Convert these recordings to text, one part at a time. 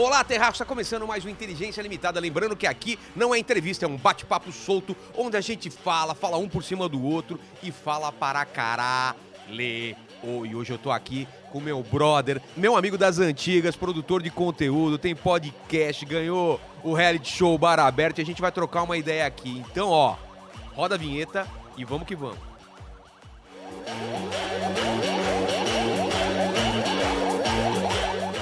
Olá, Terraço, está começando mais um Inteligência Limitada. Lembrando que aqui não é entrevista, é um bate-papo solto, onde a gente fala, fala um por cima do outro e fala para caralho. E hoje eu tô aqui com meu brother, meu amigo das antigas, produtor de conteúdo, tem podcast, ganhou o reality show Bar Aberto e a gente vai trocar uma ideia aqui. Então, ó, roda a vinheta e vamos que vamos.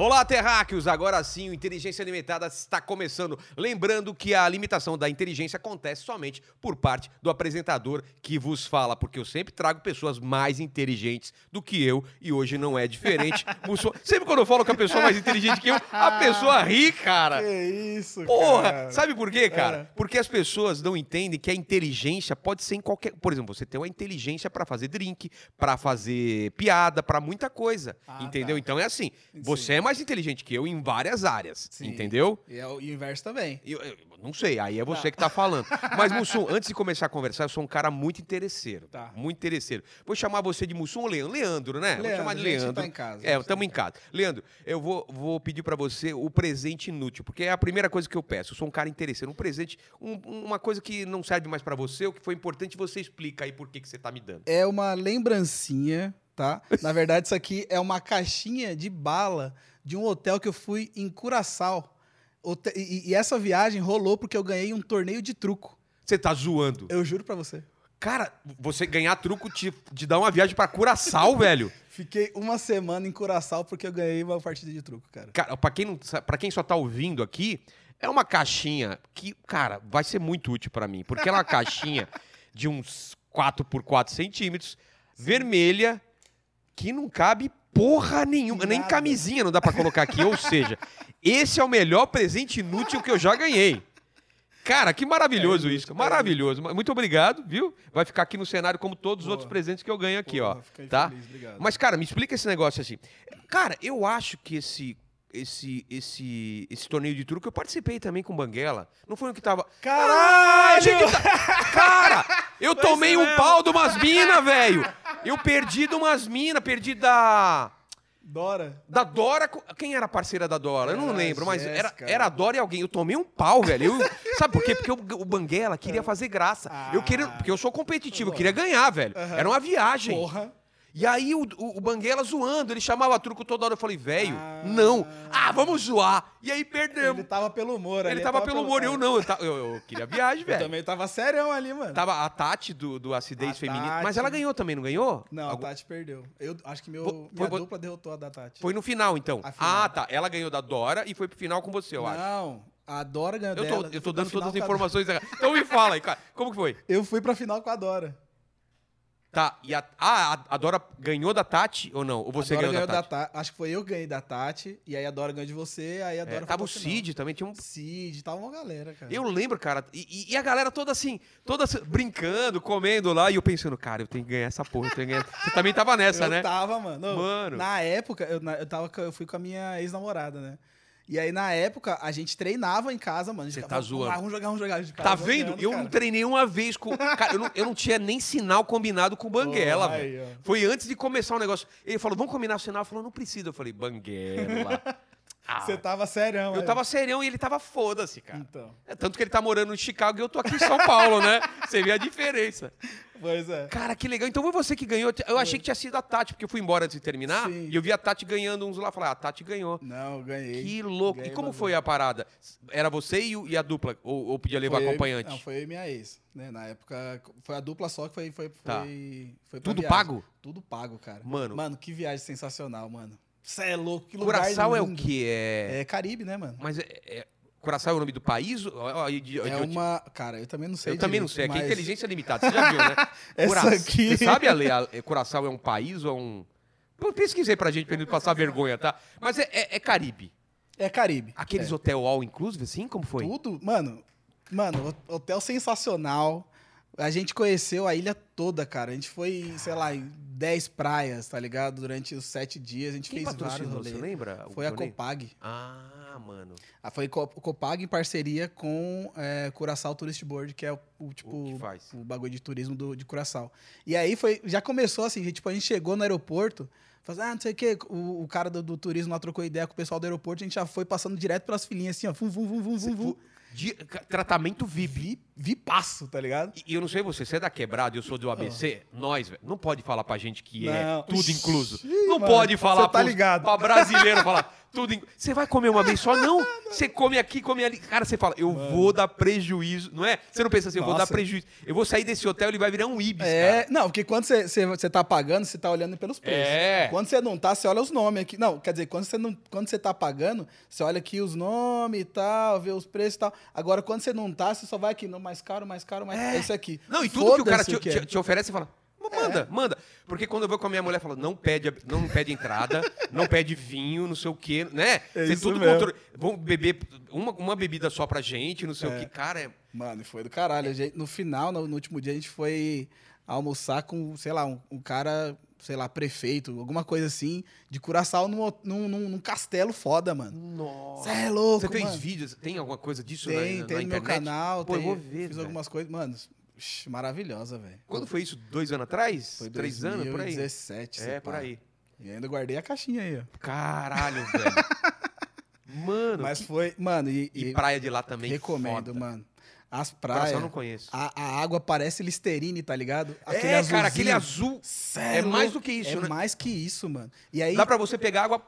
Olá, terráqueos! Agora sim, o Inteligência Limitada está começando. Lembrando que a limitação da inteligência acontece somente por parte do apresentador que vos fala, porque eu sempre trago pessoas mais inteligentes do que eu e hoje não é diferente. sempre quando eu falo que a pessoa é mais inteligente que eu, a pessoa ri, cara. Que isso, Porra! cara. Sabe por quê, cara? É. Porque as pessoas não entendem que a inteligência pode ser em qualquer. Por exemplo, você tem uma inteligência para fazer drink, para fazer piada, para muita coisa. Ah, entendeu? tá. Então é assim. Sim. Você é mais inteligente que eu em várias áreas. Sim. Entendeu? E, é o, inverso também. Eu, eu não sei, aí é você que tá falando. Mas, Mussum, antes de começar a conversar, eu sou um cara muito interesseiro. Tá. Muito interesseiro. Vou chamar você de Mussum ou Leandro? Leandro, né? vou Leandro, chamar de a gente Leandro. tá em casa, É, estamos em casa. Leandro, eu vou, vou pedir pra você o presente inútil, porque é a primeira coisa que eu peço. Eu sou um cara interesseiro. Um presente, um- uma coisa que não serve mais pra você, o que foi importante, você explica aí por que, que você tá me dando. É uma lembrancinha, tá? Na verdade, isso aqui é uma caixinha de bala de um hotel que eu fui em Curaçao. E, e essa viagem rolou porque eu ganhei um torneio de truco. Você tá zoando. Eu juro pra você. Cara, você ganhar truco de, de dar uma viagem pra Curaçao, velho. Fiquei uma semana em Curaçao porque eu ganhei uma partida de truco, cara. Cara, pra quem, não, pra quem só tá ouvindo aqui, é uma caixinha que, cara, vai ser muito útil pra mim. Porque ela é uma caixinha de uns 4 por 4 centímetros, vermelha, que não cabe porra nenhuma. Nem camisinha não dá pra colocar aqui. Ou seja, esse é o melhor presente inútil que eu já ganhei. Cara, que maravilhoso É isso. é Maravilhoso. Muito obrigado, viu? Vai ficar aqui no cenário como todos os Boa. outros presentes que eu ganho aqui, ó. Tá? feliz. Mas, cara, me explica esse negócio assim. Cara, eu acho que esse. Esse, esse, esse torneio de truque eu participei também com Banguela. Não foi o que tava. Caralho! a gente tá- Cara, eu Foi tomei isso um mesmo. pau de umas minas, velho. Eu perdi de umas minas, perdi da. Dora. Da Dora. Quem era a parceira da Dora? Eu não Era lembro, mas era, Jéssica. era a Dora e alguém. Eu tomei um pau, velho. Eu- sabe por quê? Porque o, o Banguela queria fazer graça. Eu queria, Ah. porque eu sou competitivo, eu queria ganhar, velho. Era uma viagem. Porra. E aí o, o, o Banguela zoando, ele chamava truco toda hora. Eu falei, velho, Ah. não. Ah, vamos zoar. E aí perdemos. Ele tava pelo humor Ele, ali. tava pelo humor, eu não. Eu, ta- eu, eu queria viagem, Eu velho. também tava serião ali, mano. Tava a Tati do, do Acidez A Feminina. Mas Tati. ela ganhou também, não ganhou? Não, a Algum- Tati perdeu. Eu acho que meu, Foi- minha foi- dupla derrotou a da Tati. Foi no final, então. A final. Ah, tá. Ela ganhou da Dora e foi pro final com você, eu acho. Não, a Dora ganhou Eu dela. tô, eu tô dando todas as a- informações. Então me fala aí, cara. Como que foi? Eu fui pra final com a Dora. Tá. E a, ah, a, Dora ganhou da Tati ou não? Ou você a Dora ganhou, da Tati? Ta- Acho que foi eu que ganhei da Tati. E aí a Dora ganhou de você. Aí a É, Dora foi tava o. Cid também, tinha um Cid, tava uma galera, cara. Eu lembro, cara, e, e- a galera toda assim, toda brincando, comendo lá, e eu pensando, cara, eu tenho que ganhar essa porra, eu tenho que ganhar. Você também tava nessa, eu né? tava, mano. Mano. Na época, eu, na- eu, tava, eu fui com a minha ex-namorada, né? E aí, na época, a gente treinava em casa, mano. Você tá "Vamos zoando. Vamos jogar, vamos jogar. A gente Tá vendo? jogando, Eu cara. não treinei uma vez com. Cara, eu não, eu não tinha nem sinal combinado com o Banguela, velho. Foi antes de começar o negócio. Ele falou, vamos combinar o sinal? Eu falei, não precisa. Eu falei, Banguela. Ah, Você tava serião, eu aí. tava serião e ele tava foda-se, cara. Então, É tanto que ele tá morando em Chicago e eu tô aqui em São Paulo, né? Você vê a diferença. pois é. Cara, que legal. Então foi você que ganhou. Eu achei que tinha sido a Tati, porque eu fui embora antes de terminar Sim. e eu vi a Tati ganhando uns lá. Falei, ah, a Tati ganhou. Não, eu ganhei. Que louco. E Ganhei como bagulho. foi a parada? Era você e, o- e a dupla? Ou, ou podia levar Foi eu e- acompanhante? não, foi eu e minha ex. Né? Na época, foi a dupla só que foi, foi, Tá. foi, foi Tudo viagem. pago? Tudo pago, cara. Mano. Mano, que viagem sensacional, mano. Você é louco, que lugar Curaçao é o quê? É... É Caribe, né, mano? Mas é, é... Curaçao é o nome do país? Ó, ó, É de- uma... Cara, eu também não sei Eu também não direito, sei, aqui é mas- inteligência limitada, você já viu, né? Essa Cura- aqui- Você sabe, Ale, a, é, Curaçao é um país ou é um... Eu pesquisei pra gente, pra não passar vergonha, tá? Mas é, é- é Caribe. É Caribe. Aqueles é. hotel all inclusive, assim? Como foi? Tudo, mano, mano, ho- hotel sensacional. A gente conheceu a ilha toda, cara. A gente foi, sei lá, em 10 praias, tá ligado? Durante os sete dias. A gente Quem fez vários patrocinou, você rolês. lembra? Foi a? Copag. Ah, mano. Ah, foi Co- Copag em parceria com é, Curaçao Tourist Board, que é o, o, tipo O que faz? o bagulho de turismo do, de Curaçao. E aí foi, já começou assim, gente, tipo, a gente chegou no aeroporto, falou assim, ah, não sei o quê, o, o cara do, do turismo lá trocou ideia com o pessoal do aeroporto, a gente já foi passando direto pelas filinhas assim, ó, vum, vum, vum, vum, vum, vum. Tratamento VIP. Vi, vi passo, tá ligado? E eu não sei você, você é da quebrada e eu sou do ABC, nós, velho, não pode falar pra gente que é Não. tudo Ixi, incluso. Não mano, pode falar tá pros- pra brasileiro falar tudo incluso. Você vai comer uma vez só? Não. Você come aqui, come ali. Cara, você fala, eu vou dar prejuízo, não é? Você não pensa assim, eu vou dar prejuízo. Eu vou sair desse hotel, ele vai virar um Ibis, É, cara. não, porque quando você, você, você tá pagando, você tá olhando pelos preços. É. Quando você não tá, você olha os nomes aqui. Não, quer dizer, quando você, não, quando você tá pagando, você olha aqui os nomes e tal, vê os preços e tal. Agora, quando você não tá, você só vai aqui, no mais caro, mais caro, mais É. é isso aqui. Não, e tudo que o cara te, o que é. te- te oferece, fala, manda, manda. Porque quando eu vou com a minha mulher, fala, não pede, não pede entrada, não pede vinho, não sei o quê, né? É Você isso tudo mesmo. controle. Vamos beber uma, uma bebida só pra gente, não sei o É. quê. Cara, é... Mano, foi do caralho. Gente- no final, no, no último dia, a gente foi almoçar com, sei lá, um, um cara, sei lá, prefeito, alguma coisa assim, de Curaçao num, num, num- num castelo foda, mano. Nossa. Você é louco, Você fez mano. vídeos? Tem alguma coisa disso Tem, na, tem na no meu canal, Pô, eu tem, vou ver, fiz velho. algumas coisas. Mano, ixi, maravilhosa, velho. Quando foi isso? Dois anos atrás? Foi Três anos? Por aí? 2017, É, por aí. E ainda guardei a caixinha aí, ó. Caralho, velho. Mano, Mas que- foi, mano, e, e e praia de lá também recomendo, foda. mano. As praias, eu não conheço. a, a água parece Listerine, tá ligado? é, cara, aquele azulzinho. azul. Cê é mais do que isso, é né? mais que isso, mano. E aí, Dá pra você pegar água,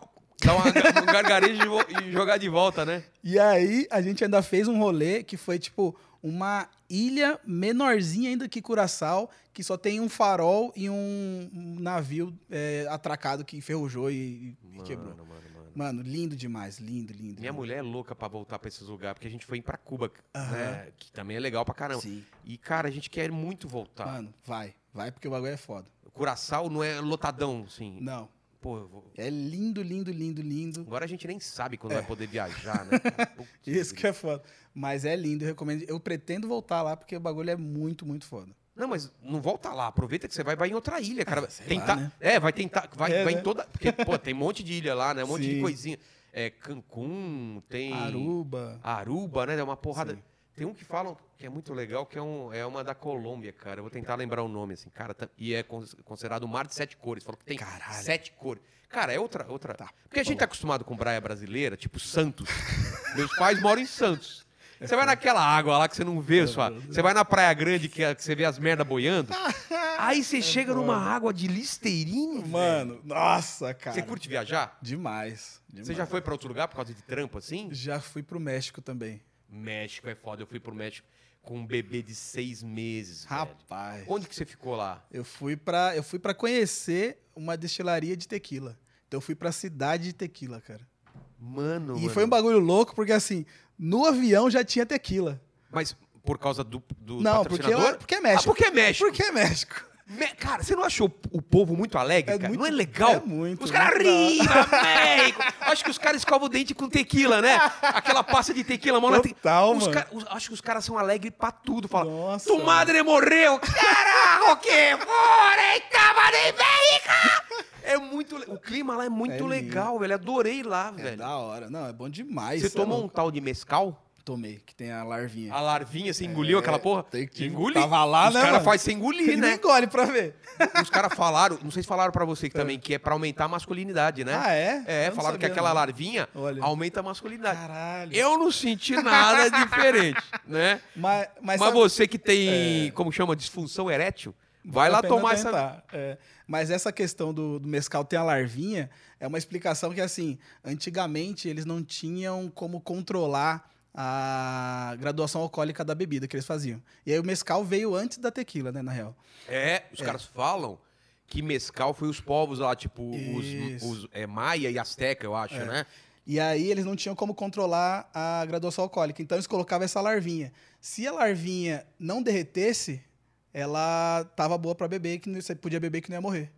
dar uma, um gargarejo e jogar de volta, né? e aí a gente ainda fez um rolê que foi tipo uma ilha menorzinha ainda que Curaçao, que só tem um farol e um navio é, atracado que enferrujou e, e quebrou. Mano, mano, mano. Mano, lindo demais, lindo, lindo. Minha lindo. mulher é louca pra voltar pra esses lugares, porque a gente foi pra Cuba, Aham. né? Que também é legal pra caramba. Sim. E, cara, a gente quer muito voltar. Mano, vai. Vai porque o bagulho é foda. Curaçao não é lotadão, assim. Não. Pô, eu vou- É lindo, lindo, lindo, lindo. agora a gente nem sabe quando vai poder viajar, né? Isso que é foda. Mas é lindo, eu recomendo. Eu pretendo voltar lá porque o bagulho é muito, muito foda. Não, mas não volta lá. Aproveita que você vai, vai em outra ilha, cara. Ah, tentar, lá, né? É, vai tentar. Vai, É, vai né? em toda. Porque, pô, tem um monte de ilha lá, né? Um monte de Sim. coisinha. É, Cancún, tem. Aruba. Aruba, né? É uma porrada. Sim. Tem um que falam que é muito legal, que é, um, é uma da Colômbia, cara. Eu vou tentar lembrar o nome, assim, cara. E é con- considerado o mar de sete cores. Falou que tem Caralho. sete cores. Cara, é outra. outra... Tá, Porque a gente tá acostumado com praia brasileira, tipo Santos. Meus pais moram em Santos. Você vai naquela água lá que você não vê, sua. Você vai na Praia Grande que, é- que você vê as merda boiando. Aí você chega numa água de listerine, velho. Mano, nossa, cara. Você curte viajar? Demais. demais. Você já foi pra outro lugar por causa de trampo assim? Já fui pro México também. México é foda. Eu fui pro México com um bebê de seis meses. velho. Rapaz. Onde que você ficou lá? Eu fui pra, eu fui pra conhecer uma destilaria de tequila. Então eu fui pra cidade de tequila, cara. Mano. e mano. foi um bagulho louco, porque assim, no avião já tinha tequila. Mas por causa do, do Não, porque, patrocinador? porque é Ah, México. porque é México. Porque é México. Me- Cara, você não achou o povo muito alegre, É cara? muito- não é legal? é muito, Os caras riem, México. Acho que os caras escovam o dente com tequila, né? Aquela pasta de tequila, mano. Total, mano. os- Acho que os caras são alegres pra tudo. Fala, Nossa, tu madre morreu. Caraca, que fora, estava de México. É muito... O clima lá é muito É lindo. legal, velho. Adorei lá, É velho. da hora. Não, é bom demais. Você cê é tomou um tal de mescal? Tomei, que tem a larvinha. A larvinha, você engoliu aquela porra? É, tem que- Engoli. tava lá, Os né, caras mano? fazem sem engolir, Ele né? engole pra ver. Os caras falaram, não sei se falaram pra você que também, que é pra aumentar a masculinidade, né? Ah, é? É, Eu falaram que aquela não. larvinha Olha. aumenta a masculinidade. Caralho. Eu não senti nada diferente, né? Mas, mas, Mas, sabe- você que tem, como chama, disfunção erétil, vai Vale lá tomar essa... tentar, é. Mas essa questão do, do mescal ter a larvinha é uma explicação que, assim, antigamente eles não tinham como controlar a graduação alcoólica da bebida que eles faziam. E aí o mescal veio antes da tequila, né, na real. É, os caras falam que mescal foi os povos lá, tipo, os, Isso. os é, maia e asteca, eu acho, né? E aí eles não tinham como controlar a graduação alcoólica. Então eles colocavam essa larvinha. Se a larvinha não derretesse, ela tava boa pra beber, que não- você podia beber que não ia morrer.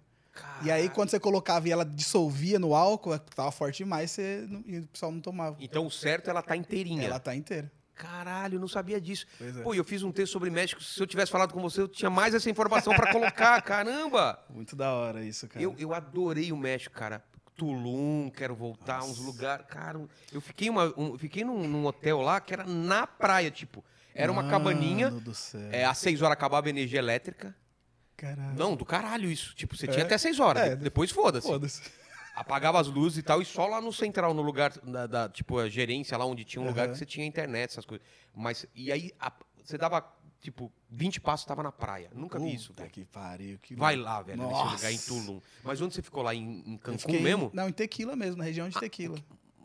E aí, quando você colocava e ela dissolvia no álcool, tava forte demais, você não- e o pessoal não tomava. Então o certo é ela tá inteirinha. Ela tá inteira. Caralho, eu não sabia disso. Pois é. Pô, eu fiz um texto sobre México. Se eu tivesse falado com você, eu tinha mais essa informação pra colocar. Caramba! Muito da hora isso, cara. Eu, eu adorei o México, cara. Tulum, quero voltar, uns lugares. Cara, eu fiquei, uma, um- fiquei num, num hotel lá que era na praia, tipo. Era uma cabaninha. Mano do céu. É, às seis horas acabava a energia elétrica. Caralho. Não, do caralho isso. Tipo, você É? tinha até seis horas. É, de- depois foda-se. Foda-se. Apagava as luzes e tal, e só lá no central, no lugar da, da, tipo, a gerência lá onde tinha um lugar Aham. que você tinha internet, essas coisas. Mas, e aí, a- você dava, tipo, 20 passos, tava na praia. Nunca vi isso, Puta velho. que pariu. Que Vai lá, velho, nesse Nossa. lugar em Tulum. Mas onde você ficou lá? Em, em Cancún em- mesmo? Não, em Tequila mesmo, na região de Tequila.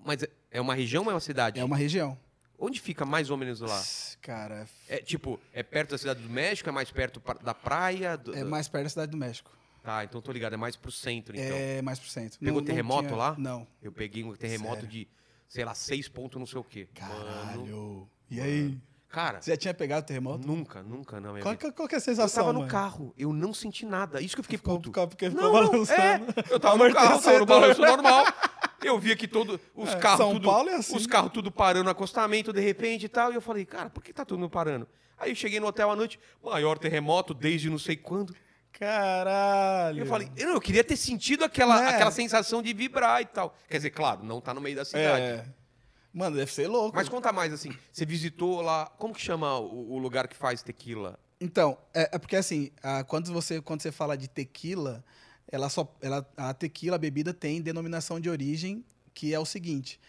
Mas é- é uma região ou é uma cidade? É uma região. Onde fica mais ou menos lá? Cara, É tipo, é perto da cidade do México? É mais perto da praia? do- é mais perto da cidade do México. Tá, então tô ligado, é mais pro centro, então. É mais pro centro. Pegou terremoto tinha- lá? Não. Eu peguei um terremoto Sério? de, sei lá, seis pontos não sei o quê. Mano, Caralho. E aí? cara, Você já tinha pegado terremoto? nunca, nunca minha Qual, vida. que- qual que é a Eu sensação, tava no mano? carro, eu não senti nada. Isso que eu fiquei Ficou, puto. ficou, porque ficou Não, não, balançando. é, eu tava no carro, tava no balanço normal. Eu vi aqui todo os É, carros São tudo, Paulo é assim. os carros tudo parando no acostamento de repente e tal, e eu falei, cara, por que tá tudo parando? Aí eu cheguei no hotel à noite, maior terremoto desde não sei quando. Caralho. Eu falei, eu, eu queria ter sentido aquela, É. aquela sensação de vibrar e tal. Quer dizer, claro, não tá no meio da cidade. É. Mano, deve ser louco. Mas conta mais assim, você visitou lá, como que chama o, o lugar que faz tequila? Então, é, é porque assim, a- quando, você, quando você fala de tequila, ela só, ela, a tequila, a bebida, tem denominação de origem, que é o seguinte: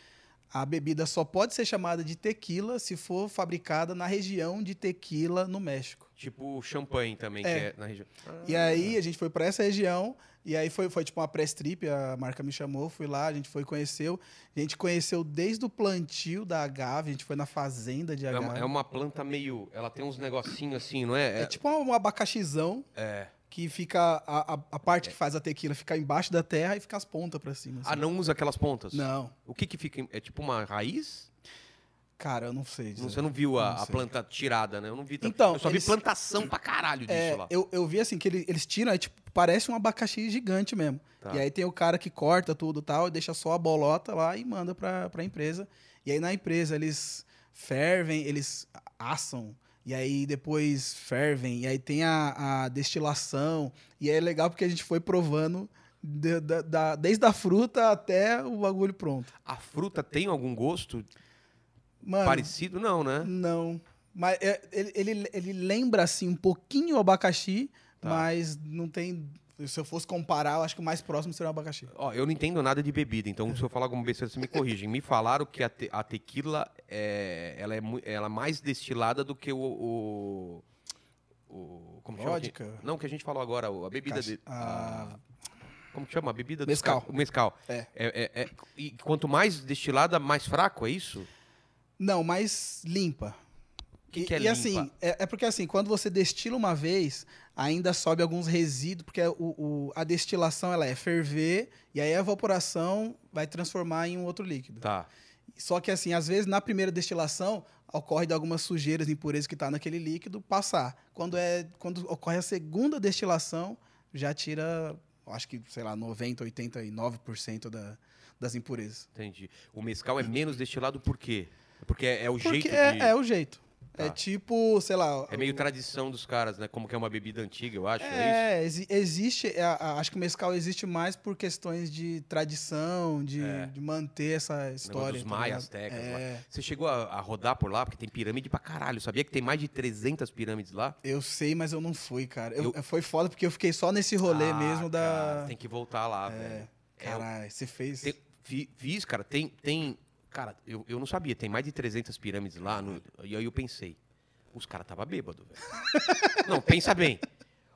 a bebida só pode ser chamada de tequila se for fabricada na região de Tequila, no México. Tipo champanhe também, É. que é na região. E aí a gente foi para essa região, e aí foi, foi tipo uma press trip, a marca me chamou, fui lá, a gente foi conheceu. A gente conheceu desde o plantio da agave, a gente foi na fazenda de É agave. uma, é uma planta meio. Ela tem uns negocinhos assim, não é? É tipo um abacaxizão É. que fica. A, a, a parte que faz a tequila fica embaixo da terra e fica as pontas pra cima. Ah, assim. não usa aquelas pontas? Não. O que que fica? É tipo uma raiz? Cara, eu não sei. dizer. Você não viu a, Não a planta tirada, né? Eu não vi tanto. Então, eu só eles- vi plantação pra caralho disso É, lá. eu, eu vi assim que ele- eles tiram, é, tipo, parece um abacaxi gigante mesmo. Tá. E aí tem o cara que corta tudo e tal, e deixa só a bolota lá e manda pra, pra empresa. E aí na empresa eles fervem, eles assam, e aí depois fervem, e aí tem a, a destilação. E é legal porque a gente foi provando de- da- da- desde a fruta até o bagulho pronto. A fruta tem algum gosto Mano, parecido? Não, né? Não. Mas é, ele, ele, ele lembra, assim, um pouquinho o abacaxi, Tá. mas não tem. Se eu fosse comparar, eu acho que o mais próximo seria o abacaxi. Ó, eu não entendo nada de bebida, então se eu falar alguma besteira, você me corrigem. Me falaram que a, te- a tequila é, ela é, ela é mais destilada do que o. o, o- como chama? Vodka? que- Não, que a gente falou agora, a bebida de. ah, a- como que chama? A bebida dos Mescal. O mescal. É. É, é- é- e quanto mais destilada, mais fraco, é isso? Não, mais limpa. Que, e, que é e assim, é, é porque assim, quando você destila uma vez, ainda sobe alguns resíduos, porque o, o- a destilação ela é ferver, e aí a evaporação vai transformar em um outro líquido. Tá. Só que assim, às vezes na primeira destilação ocorre de algumas sujeiras, impurezas que está naquele líquido passar. Quando é quando ocorre a segunda destilação, já tira, acho que, sei lá, 90, 89% da, das impurezas. Entendi. O mescal é menos destilado por quê? Porque é, é o Porque jeito é, de... é o jeito. É Tá. tipo, sei lá, É meio tradição dos caras, né? Como que é uma bebida antiga, eu acho. É? É, exi- existe. é, acho que o mescal existe mais por questões de tradição, de, É. de manter essa história. dos tá maias, tecas É. Você chegou a, a rodar por lá? Porque tem pirâmide pra caralho. Sabia que tem mais de 300 pirâmides lá? eu sei, mas eu não fui, cara. Eu- Eu- Foi foda porque eu fiquei só nesse rolê Ah, mesmo da. cara, tem que voltar lá, velho. É, Caralho, você fez. Tem- fi- fiz, cara. Tem... tem cara, eu, eu não sabia. Tem mais de 300 pirâmides lá. no- e aí eu pensei. Os caras tava bêbado, velho. não, pensa bem.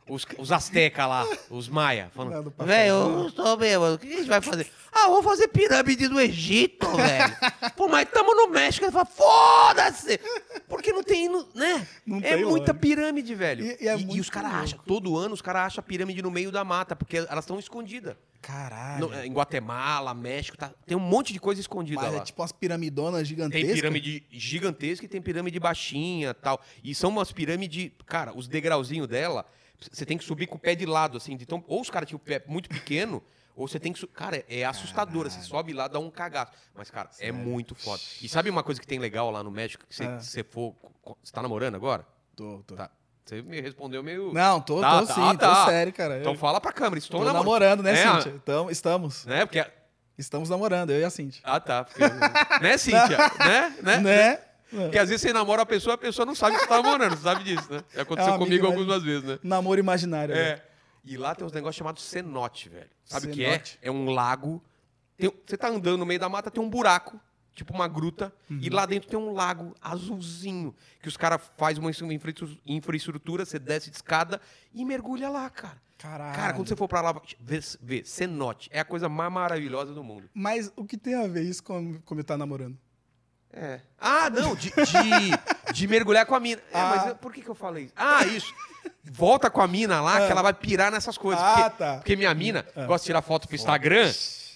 Os, os azteca lá, os maia, falando, velho, eu estou bêbado, o que a gente vai fazer? Ah, vamos fazer pirâmide do Egito, velho. Pô, mas tamo no México. Ele fala, foda-se! Porque não tem, né? Não é tem muita lógica. pirâmide, velho. E- e é os muito caras louco. acham, todo ano os caras acham pirâmide no meio da mata, porque elas estão escondidas. Caralho. No- em Guatemala, México, tá- tem um monte de coisa escondida Mas lá. é tipo umas piramidonas gigantescas. Tem pirâmide gigantesca e tem pirâmide baixinha tal. E são umas pirâmides. Cara, os degrauzinhos dela, você tem que subir com o pé de lado, assim. de tão- ou os caras tinham o pé muito pequeno, Ou você tem que. Cara, é assustadora. Você Caralho. sobe lá, dá um cagaço. Mas, cara, é muito foda. E sabe uma coisa que tem legal lá no México? Que você, Ah. você for. Você tá namorando agora? Tô, tô. Tá. Você me respondeu meio. Não, tô, Tá, tô tá, sim, tá. tô sério, cara. Então fala pra câmera. Estou tô namorando. namorando, né, É, Cíntia? Então, estamos. Né? Porque. Estamos namorando, eu e a Cíntia. Ah, tá. Porque... né, Cíntia? né? Né? Né? Porque às vezes você namora a pessoa, a pessoa não sabe que você tá namorando, sabe disso, né? Já aconteceu É comigo algumas vezes, né? Namoro imaginário. né? É. E lá tem uns negócios chamados cenote, velho. Sabe o que é? É um lago. Tem- você tá andando no meio da mata, tem um buraco, tipo uma gruta, e Uhum. lá dentro tem um lago azulzinho, que os caras fazem uma infra- infraestrutura, você desce de escada e mergulha lá, cara. Caralho. Cara, quando você for pra lá, vê, vê cenote. É a coisa mais maravilhosa do mundo. Mas o que tem a ver isso com como eu tá namorando? É. Ah, não, de, de, de mergulhar com a mina. É, Ah. mas eu- por que, que eu falei isso? Ah, isso. Volta com a mina lá, que ela vai pirar nessas coisas. Ah, porque, tá. porque minha mina gosta de tirar foto pro Instagram.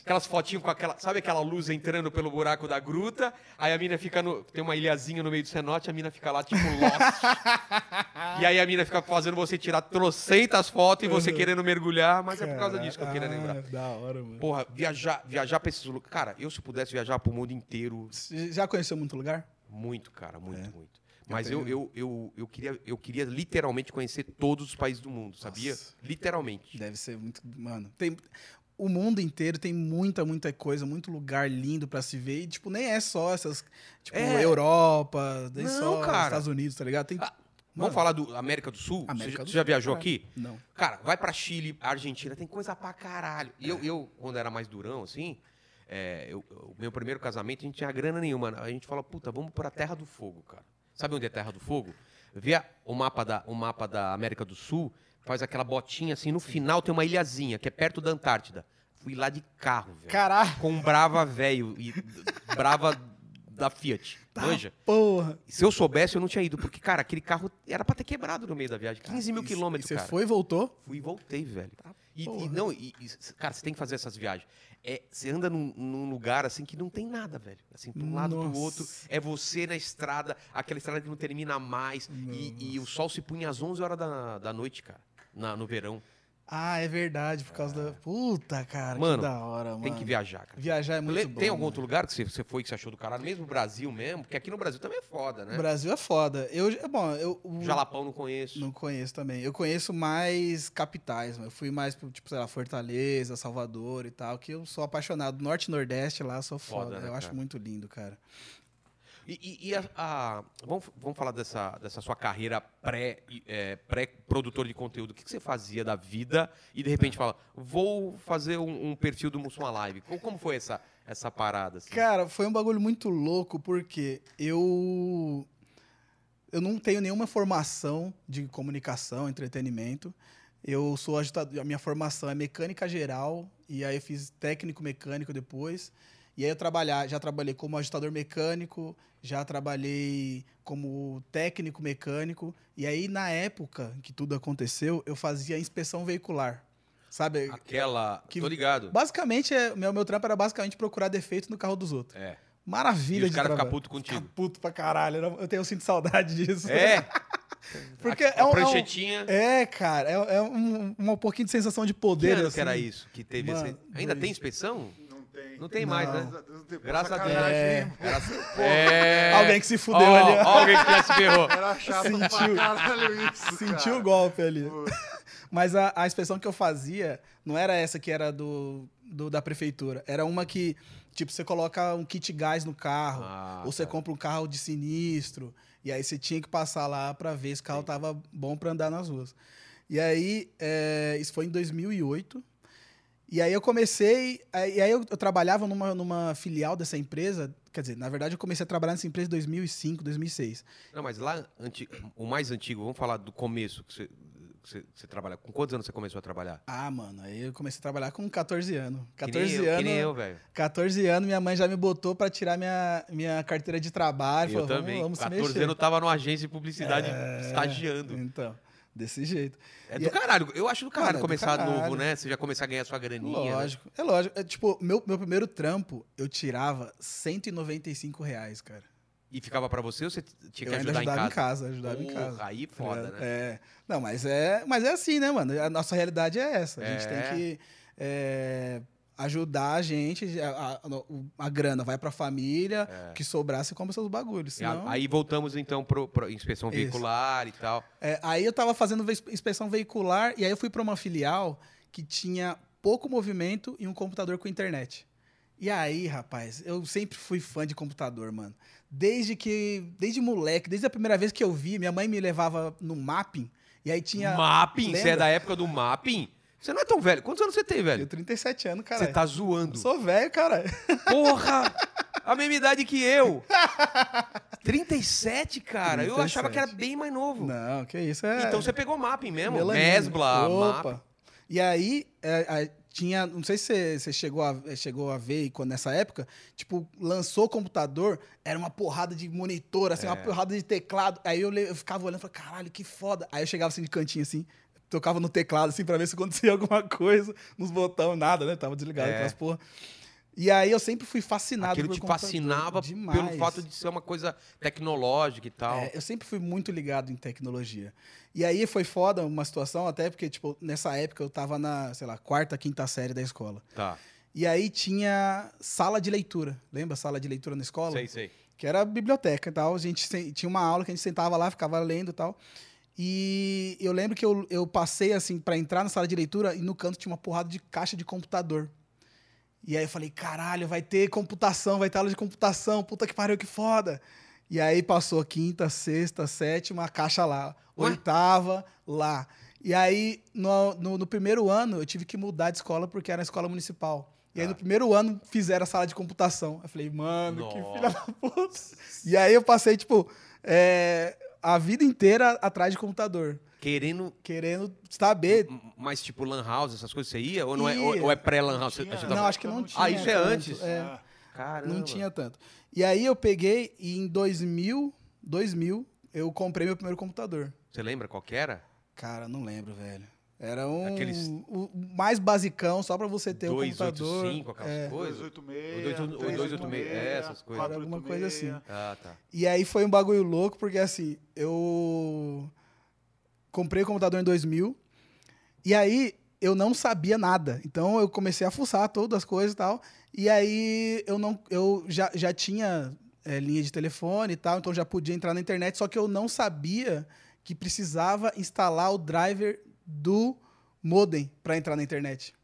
Aquelas fotinhas com aquela. Sabe aquela luz entrando pelo buraco da gruta? Aí a mina fica no. Tem uma ilhazinha no meio do cenote, a mina fica lá, tipo, lost. e aí a mina fica fazendo você tirar trocentas fotos e você Uhum. querendo mergulhar, mas é por causa disso que eu queria Ah, lembrar. Da hora, mano. Porra, viajar, viajar pra esses lugares. Cara, eu se pudesse viajar pro mundo inteiro, Você Já conheceu muito lugar? muito, cara, muito, É. muito. Mas eu, eu, eu, eu, queria, eu queria literalmente conhecer todos os países do mundo, sabia? Nossa. Literalmente. Deve ser muito. Mano, tem. O mundo inteiro tem muita, muita coisa, muito lugar lindo pra se ver. E, tipo, nem é só essas. Tipo, É. Europa, nem Não, só cara. Estados Unidos, tá ligado? Tem. Ah. Vamos falar do América do Sul? América você, já- do já Sul, viajou cara. aqui? Não. Cara, vai pra Chile, Argentina, tem coisa pra caralho. E eu, eu, quando era mais durão, assim, é, eu- o meu primeiro casamento, a gente tinha grana nenhuma. A gente fala, puta, vamos pra Terra do Fogo, cara. Sabe onde é Terra do Fogo? Vê o mapa da, o mapa da América do Sul, faz aquela botinha assim, no final tem uma ilhazinha, que é perto da Antártida. Fui lá de carro, velho. Caralho, Com um Brava velho e Brava da Fiat. Tá. Manja? porra. Se eu soubesse, eu não tinha ido, porque, cara, aquele carro era pra ter quebrado no meio da viagem. 15 mil E- quilômetros, e Você cara. foi e voltou? Fui e voltei, velho. E, e porra. não, e, e, cara, você tem que fazer essas viagens. É, você anda num, num lugar assim que não tem nada, velho. Assim, pra um lado pro Nossa. outro. É você na estrada, aquela estrada que não termina mais. E, e o sol se punha às 11 horas da, da noite, cara. Na- no verão. Ah, é verdade, por causa da. Puta, cara, Mano, que da hora, mano. Tem que viajar, cara. Viajar é muito Le- bom. tem algum outro lugar que você, você foi que você achou do caralho? Mesmo o Brasil mesmo? Porque aqui no Brasil também é foda, né? O Brasil é foda. Eu, bom, eu. o- Jalapão não conheço. Não conheço também. Eu conheço mais capitais, mano. Eu fui mais pro, tipo, sei lá, Fortaleza, Salvador e tal, que eu sou apaixonado. Norte e Nordeste lá, sou foda. Foda, né, eu acho cara? muito lindo, cara. E, e- e a, a- vamos, vamos falar dessa, dessa sua carreira pré, é, pré-produtor de conteúdo. O que, você fazia da vida e de repente fala, vou fazer um, um perfil do Mussum Live. Como, como foi essa, essa parada? assim? Cara, foi um bagulho muito louco, porque eu. Eu não tenho nenhuma formação de comunicação, entretenimento. Eu sou ajustador. A minha formação é mecânica geral, e aí eu fiz técnico mecânico depois. E aí eu trabalhar, já trabalhei como ajustador mecânico, já trabalhei como técnico mecânico. E aí, na época que tudo aconteceu, eu fazia inspeção veicular. Sabe? Aquela. Que- Tô ligado. Basicamente, é, meu, meu trampo era basicamente procurar defeitos no carro dos outros. É. Maravilha E os de ficam trabalho. putos contigo. Fica puto pra caralho. Eu, tenho sinto saudade disso. É. Porque a, é um- é um- pranchetinha. É, cara, é, é um, um pouquinho de sensação de poder. que ano assim. que era isso? Que teve Mano. Ainda tem inspeção? Não tem. Mais, né? Graças a Deus, depois Graças a Deus. sacanagem, É. hein? É. Alguém que se fudeu Ó, ali. ó. alguém que já se ferrou. Era chato Sentiu. caralho isso, Sentiu o cara. golpe ali. Pô, Mas a, a inspeção que eu fazia não era essa que era do, do- da prefeitura. Era uma que, tipo, você coloca um kit gás no carro. Ah, ou você tá. compra um carro de sinistro. E aí você tinha que passar lá pra ver se o carro tava bom pra andar nas ruas. E aí, é, isso foi em 2008. E aí eu comecei. E aí eu, eu trabalhava numa, numa filial dessa empresa. Quer dizer, na verdade eu comecei a trabalhar nessa empresa em 2005, 2006. Não, mas lá, anti- o mais antigo, vamos falar do começo que você, você, você trabalha. Com quantos anos você começou a trabalhar? Ah, mano, aí eu comecei a trabalhar com 14 anos. Que 14 nem eu, anos. Que nem eu, velho. 14 anos, minha mãe já me botou pra tirar minha, minha carteira de trabalho. Eu falou, vamos- também. Vamos, se 14 mexer. anos eu tava numa agência de publicidade É, estagiando. Então, desse jeito. É E do caralho. Eu acho do caralho Mano, é do começar caralho. novo, né? Você já começar a ganhar sua graninha. né? Lógico, é lógico. É, tipo, meu, meu primeiro trampo, eu tirava 195 reais, cara. E ficava pra você ou você tinha que eu ajudar ajudava em casa? ajudava em Porra, casa. Aí tá foda, né? É. Não, mas é, mas é assim, né, mano? A nossa realidade é essa. A gente É. tem que é, ajudar a gente, a, a- a grana vai pra família, É. que sobrar você compra seus bagulhos. A- Senão, Aí voltamos então pro inspeção Isso. veicular e tal. É, aí eu tava fazendo inspeção veicular e aí eu fui pra uma filial que tinha pouco movimento e um computador com internet. E aí, rapaz, eu sempre fui fã de computador, mano. Desde que. Desde moleque, desde a primeira vez que eu vi, minha mãe me levava no mapping. E aí tinha. Mapping, você é lembra? da época do mapping? Você não é tão velho. Quantos anos você tem, Eu velho? 37 anos, cara. Você tá zoando. Sou velho, cara. Porra! A mesma idade que eu. 37, cara. Eu 37. achava que era bem mais novo. Não, que isso é. Então você pegou mapping mesmo? melanina. Mesbla, Opa. mapping. E aí, é, é, tinha. Não sei se você, chegou, a, é, chegou a ver quando nessa época, tipo, lançou o computador, era uma porrada de monitor, assim, uma É. porrada de teclado. Aí eu, eu ficava olhando e falei, caralho, que foda. Aí eu chegava assim de cantinho, assim, tocava no teclado, assim, pra ver se acontecia alguma coisa, nos botões, nada, né? Tava desligado É. porra. E aí eu sempre fui fascinado Aquilo te fascinava Demais. pelo fato de ser uma coisa tecnológica e tal. É, eu sempre fui muito ligado em tecnologia. E aí foi foda uma situação, até porque, tipo, nessa época eu tava na, sei lá, quarta, quinta série da escola. Tá. E aí tinha sala de leitura. Lembra sala de leitura na escola? Sei, sei. Que era a biblioteca e tal. A gente tinha uma aula que a gente sentava lá, ficava lendo e tal. E eu lembro que eu, eu passei, assim, pra entrar na sala de leitura e no canto tinha uma porrada de caixa de computador. E aí eu falei, caralho, vai ter computação, vai ter aula de computação, puta que pariu, que foda. E aí passou quinta, sexta, sétima, a caixa lá. Ué? Oitava, lá. E aí, no, no, no primeiro ano, eu tive que mudar de escola porque era escola municipal. E aí, Tá. no primeiro ano, fizeram a sala de computação. Eu falei, mano, que Nossa. filha da puta. E aí, eu passei, tipo, é, a vida inteira atrás de computador. Querendo. Querendo saber. Mas tipo Lan House, essas coisas você ia? Ou, não é, ou, Ia. ou é pré-Lan House? Não, tava- acho que não não tinha. Ah, isso é tanto, antes? é. Ah, Caramba. Não tinha tanto. E aí eu peguei e em 2000, 2000, eu comprei meu primeiro computador. Você lembra qual que era? Cara, não lembro, velho. Era um Aqueles- o mais basicão, só pra você ter o computador. 285, aquelas É. coisas? 286, O 286, 286, é, essas coisas. Era alguma coisa assim. Ah, tá. E aí foi um bagulho louco, porque assim, eu comprei o computador em 2000, e aí eu não sabia nada. Então eu comecei a fuçar todas as coisas e tal, e aí eu não eu já, já tinha é, linha de telefone e tal, então já podia entrar na internet, só que eu não sabia que precisava instalar o driver do modem para entrar na internet.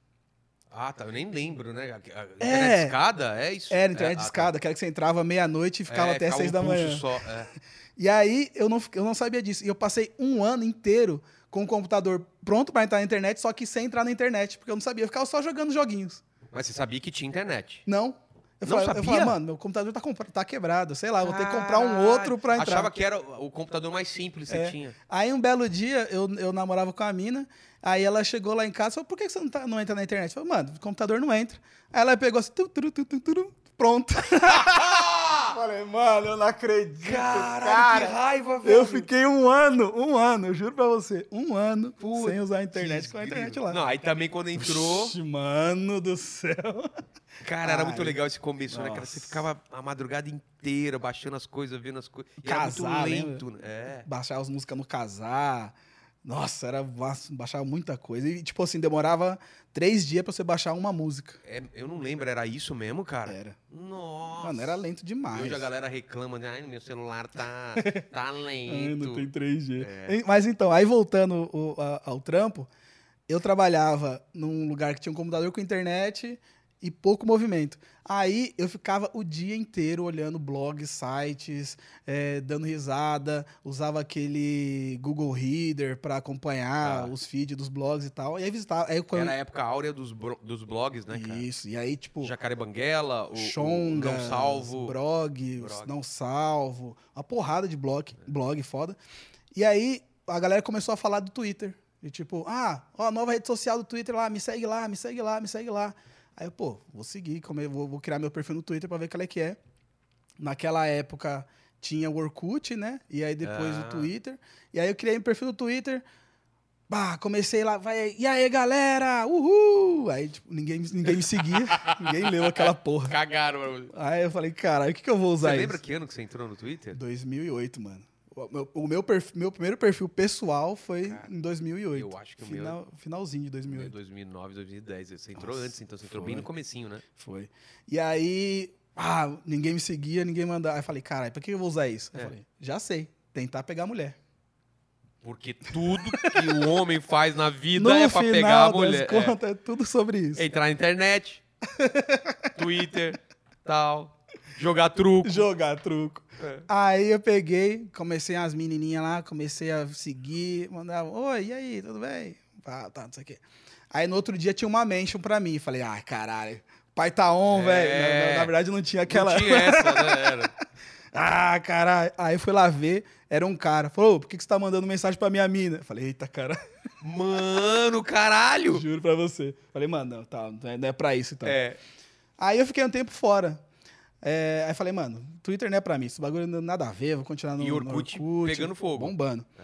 Ah, tá. Eu nem lembro, né? A, a internet É. escada, é isso? Era internet é, de ah, escada, que era que você entrava meia-noite e tá. ficava É, até seis um da manhã. Só, é. E aí eu não, eu não sabia disso. E eu passei um ano inteiro com o computador pronto para entrar na internet, só que sem entrar na internet, porque eu não sabia. Eu ficava só jogando joguinhos. Mas você sabia que tinha internet. Não. Eu Não falei, eu sabia? falei, mano, meu computador tá, tá quebrado, sei lá, eu vou ter que comprar um outro pra entrar. Achava que era o computador mais simples que É. você tinha. Aí um belo dia eu, eu namorava com a mina, aí ela chegou lá em casa e falou, por que você não, tá- não entra na internet? Eu falei, mano, o computador não entra. Aí ela pegou assim, tu, tu, tu, tu, tu, pronto. Falei, mano, eu não acredito, cara. raiva, Eu fiquei um ano, um ano, eu juro pra você, um ano Putz, sem usar a internet com a internet lá. Não, aí também quando entrou. Ixi, mano do céu. Cara, era Ai. muito legal esse começo, né, cara? Você Nossa. ficava a madrugada inteira baixando as coisas, vendo as coisas. Casar, era muito lento. né? É. Baixar as músicas no casar. Nossa, era baixava muita coisa. E, tipo assim, demorava três dias pra você baixar uma música. É, Eu não lembro, era isso mesmo, cara? Era. Nossa. Mano, era lento demais. Hoje a galera reclama, né? Ai, meu celular tá, tá Ai, lento. não tem 3G. É. E- Mas então, aí voltando ao trampo, eu trabalhava num lugar que tinha um computador com internet e pouco movimento. Aí eu ficava o dia inteiro olhando blogs, sites, eh, dando risada, usava aquele Google Reader para acompanhar Ah. os feeds dos blogs e tal. E aí visitava. Aí, quando... Era a época áurea dos, dos blogs, né, cara? Isso, e aí, tipo, Jacaré Banguela, o, Xongas, o Não Salvo. Brog, Brog. Não Salvo, uma porrada de blog, blog foda. E aí a galera começou a falar do Twitter. E tipo, ah, ó, a nova rede social do Twitter lá, me segue lá, me segue lá, me segue lá. Aí eu, pô, vou seguir, come- vou, vou criar meu perfil no Twitter pra ver qual é que é. Naquela época tinha o Orkut, né? E aí depois Ah. o Twitter. E aí eu criei meu perfil no Twitter. Bah, comecei lá, vai, e aí galera, uhul! Aí tipo, ninguém, ninguém me seguia, ninguém leu aquela porra. Cagaram. mano. Aí eu falei, caralho, o que, que eu vou usar Você isso? lembra que ano que você entrou no Twitter? 2008, mano. O meu, o meu, perfil- meu primeiro perfil pessoal foi Cara, em 2008. eu acho que o meu- Final, Finalzinho de 2008. 2009, 2010. Você entrou Nossa, antes, então você entrou bem foi. no comecinho, né? Foi. E aí, ah, ninguém me seguia, ninguém mandava. Aí eu falei, caralho, pra que eu vou usar isso? É. Eu falei, já sei, tentar pegar mulher. Porque tudo que o homem faz na vida no é pra final pegar a das mulher. É. contas, é. tudo sobre isso. Entrar na internet, Twitter, tal, jogar truco. Jogar truco. É. Aí eu peguei, comecei as menininhas lá, comecei a seguir, mandava, oi, e aí, tudo bem? Tá, tá, não sei o quê. Aí no outro dia tinha uma mention pra mim, falei, ai, caralho, pai tá on, É. velho. Na, na- na verdade não tinha aquela... Não tinha essa, né? Era. ah, caralho. Aí fui lá ver, era um cara. Falou, "Ô, por que, que você tá mandando mensagem pra minha mina? Eu falei, eita, cara, Mano, caralho! juro pra você. Falei, mano, não, tá, não é- não é pra isso, então. É. Aí eu fiquei um tempo fora. É, aí falei, mano, Twitter não é pra mim, esse bagulho não nada a ver, vou continuar no, E no Orkut pegando fogo. Bombando. É.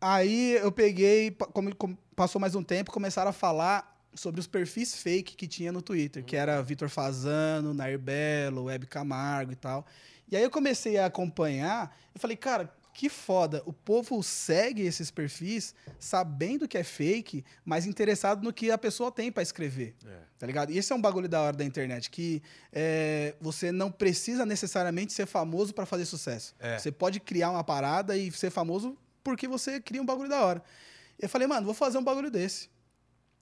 Aí eu peguei, como, como passou mais um tempo, começaram a falar sobre os perfis fake que tinha no Twitter, que era Vitor Fazano, Nair Belo, Web Camargo e tal. E aí eu comecei a acompanhar e falei, cara, que foda, o povo segue esses perfis sabendo que é fake, mas interessado no que a pessoa tem pra escrever. É. Tá ligado? E esse é um bagulho da hora da internet, que é, você não precisa necessariamente ser famoso pra fazer sucesso. É. Você pode criar uma parada e ser famoso porque você cria um bagulho da hora. Eu falei, mano, vou fazer um bagulho desse.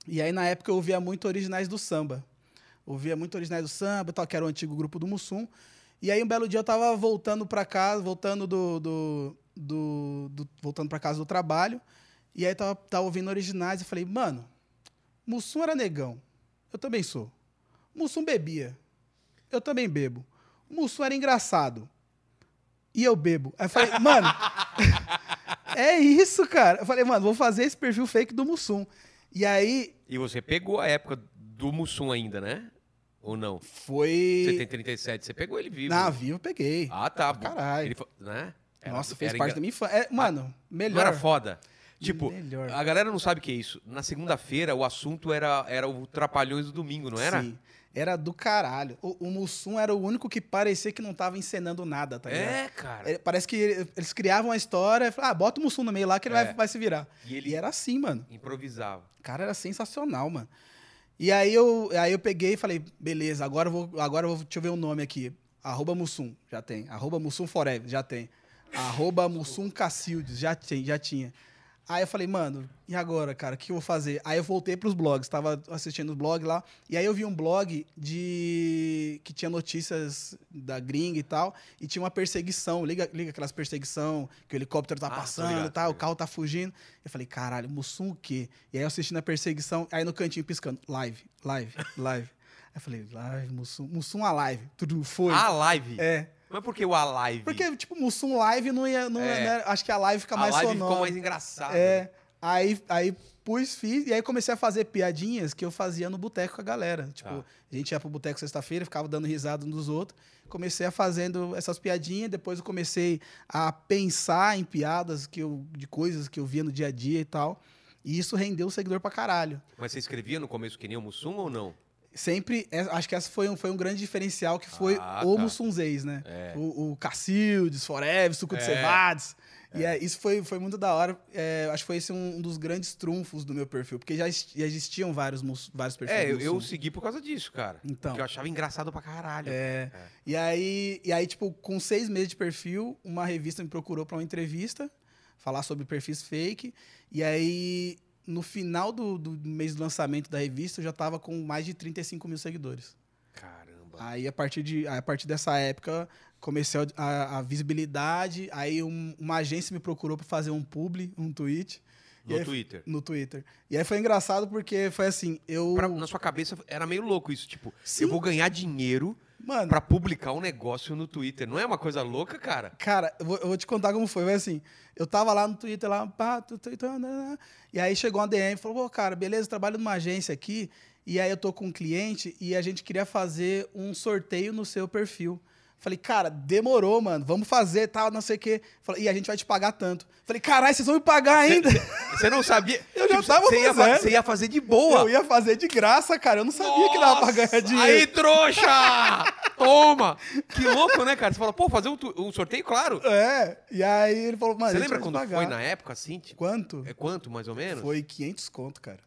E aí, na época, eu ouvia muito originais do samba. Ouvia muito originais do samba, tal, que era o antigo grupo do Mussum. E aí, um belo dia, eu tava voltando pra casa, voltando do... do, do- do- voltando pra casa do trabalho. E aí, tava, tava ouvindo originais e falei, mano, Mussum era negão. Eu também sou. Mussum bebia. Eu também bebo. Mussum era engraçado. E eu bebo. Aí eu falei, mano, é isso, cara. Eu falei, mano, vou fazer esse perfil fake do Mussum. E aí E você pegou a época do Mussum ainda, né? Ou não? foi. Você tem 37, você pegou ele vivo. Na vivo eu peguei. Ah, tá. Caralho. Ele, fa- né? Era- Nossa, fez parte engra- da minha infância. É, mano, melhor. Não era foda? Tipo, Melhor. a galera não sabe o que é isso. Na segunda-feira, o assunto era, era o Trapalhões do Domingo, não era? Sim. Era do caralho. O, o Mussum era o único que parecia que não tava encenando nada, tá ligado? É, cara. É, Parece que ele- eles criavam uma história e falavam, ah, bota o Mussum no meio lá que ele É. vai, vai se virar. E ele E era assim, mano. improvisava. Cara era sensacional, mano. E aí eu, aí eu peguei e falei, beleza, agora eu vou, agora eu vou, deixa eu ver o nome aqui. Arroba Mussum, já tem. Arroba Mussum Forever, já tem. Arroba Mussum Cacildes, já, tem, já tinha. Aí eu falei, mano, e agora, cara, o que eu vou fazer? Aí eu voltei pros blogs, tava assistindo os blogs lá, e aí eu vi um blog de que tinha notícias da gringa e tal, e tinha uma perseguição, liga, liga aquelas perseguição, que o helicóptero tá Ah, passando e tal, o carro tá fugindo. Eu falei, caralho, Mussum o quê? E aí eu assistindo a perseguição, aí no cantinho piscando, live, live, live. Aí eu falei, live, Mussum, Mussum a live. Tudo foi. A live. É. Mas por que o A live? Porque, tipo, Mussum live não ia. Não, É. né, acho que a live fica a mais live sonora. ficou mais engraçada. É. Aí, aí pus, fiz, e aí comecei a fazer piadinhas que eu fazia no boteco com a galera. Tipo, Tá. a gente ia pro boteco sexta-feira, ficava dando risada uns dos outros. Comecei a fazendo essas piadinhas, depois eu comecei a pensar em piadas que eu, de coisas que eu via no dia a dia e tal. E isso rendeu seguidor pra caralho. Mas você escrevia no começo que nem o Mussum ou não? Sempre, é, acho que essa foi um, foi um grande diferencial que foi Ah, o tá. Mussunzês, né? É. O, o Cacildes, Forever, Suco de É. E é, isso foi, foi muito da hora. É, acho que foi esse um, dos grandes trunfos do meu perfil, porque já, já existiam vários, vários perfis. É, eu, eu segui por causa disso, cara. Então. Porque eu achava engraçado pra caralho. É, E aí, e aí, tipo, com seis meses de perfil, uma revista me procurou para uma entrevista, falar sobre perfis fake. E aí, no final do, do mês do lançamento da revista, eu já tava com mais de 35 mil seguidores. Caramba. Aí, a partir, de, a partir dessa época, comecei a, a- visibilidade. Aí, um- uma agência me procurou para fazer um publi, um tweet. no aí- Twitter. No Twitter. E aí foi engraçado porque foi assim, eu... Pra- na sua cabeça era meio louco isso, tipo, Sim. eu vou ganhar dinheiro Mano, pra publicar um negócio no Twitter. Não é uma coisa louca, cara? Cara, eu vou, eu vou te contar como foi. Foi assim, eu tava lá no Twitter, lá, pá, tu, tu, tu, né, e aí chegou uma DM e falou, pô, cara, beleza, trabalho numa agência aqui, e aí eu tô com um cliente e a gente queria fazer um sorteio no seu perfil. Falei, cara, demorou, mano, vamos fazer, tal, não sei o quê. Falei, e a gente vai te pagar tanto. Falei, caralho, vocês vão me pagar ainda? Você não sabia. Eu já Tipo, tava você ia, fa- fazendo. você ia fazer de boa. Eu ia fazer de graça, cara, eu não sabia que dava pra ganhar Nossa! dinheiro. Aí, trouxa! Toma! Que louco, né, cara? Você fala, pô, fazer um, um sorteio, claro. É, e aí ele falou, mano, Você lembra quando foi na época, assim? Tipo, Quanto? é quanto, mais ou menos? Foi 500 conto, cara.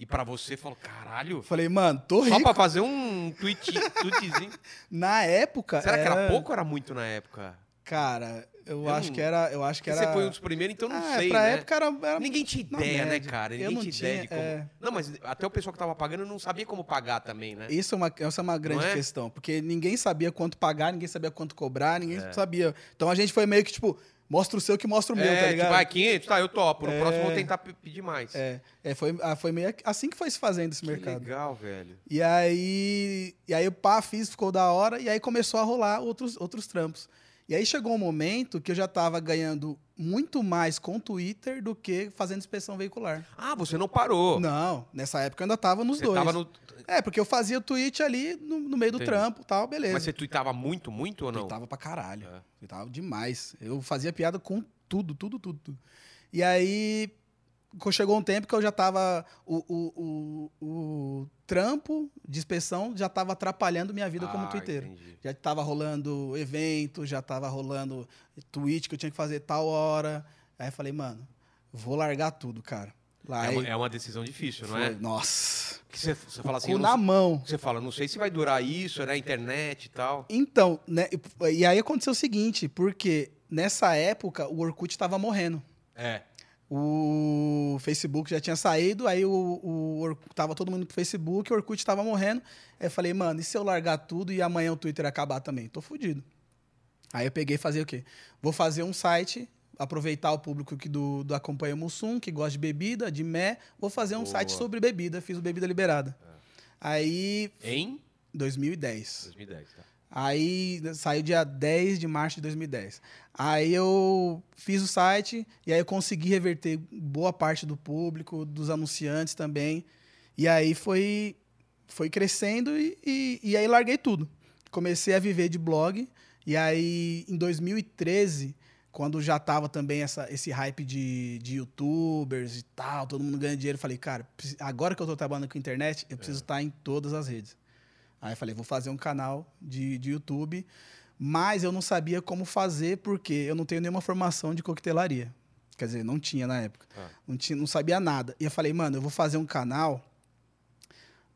E pra você, falou, caralho, Falei, mano, tô só rico. pra fazer um tweet, tweetzinho. Na época Será que era era pouco ou era muito na época? Cara, eu, Eu acho não- que era, eu acho que Porque era você foi um dos primeiros, então não Ah, sei, pra né? época era, era Ninguém tinha ideia, né, cara? Ninguém não tinha ideia tinha, de como. é. Não, mas até o pessoal que tava pagando não sabia como pagar também, né? Isso é uma, essa é uma grande é? questão, porque ninguém sabia quanto pagar, ninguém sabia quanto cobrar, ninguém É. sabia. Então a gente foi meio que tipo, mostra o seu que mostra o meu, é, tá ligado? tipo, ah, 500, tá, eu topo. No É. próximo eu vou tentar pe- pedir mais. É, é, foi, ah, foi meio assim que foi se fazendo esse que mercado. legal, velho. E aí, e aí o pá, fiz, ficou da hora, e aí começou a rolar outros, outros trampos. E aí chegou um momento que eu já tava ganhando muito mais com o Twitter do que fazendo inspeção veicular. Ah, você não parou. Não, nessa época eu ainda tava nos você dois. tava no... É, porque eu fazia o tweet ali no, no meio do Entendi. trampo tal, beleza. Mas você tweetava muito, muito ou não? Tweetava pra caralho. É. Tweetava demais. Eu fazia piada com tudo, tudo, tudo, tudo. E aí, chegou um tempo que eu já tava. O, o, o, o trampo de inspeção já tava atrapalhando minha vida como Ah, twitteiro. entendi. Já tava rolando evento, já tava rolando tweet que eu tinha que fazer tal hora. Aí eu falei, mano, vou largar tudo, cara. Lá É uma, é uma decisão difícil, não foi- é? Nossa. Que você, você fala assim, não na sei- mão. você fala, não sei se vai durar isso, né? Internet e tal. Então, né, e aí aconteceu o seguinte, porque nessa época o Orkut tava morrendo. É. O Facebook já tinha saído, aí o, o tava todo mundo pro Facebook, o Orkut tava morrendo. Aí eu falei, mano, e se eu largar tudo e amanhã o Twitter acabar também? Tô fudido. Aí eu peguei e fazer o quê? Vou fazer um site, aproveitar o público que do, do Acompanha Mussum, que gosta de bebida, de mé, vou fazer um Boa. site sobre bebida, fiz o Bebida Liberada. Aí, Em 2010. 2010, tá? Aí saiu dia 10 de março de 2010. Aí eu fiz o site e aí eu consegui reverter boa parte do público, dos anunciantes também. E aí foi, foi crescendo e, e, e aí larguei tudo. Comecei a viver de blog. E aí em 2013, quando já tava também essa, esse hype de, de youtubers e tal, todo mundo ganhando dinheiro, eu falei, cara, agora que eu tô trabalhando com internet, eu preciso estar em todas as redes. Aí eu falei, vou fazer um canal de, de YouTube, mas eu não sabia como fazer porque eu não tenho nenhuma formação de coquetelaria. Quer dizer, não tinha na época. Tá. Não, tinha, não sabia nada. E eu falei, mano, eu vou fazer um canal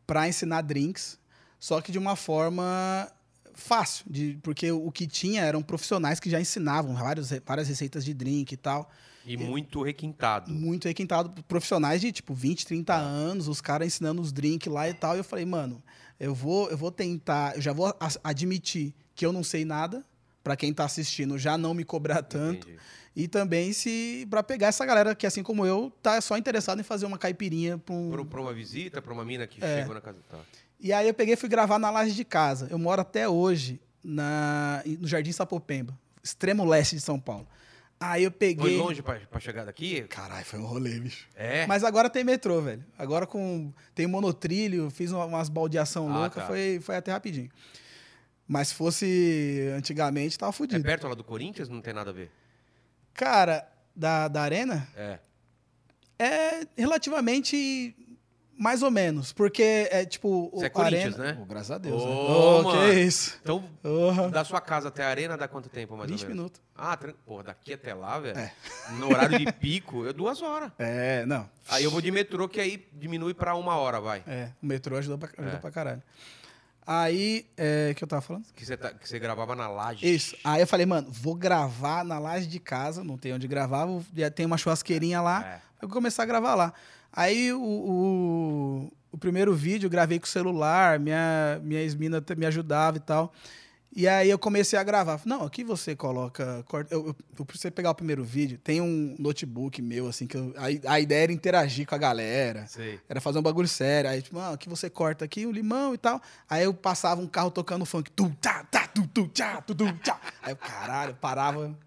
para ensinar drinks, só que de uma forma fácil, de, porque o que tinha eram profissionais que já ensinavam vários, várias receitas de drink e tal E muito requintado. muito requintado, profissionais de tipo 20, 30 Tá. anos, os caras ensinando os drinks lá e tal. E eu falei, mano, eu vou, eu vou tentar, eu já vou admitir que eu não sei nada, pra quem tá assistindo já não me cobrar tanto. Entendi. E também se para pegar essa galera que assim como eu tá só interessado em fazer uma caipirinha pra um uma visita, pra uma mina que É. chegou na casa. Tá. E aí eu peguei e fui gravar na laje de casa. Eu moro até hoje na, no Jardim Sapopemba, extremo leste de São Paulo. Aí eu peguei. Foi longe pra, pra chegar daqui? Caralho, foi um rolê, bicho. É. Mas agora tem metrô, velho. Agora com tem monotrilho, fiz uma- umas baldeação Ah, louca, tá. foi, foi até rapidinho. Mas se fosse antigamente, tava É fudido. perto lá do Corinthians? Não tem nada a ver. Cara, da, da arena É. é relativamente mais ou menos, porque é tipo Você é Corinthians, arena... né? Oh, graças a Deus. Ô, né? Oh, que isso. Então, Porra. da sua casa até a arena dá quanto tempo, mais 20 ou menos? minutos. Ah, tran... porra, daqui até lá, velho. É. No horário de pico, é duas horas. É, não. Aí eu vou de metrô, que aí diminui pra uma hora, vai. É, o metrô ajudou pra, ajudou É. pra caralho. Aí, é, que eu tava falando? Que você, tá- que você gravava na laje. Isso. Aí eu falei, mano, vou gravar na laje de casa, não tem onde gravar, vou- já tem uma churrasqueirinha lá, É. eu vou começar a gravar lá. Aí o, o, o primeiro vídeo eu gravei com o celular, minha, minha ex-mina me ajudava e tal. E aí eu comecei a gravar. Não, aqui você coloca. Eu, eu, eu precisei pegar o primeiro vídeo. Tem um notebook meu, assim, que eu- a, a ideia era interagir com a galera. Sei. Era fazer um bagulho sério. Aí, tipo, ah, aqui você corta aqui o limão e tal. Aí eu passava um carro tocando funk. Tu, tá, tá, tu, tu, tchá, tu, tu, tchá. Aí eu, caralho, parava.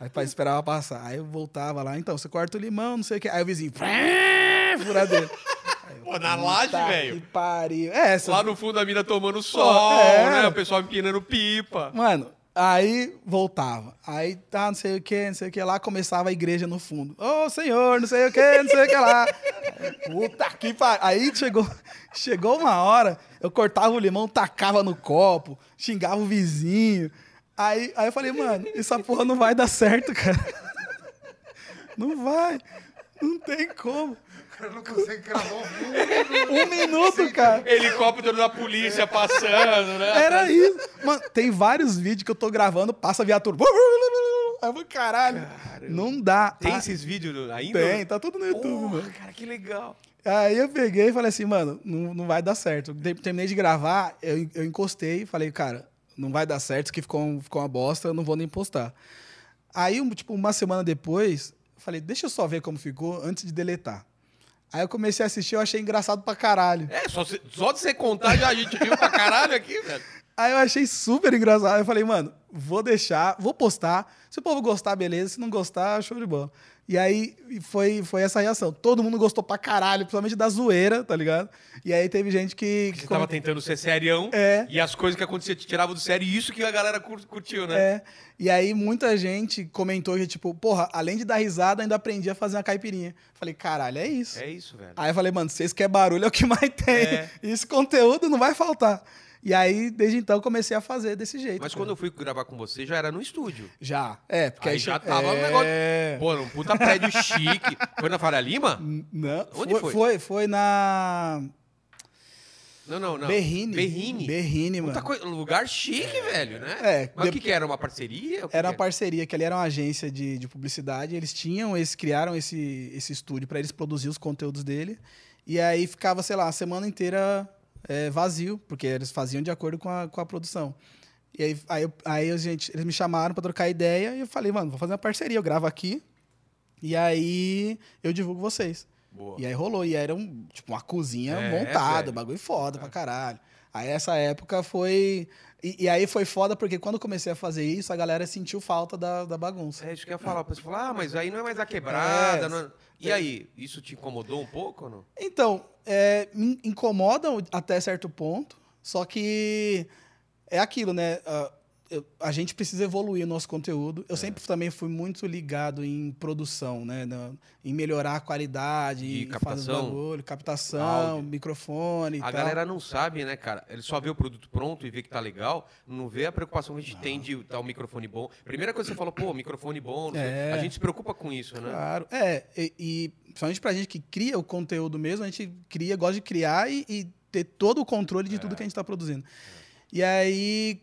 Aí esperava passar. Aí eu voltava lá. Então, você corta o limão, não sei o quê. Aí o vizinho. Furadeira. Aí Pô, na laje, "Puta velho?" Que pariu. É, essa. Lá no fundo a mina tomando sol, é. né? O pessoal empinando pipa. Mano, Aí voltava. Aí tá, não sei o que, não sei o que lá, começava a igreja no fundo. Ô Senhor, não sei o que, não sei o que lá. Puta que pariu. Aí chegou, chegou uma hora, eu cortava o limão, tacava no copo, xingava o vizinho. Aí, aí eu falei, mano, essa porra não vai dar certo, cara. Não vai. Não tem como. Cara não consegue gravar um Um minuto, cara. Helicóptero da polícia passando, né? Era isso. Mano, tem vários vídeos que eu tô gravando, passa a viatura. Aí eu falei, caralho, não dá. Tem Ah, esses vídeos ainda? Tem, tá tudo no YouTube, Porra, mano. cara, que legal. Aí eu peguei e falei assim, mano, não, não vai dar certo. Te- Terminei de gravar, eu, eu encostei e falei, cara, não vai dar certo, isso aqui ficou, ficou uma bosta, eu não vou nem postar. Aí, tipo, uma semana depois, falei, deixa eu só ver como ficou antes de deletar. Aí eu comecei a assistir, eu achei engraçado pra caralho. É, só, se- só de você contar já a gente viu pra caralho aqui, velho. Aí eu achei super engraçado. Eu falei, mano, vou deixar, vou postar. Se o povo gostar, beleza. Se não gostar, show de bola. E aí foi, foi essa reação. Todo mundo gostou pra caralho, principalmente da zoeira, tá ligado? E aí teve gente que. que Você tava tentando ser serião É. e as coisas que aconteciam te tiravam do sério e isso que a galera cur- curtiu, né? É. E aí muita gente comentou que, tipo, porra, além de dar risada, ainda aprendi a fazer uma caipirinha. Falei, caralho, é isso. É isso, velho. Aí eu falei, mano, vocês querem barulho é o que mais tem. É. Esse conteúdo não vai faltar. E aí, desde então, comecei a fazer desse jeito. Mas cara. quando eu fui gravar com você, já era no estúdio. Já. É, porque aí, Aí já tava é... um negócio- Pô, um puta prédio chique. Foi na Faria Lima? Não, Onde foi, foi? foi? Foi na Não, não, não. Berrine. Berrine. Berrine, mano. Coisa, lugar chique, velho, né? É, Mas o de- que que era? Uma parceria? Era uma parceria, que ali era uma agência de, de publicidade. Eles tinham, eles criaram esse, esse estúdio para eles produzir os conteúdos dele. E aí ficava, sei lá, a semana inteira é, vazio, porque eles faziam de acordo com a, com a produção. E aí, aí, aí a gente, eles me chamaram para trocar ideia e eu falei, mano, vou fazer uma parceria. Eu gravo aqui e aí eu divulgo vocês. Boa. E aí rolou. E era um, tipo, uma cozinha É, montada, velho. bagulho foda pra caralho. Aí essa época foi. E, e aí foi foda porque quando comecei a fazer isso, a galera sentiu falta da, da bagunça. É isso que eu ia falar. Você falou, ah, mas aí não é mais a quebrada. É. não é- E aí, isso te incomodou um pouco ou não? Então, é, me incomoda até certo ponto, só que é aquilo, né? Ah, eu- a gente precisa evoluir o nosso conteúdo. É. Eu sempre também fui muito ligado em produção, né? Na- em melhorar a qualidade, E captação, bagulho, captação, áudio. microfone A tal. galera não sabe, né, cara? Ele só vê o produto pronto e vê que tá legal, não vê a preocupação que a gente tem de dar um microfone bom. Primeira coisa que você falou, pô, microfone bom, não. É. a gente se preocupa com isso, né? Claro. É, e, e principalmente pra gente que cria o conteúdo mesmo, a gente cria, gosta de criar e, e ter todo o controle de tudo que a gente tá produzindo. E aí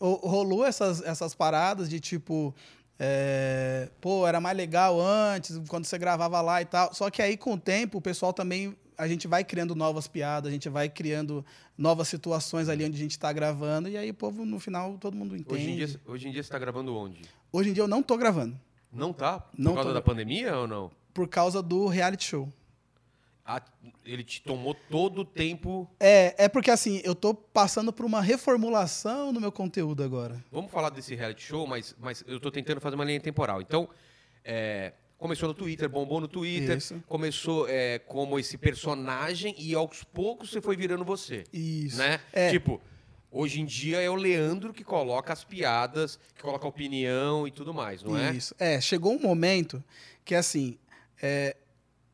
rolou essas, essas paradas de tipo. é, pô, era mais legal antes, quando você gravava lá e tal. Só que aí, com o tempo, o pessoal também. A gente vai criando novas piadas, a gente vai criando novas situações ali onde a gente tá gravando, e aí o povo, no final, todo mundo entende. Hoje em, dia, hoje em dia você tá gravando onde? Hoje em dia eu não tô gravando, Não tá? Por Não causa tô. da pandemia ou não? por causa do reality show. Ele te tomou todo o tempo. É, é porque assim, eu tô passando por uma reformulação no meu conteúdo agora. Vamos falar desse reality show, mas, mas eu tô tentando fazer uma linha temporal. Então, é, começou no Twitter, bombou no Twitter, Isso. começou é, como esse personagem e aos poucos você foi virando você. Isso. Né? É. Tipo, hoje em dia é o Leandro que coloca as piadas, que coloca a opinião e tudo mais, não é? Isso. É, chegou um momento que assim, é,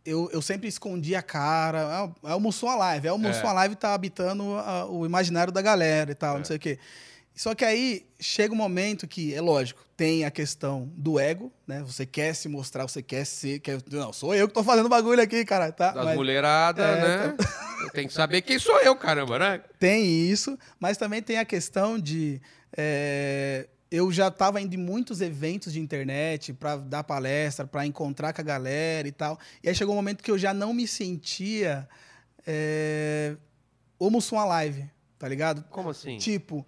eu, eu sempre escondi a cara. Ah, É o Mussum Alive. É o Mussum É. Alive tá habitando a- o imaginário da galera e tal, É. não sei o quê. Só que aí chega um momento que, é lógico, tem a questão do ego, né? Você quer se mostrar, você quer ser. Quer, não, sou eu que tô fazendo bagulho aqui, cara. Tá? Das Mas- mulheradas, É, né? Tem que saber quem sou eu, caramba, né? Tem isso, mas também tem a questão de. é, eu já estava indo em muitos eventos de internet para dar palestra, para encontrar com a galera e tal. E aí chegou um momento que eu já não me sentia é, o Mussum Alive, tá ligado? Como assim? Tipo,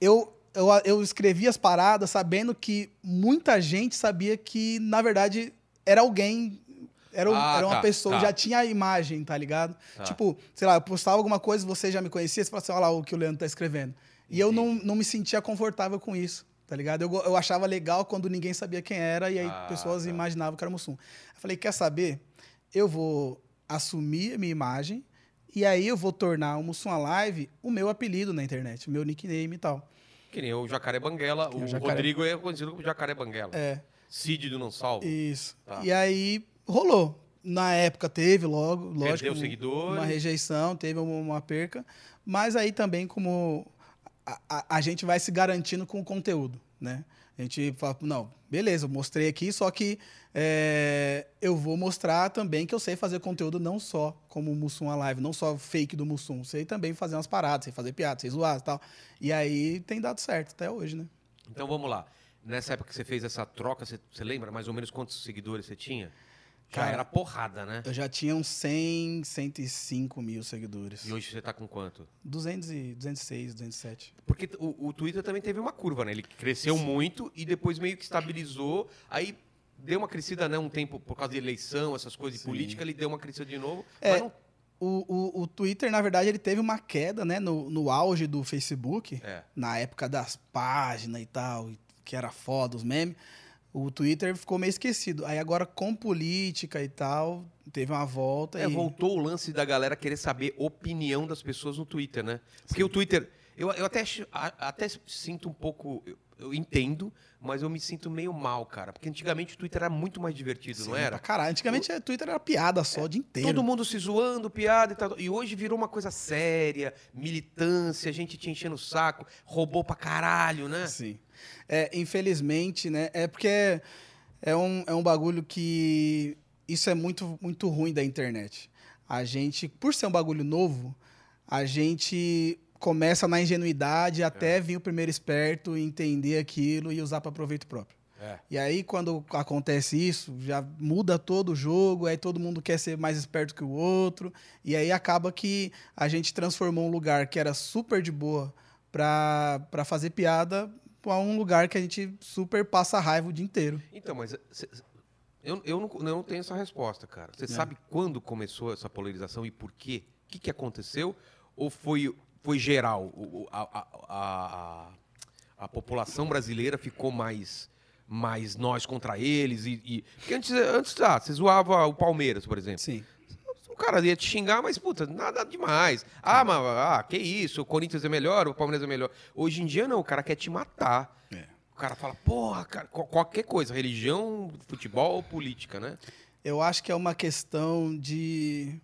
eu, eu, eu escrevi as paradas sabendo que muita gente sabia que, na verdade, era alguém. Era, um- Ah, era uma tá, pessoa, tá. já tinha a imagem, tá ligado? Tá. Tipo, sei lá, eu postava alguma coisa, você já me conhecia, você falava assim, olha lá o que o Leandro tá escrevendo. E eu não, não me sentia confortável com isso, tá ligado? Eu, eu achava legal quando ninguém sabia quem era e aí Ah, pessoas tá. imaginavam que era Mussum. Eu falei, quer saber? Eu vou assumir a minha imagem e aí eu vou tornar o Mussum Alive o meu apelido na internet, o meu nickname e tal. Que nem o Jacaré Banguela. É O o Jacaré- Rodrigo é conhecido como Jacaré Banguela. É, Cid do Não Salvo. isso. Tá. E aí rolou. Na época teve logo, lógico, Perdeu um- seguidores. uma rejeição, teve uma, uma perca, mas aí também como a, a- gente vai se garantindo com o conteúdo, né? A gente fala, não, beleza, eu mostrei aqui, só que é, eu vou mostrar também que eu sei fazer conteúdo não só como o Mussum a live, não só fake do Mussum, sei também fazer umas paradas, sei fazer piada, sei zoar e tal. E aí tem dado certo até hoje, né? Então vamos lá. Nessa época que você fez essa troca, você, você lembra mais ou menos quantos seguidores você tinha? Já Cara, era porrada, né? Eu já tinha uns 100, 105 mil seguidores. E hoje você tá com quanto? 200 e, 206, 207. Porque o, o Twitter também teve uma curva, né? Ele cresceu muito e depois meio que estabilizou. Aí deu uma crescida, né? Um tempo por causa de eleição, essas coisas de Sim. política, ele deu uma crescida de novo. É, não- O, o, o Twitter, na verdade, ele teve uma queda, né? No, no auge do Facebook, é. na época das páginas e tal, que era foda, os memes. O Twitter ficou meio esquecido. Aí agora, com política e tal, teve uma volta. É, e... voltou o lance da galera querer saber opinião das pessoas no Twitter, né? Porque o Twitter, eu, eu até, até sinto um pouco, eu, entendo, mas eu me sinto meio mal, cara. Porque antigamente o Twitter era muito mais divertido, Sim, não era? Caralho. Antigamente, o Twitter era piada só o dia inteiro. Todo mundo se zoando, piada e tal. E hoje virou uma coisa séria, militância, gente te enchendo o saco, roubou pra caralho, né? Sim. É, infelizmente, né? É porque é um, é um bagulho que. Isso é muito, muito ruim da internet. A gente, por ser um bagulho novo, a gente começa na ingenuidade até vir o primeiro esperto entender aquilo e usar para proveito próprio. É. E aí, quando acontece isso, já muda todo o jogo, aí todo mundo quer ser mais esperto que o outro, e aí acaba que a gente transformou um lugar que era super de boa pra, pra fazer piada pra um lugar que a gente super passa raiva o dia inteiro. Então, mas cê- eu, eu, não, eu não tenho essa resposta, cara. Você sabe quando começou essa polarização e por quê? O que, que aconteceu? Ou foi, foi geral? O- a, a, a, a população brasileira ficou mais, mais nós contra eles? E, e- Porque antes, antes ah, você zoava o Palmeiras, por exemplo. Sim. O cara ia te xingar, mas, puta, nada demais. Ah, mas, ah, que isso, o Corinthians é melhor, o Palmeiras é melhor. Hoje em dia, não, o cara quer te matar. É. O cara fala, porra, cara, qual- qualquer coisa, religião, futebol ou política, né? Eu acho que é uma questão de.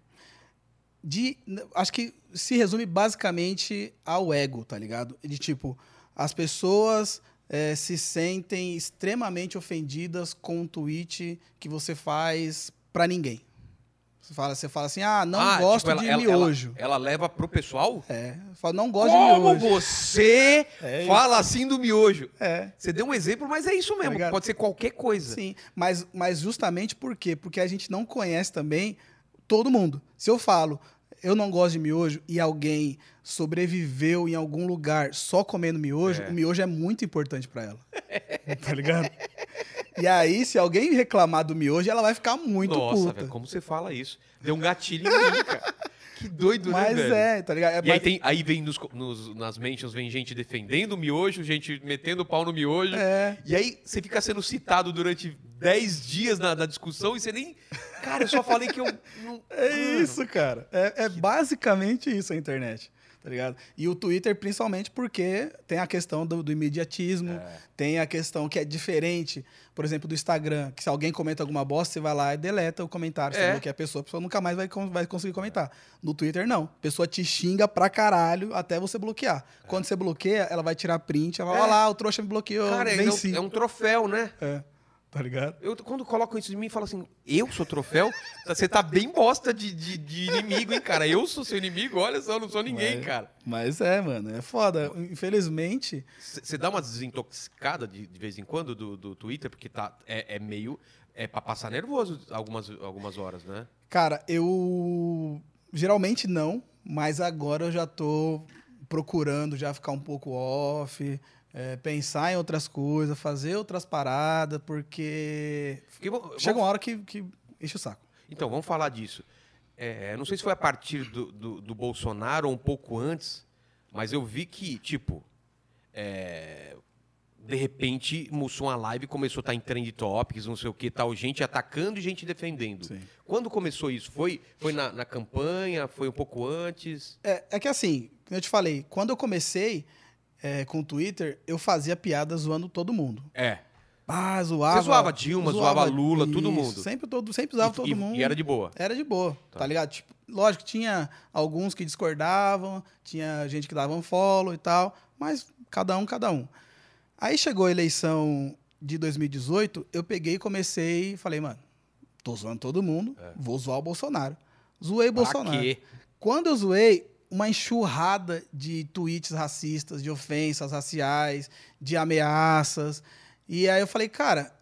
De acho que se resume basicamente ao ego, tá ligado? De tipo, as pessoas eh, se sentem extremamente ofendidas com um tweet que você faz pra ninguém. Você fala, você fala assim, ah, não Ah, gosto tipo, ela- de ela- miojo. Ela, ela leva pro pessoal? É, fala, não gosto Como de miojo. você É fala assim do miojo? É. Você deu um exemplo, mas é isso mesmo. ligado? Pode ser qualquer coisa. Sim, mas, mas justamente por quê? Porque a gente não conhece também todo mundo. Se eu falo, eu não gosto de miojo e alguém sobreviveu em algum lugar só comendo miojo, É. o miojo é muito importante pra ela. tá ligado? E aí, se alguém reclamar do miojo, ela vai ficar muito Nossa, puta. velho, como você fala isso? Deu um gatilho em mim, cara. Que doido, Mas né, velho? é, tá ligado? É, E aí, mas- tem, aí vem nos, nos- nas mentions, vem gente defendendo o miojo, gente metendo o pau no miojo. É. E aí você fica sendo citado durante 10 dias na, na discussão e você nem. Cara, eu só falei que eu. Não... É isso, cara. É, é basicamente isso a internet. Tá ligado? E o Twitter, principalmente porque tem a questão do, do imediatismo, É. tem a questão que é diferente, por exemplo, do Instagram, que se alguém comenta alguma bosta, você vai lá e deleta o comentário. Você É. bloqueia a pessoa, a pessoa nunca mais vai, vai conseguir comentar. No Twitter, não. A pessoa te xinga pra caralho até você bloquear. Quando você bloqueia, ela vai tirar print, ela vai, É. lá, o trouxa me bloqueou, Cara, é, um, é um troféu, né? É. Tá ligado? Eu, quando colocam isso de mim e falam assim, eu sou troféu, você tá bem bosta de, de, de inimigo, hein, cara? Eu sou seu inimigo, olha só, eu não sou ninguém, Mas- cara. Mas é, mano, é foda. Infelizmente, Você dá uma desintoxicada de, de vez em quando do, do Twitter, porque tá, é, é meio. É pra passar nervoso algumas, algumas horas, né? Cara, eu geralmente não, mas agora eu já tô procurando já ficar um pouco off, é, pensar em outras coisas, fazer outras paradas, porque vamos- chega uma hora que, que enche o saco. Então, vamos falar disso. É, não sei se foi a partir do, do, do Bolsonaro ou um pouco antes, mas eu vi que, tipo, é, de repente, Mussum a live começou a estar em trend topics, não sei o que, tal, gente atacando e gente defendendo. Sim. Quando começou isso? Foi, foi na, na campanha? Foi um pouco antes? É, é que assim, como eu te falei, quando eu comecei, é, com o Twitter, eu fazia piada zoando todo mundo. É. Ah, zoava. Você zoava Dilma, zoava Lula, todo mundo. Sempre, todo, sempre usava E- todo e- mundo. E era de boa. Era de boa, tá, Tá. ligado? Tipo, lógico, tinha alguns que discordavam, tinha gente que dava um follow e tal, mas cada um, cada um. Aí chegou a eleição de 2018, eu peguei e comecei e falei, mano, tô zoando todo mundo, vou zoar o Bolsonaro. Zoei o Pra Bolsonaro. quê? Quando eu zoei, uma enxurrada de tweets racistas, de ofensas raciais, de ameaças. E aí eu falei, cara,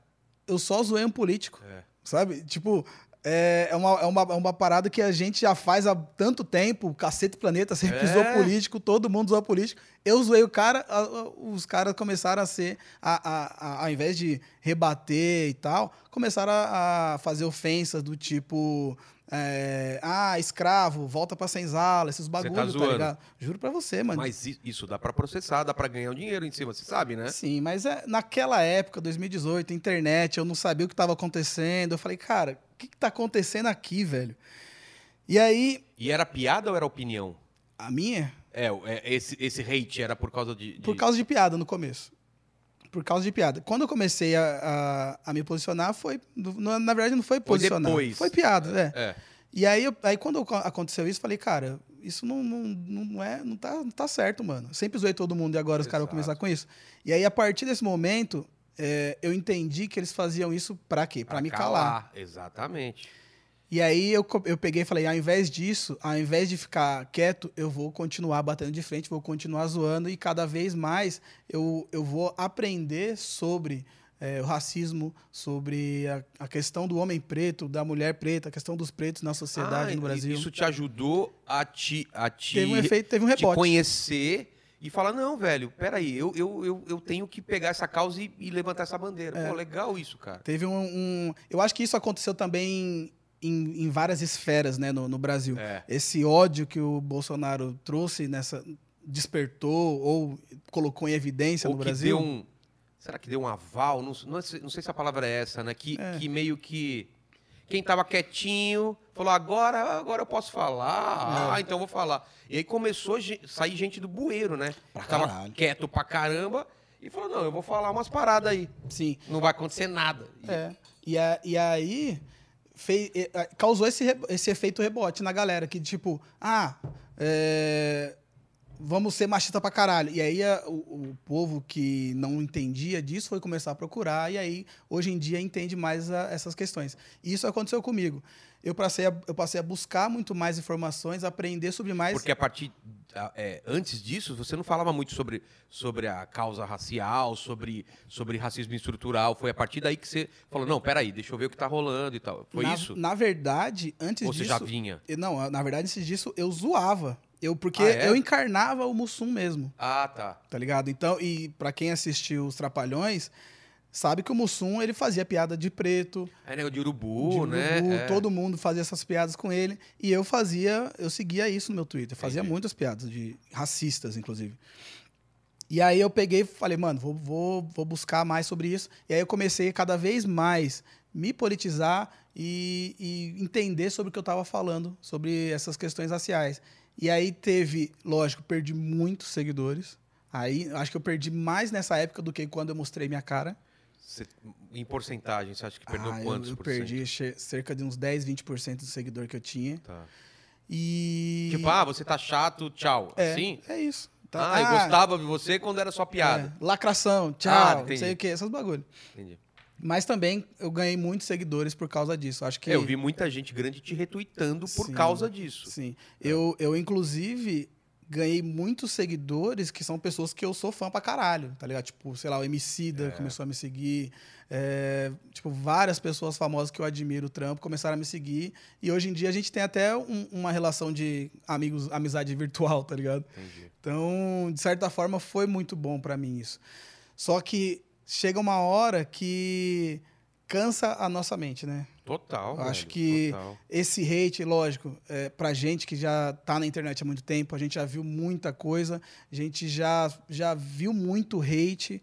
eu só zoei um político. É. Sabe? Tipo, é, é, uma, é, uma, é uma parada que a gente já faz há tanto tempo. Cacete Planeta sempre É. zoou político, todo mundo zoou político. Eu zoei o cara, a- a- os caras começaram a ser, a, a, a- ao invés de rebater e tal, começaram a, a fazer ofensas do tipo. É, ah, escravo, volta pra senzala, esses bagulho, tá, zoando. ligado? Juro pra você, mano. Mas isso dá pra processar, dá pra ganhar um dinheiro em cima, você sabe, né? Sim, mas é, naquela época, 2018, internet, eu não sabia o que estava acontecendo. Eu falei, cara, o que, que tá acontecendo aqui, velho? E aí, E era piada ou era opinião? a minha, É, é, esse, esse hate era por causa de. de- por causa de piada no começo. Por causa de piada. Quando eu comecei a, a, a me posicionar, foi. não- Na verdade, não foi Foi posicionar. depois. Foi piada, é. É. E aí, eu- aí quando ac- aconteceu isso, falei, cara, isso não, não, não, é, não, tá, não tá certo, mano. Sempre zoei todo mundo e agora os caras vão Exato. começar com isso. E aí, a partir desse momento, é, eu entendi que eles faziam isso pra quê? Pra, me calar. Exatamente. E aí eu, eu peguei e falei, ao invés disso, ao invés de ficar quieto, eu vou continuar batendo de frente, vou continuar zoando e cada vez mais eu, eu vou aprender sobre é, o racismo, sobre a, a questão do homem preto, da mulher preta, a questão dos pretos na sociedade Ah, no Brasil. Isso te ajudou a te, a te, teve um efeito, teve um te rebote. conhecer e falar, não, velho, peraí, eu, eu, eu, eu tenho que pegar essa causa e, e levantar essa bandeira. É. Pô, legal isso, cara. Teve um, um- Eu acho que isso aconteceu também em, em várias esferas né, no, no Brasil. É. Esse ódio que o Bolsonaro trouxe nessa. despertou ou colocou em evidência Ou no Brasil. deu um. Será que deu um aval? Não, não, sei, não sei se a palavra é essa, né? Que, É. que meio que. Quem tava quietinho falou, agora, agora eu posso falar. É. Ah, então vou falar. E aí começou a sair gente do bueiro, né? Pra tava caralho. quieto pra caramba e falou, não, eu vou falar umas paradas aí. Sim. Não vai acontecer nada. É. E, a- e aí fei- e- a- causou esse, esse efeito rebote na galera, que tipo, ah, é, vamos ser machista pra caralho. E aí a- o, o povo que não entendia disso foi começar a procurar, e aí hoje em dia entende mais a- essas questões. E isso aconteceu comigo. Eu passei, a, eu passei a buscar muito mais informações, aprender sobre mais. Porque a partir. é, antes disso, você não falava muito sobre, sobre a causa racial, sobre, sobre racismo estrutural. Foi a partir daí que você falou, não, peraí, deixa eu ver o que tá rolando e tal. Foi na, isso? Na verdade, antes Ou você disso. já vinha? eu- Não, na verdade, antes disso, eu zoava. Eu, porque Ah, é? eu encarnava o Mussum mesmo. Ah, tá. tá ligado? Então, e pra quem assistiu os Trapalhões, sabe que o Mussum, ele fazia piada de preto, É negócio de urubu, de urubu, né? É. todo mundo fazia essas piadas com ele, e eu fazia, eu seguia isso no meu Twitter, fazia Entendi. muitas piadas, de racistas, inclusive. E aí eu peguei e falei, mano, vou, vou, vou buscar mais sobre isso, e aí eu comecei cada vez mais me politizar e, e entender sobre o que eu tava falando, sobre essas questões raciais. E aí teve, lógico, perdi muitos seguidores, Aí, acho que eu perdi mais nessa época do que quando eu mostrei minha cara. Cê- em porcentagem, você acha que perdeu Ah, eu- quantos eu, por cento? perdi che- cerca de uns 10, 20% do seguidor que eu tinha. Tá. E. Tipo, ah, você tá chato, tchau. é, Assim? É isso. Ah, eu gostava de você quando era só piada. é, lacração, Ah, tchau, não entendi. sei o que, essas bagulho. Entendi. Mas também eu ganhei muitos seguidores por causa disso. Acho que. É, eu vi muita gente grande te retweetando por Sim. causa disso. Sim. Eu, eu, inclusive, ganhei muitos seguidores que são pessoas que eu sou fã pra caralho, tá ligado? Tipo, sei lá, o Emicida É. começou a me seguir. é, tipo, várias pessoas famosas que eu admiro o trampo começaram a me seguir. E hoje em dia a gente tem até um- uma relação de amigos, amizade virtual, tá ligado? Entendi. Então, de certa forma, foi muito bom pra mim isso. Só que chega uma hora que cansa a nossa mente, né? Total. Eu acho velho, que- total. Esse hate, lógico, é, pra gente que já tá na internet há muito tempo, a gente já viu muita coisa, a gente já, já viu muito hate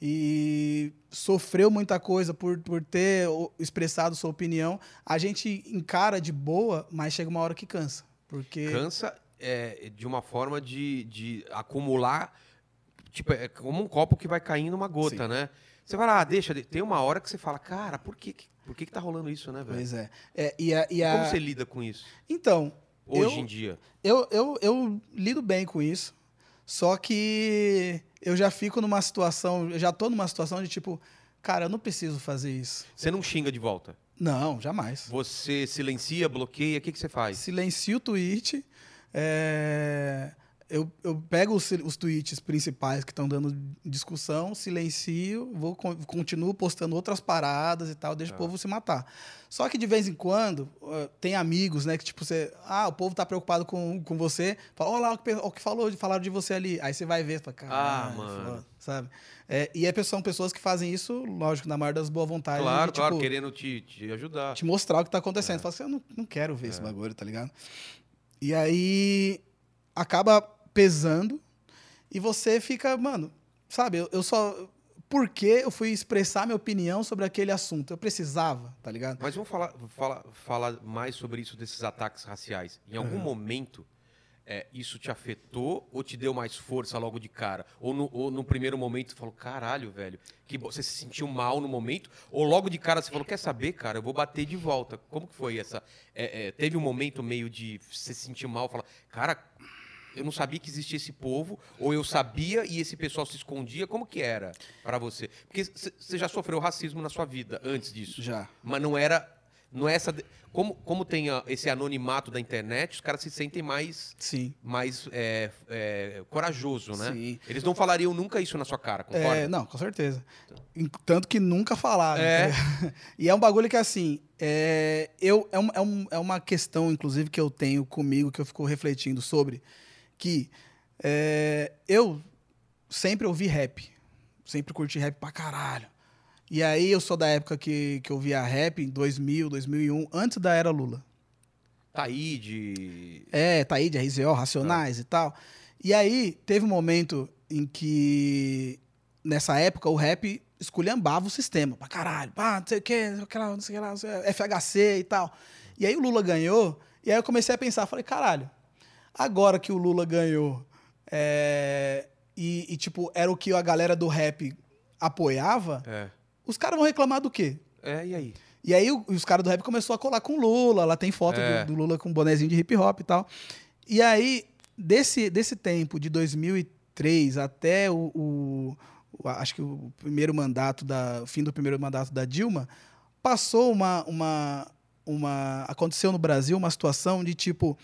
e sofreu muita coisa por, por ter expressado sua opinião. A gente encara de boa, mas chega uma hora que cansa. Porque. Cansa é, de uma forma de, de acumular tipo, é como um copo que vai caindo uma gota, né? Você lá, ah, deixa. de- Tem uma hora que você fala, cara, por que, que- por que, que tá rolando isso, né, velho? Pois é. É, e a, e a- Como você lida com isso Então, hoje eu, em dia? eu, eu, eu lido bem com isso. Só que eu já fico numa situação, eu já tô numa situação de tipo, cara, eu não preciso fazer isso. Você não xinga de volta. Não, jamais. Você silencia, bloqueia, o que, que você faz? Silencio o tweet. é, Eu, eu pego os, os tweets principais que estão dando discussão, silencio, vou, con- continuo postando outras paradas e tal, deixo Tá. o povo se matar. Só que de vez em quando, eh, tem amigos, né, que tipo, você. Ah, o povo tá preocupado com, com você. Fala, olha lá o que, pe- o que falou, falaram de você ali. Aí você vai ver, fala, Ah, caralho, mano. foda", sabe? É, e é, são pessoas que fazem isso, lógico, na maior das boas vontades. Claro, claro, tipo, querendo te, te ajudar. te mostrar o que tá acontecendo. Fala assim, eu não, não quero ver esse bagulho, tá ligado? E aí acaba pesando e você fica, mano, sabe, eu, eu só. Por que eu fui expressar minha opinião sobre aquele assunto? Eu precisava, tá ligado? Mas vamos falar, falar, falar mais sobre isso desses ataques raciais. Em algum momento, é, isso te afetou ou te deu mais força logo de cara? Ou no, ou no primeiro momento você falou, caralho, velho, que você se sentiu mal no momento? Ou logo de cara você falou, quer saber, cara, eu vou bater de volta. Como que foi essa? é, é, teve um momento meio de você se sentir mal, falar, cara, eu não sabia que existia esse povo, ou eu sabia e esse pessoal se escondia. Como que era pra você? Porque você já sofreu racismo na sua vida antes disso. Já. Mas não era. Não é essa. Como, como tem esse anonimato da internet, os caras se sentem mais, Sim. mais é, é, corajoso, né? Sim. Eles não falariam nunca isso na sua cara, concorda? É, não, com certeza. Tanto que nunca falaram. É. e é um bagulho que, assim, é, eu, é, um- é um- é uma questão, inclusive, que eu tenho comigo, que eu fico refletindo sobre, que é, eu sempre ouvi rap. Sempre curti rap pra caralho. E aí eu sou da época que, que eu via rap, em 2000, 2001, antes da era Lula. Taíde. É, Taíde, RZO, Racionais e tal. E aí, teve um momento em que, nessa época, o rap esculhambava o sistema. Pra caralho. Pá, não sei o quê, não sei o que lá, não sei o que lá, que, FHC e tal. E aí o Lula ganhou, e aí eu comecei a pensar, falei, caralho, agora que o Lula ganhou, é, e, e, tipo, era o que a galera do rap apoiava, É. os caras vão reclamar do quê? É, e aí? E aí o- os caras do rap começou a colar com o Lula, lá tem foto É. do, do Lula com um bonezinho de hip hop e tal. E aí, desse, desse tempo, de 2003 até o, o- o- acho que o primeiro mandato, da, fim do primeiro mandato da Dilma, passou uma, uma, uma... Aconteceu no Brasil uma situação de tipo,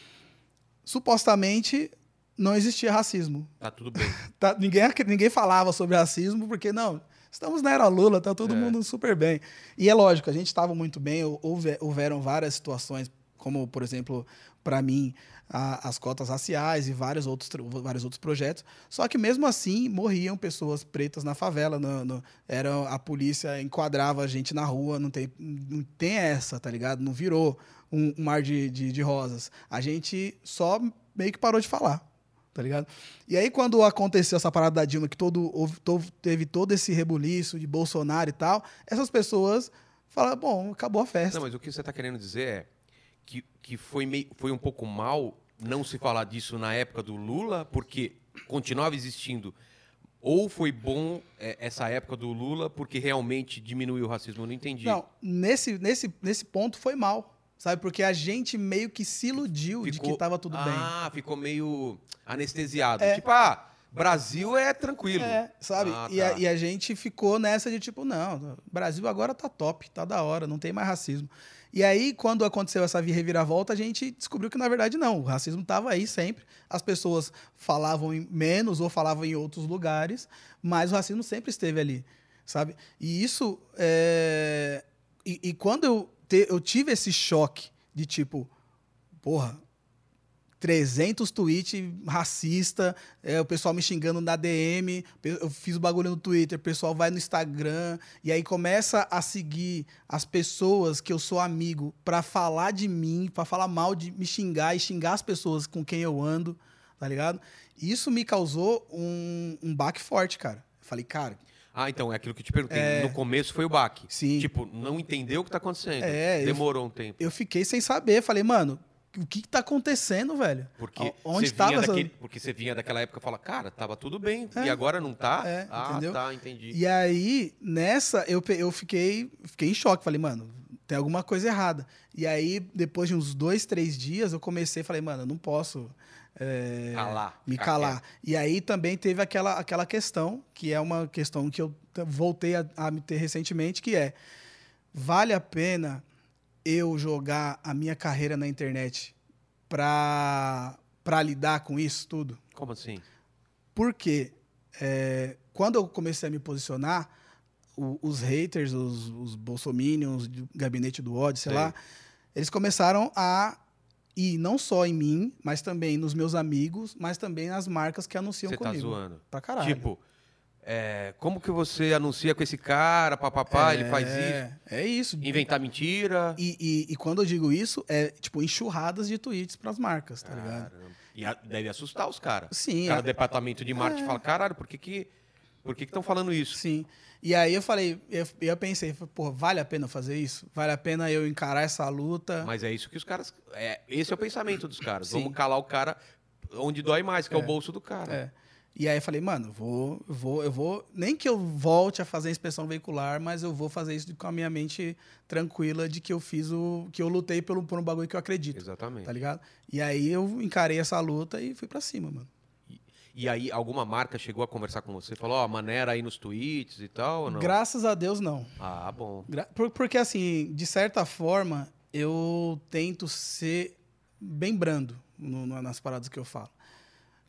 supostamente não existia racismo. Tá tudo bem. Tá, ninguém, ninguém falava sobre racismo, porque não, estamos na era Lula, tá todo É. mundo super bem. E é lógico, a gente estava muito bem, hou- houve, houveram várias situações, como, por exemplo, para mim, a- as cotas raciais e vários outros, tro- vários outros projetos. Só que mesmo assim, morriam pessoas pretas na favela. no- no- era, a polícia enquadrava a gente na rua, não tem, não tem essa, tá ligado? Não virou um, um mar de, de, de rosas. A gente só meio que parou de falar tá ligado? E aí, quando aconteceu essa parada da Dilma, que todo, houve- to- teve todo esse rebuliço de Bolsonaro e tal, essas pessoas falaram, bom, acabou a festa. Não, mas o que você tá querendo dizer é que, que foi, meio, foi um pouco mal não se falar disso na época do Lula, porque continuava existindo. Ou foi bom é, essa época do Lula porque realmente diminuiu o racismo? Eu não entendi. Não, nesse, nesse, nesse ponto foi mal, sabe? Porque a gente meio que se iludiu de que tava tudo bem. Ah, ficou meio anestesiado. É. Tipo, ah, Brasil é tranquilo. É, sabe? Ah, e, a, tá. e a gente ficou nessa de tipo, não, Brasil agora tá top, tá da hora, não tem mais racismo. E aí, quando aconteceu essa reviravolta, a gente descobriu que, na verdade, não. O racismo estava aí sempre. As pessoas falavam em menos ou falavam em outros lugares, mas o racismo sempre esteve ali, sabe? E isso. é, E, e quando eu, te- eu tive esse choque de tipo, porra, 300 tweets racista, é, o pessoal me xingando na DM, eu fiz o bagulho no Twitter, o pessoal vai no Instagram e aí começa a seguir as pessoas que eu sou amigo pra falar de mim, pra falar mal de me xingar e xingar as pessoas com quem eu ando, tá ligado? Isso me causou um, um baque forte, cara. Falei, cara, Ah, então, é aquilo que eu te perguntei. No começo foi o baque. Sim. Tipo, não entendeu o que tá acontecendo. É, eu- Demorou um tempo. eu fiquei sem saber, falei, mano, o que, que tá acontecendo, velho? Porque Onde você tava essa... daquele, porque você vinha daquela época e fala, cara, tava tudo bem. É. E agora não tá? É, ah, entendeu? tá, entendi. E aí, nessa, eu, eu fiquei, fiquei em choque. Falei, mano, tem alguma coisa errada. E aí, depois de uns dois, três dias, eu comecei, falei, mano, eu não posso é, Calar, me calar. E aí também teve aquela, aquela questão, que é uma questão que eu voltei a, a me ter recentemente, que é, vale a pena eu jogar a minha carreira na internet pra lidar com isso tudo? Como assim? Porque é, quando eu comecei a me posicionar, o- os haters, os, os bolsominions, do gabinete do ódio, sei Sei. lá, eles começaram a ir não só em mim, mas também nos meus amigos, mas também nas marcas que anunciam Você tá comigo. zoando. Pra caralho. Tipo, é, como que você anuncia com esse cara, papapá, ele faz isso? É, é isso. Inventar mentira. E, e- e quando eu digo isso, é tipo enxurradas de tweets pras marcas, tá ligado? Caramba. E a- deve assustar os caras. Sim, O cara do departamento de marketing fala, caralho, por que que por que estão falando isso? Sim. E aí eu falei, eu, eu pensei, pô, vale a pena fazer isso? Vale a pena eu encarar essa luta? Mas é isso que os caras. É, esse é o pensamento dos caras. Sim. Vamos calar o cara onde dói mais, que é, o É. bolso do cara. É. E aí eu falei, mano, vou, vou, eu vou. Nem que eu volte a fazer a inspeção veicular, mas eu vou fazer isso com a minha mente tranquila de que eu fiz o. que eu lutei pelo, por um bagulho que eu acredito. Exatamente. Tá ligado? E aí eu encarei essa luta e fui pra cima, mano. E aí, alguma marca chegou a conversar com você? Falou, ó, maneira aí nos tweets e tal? Graças a Deus, não. Ah, bom. Gra- por- porque, assim, de certa forma, eu tento ser bem brando no- no- nas paradas que eu falo.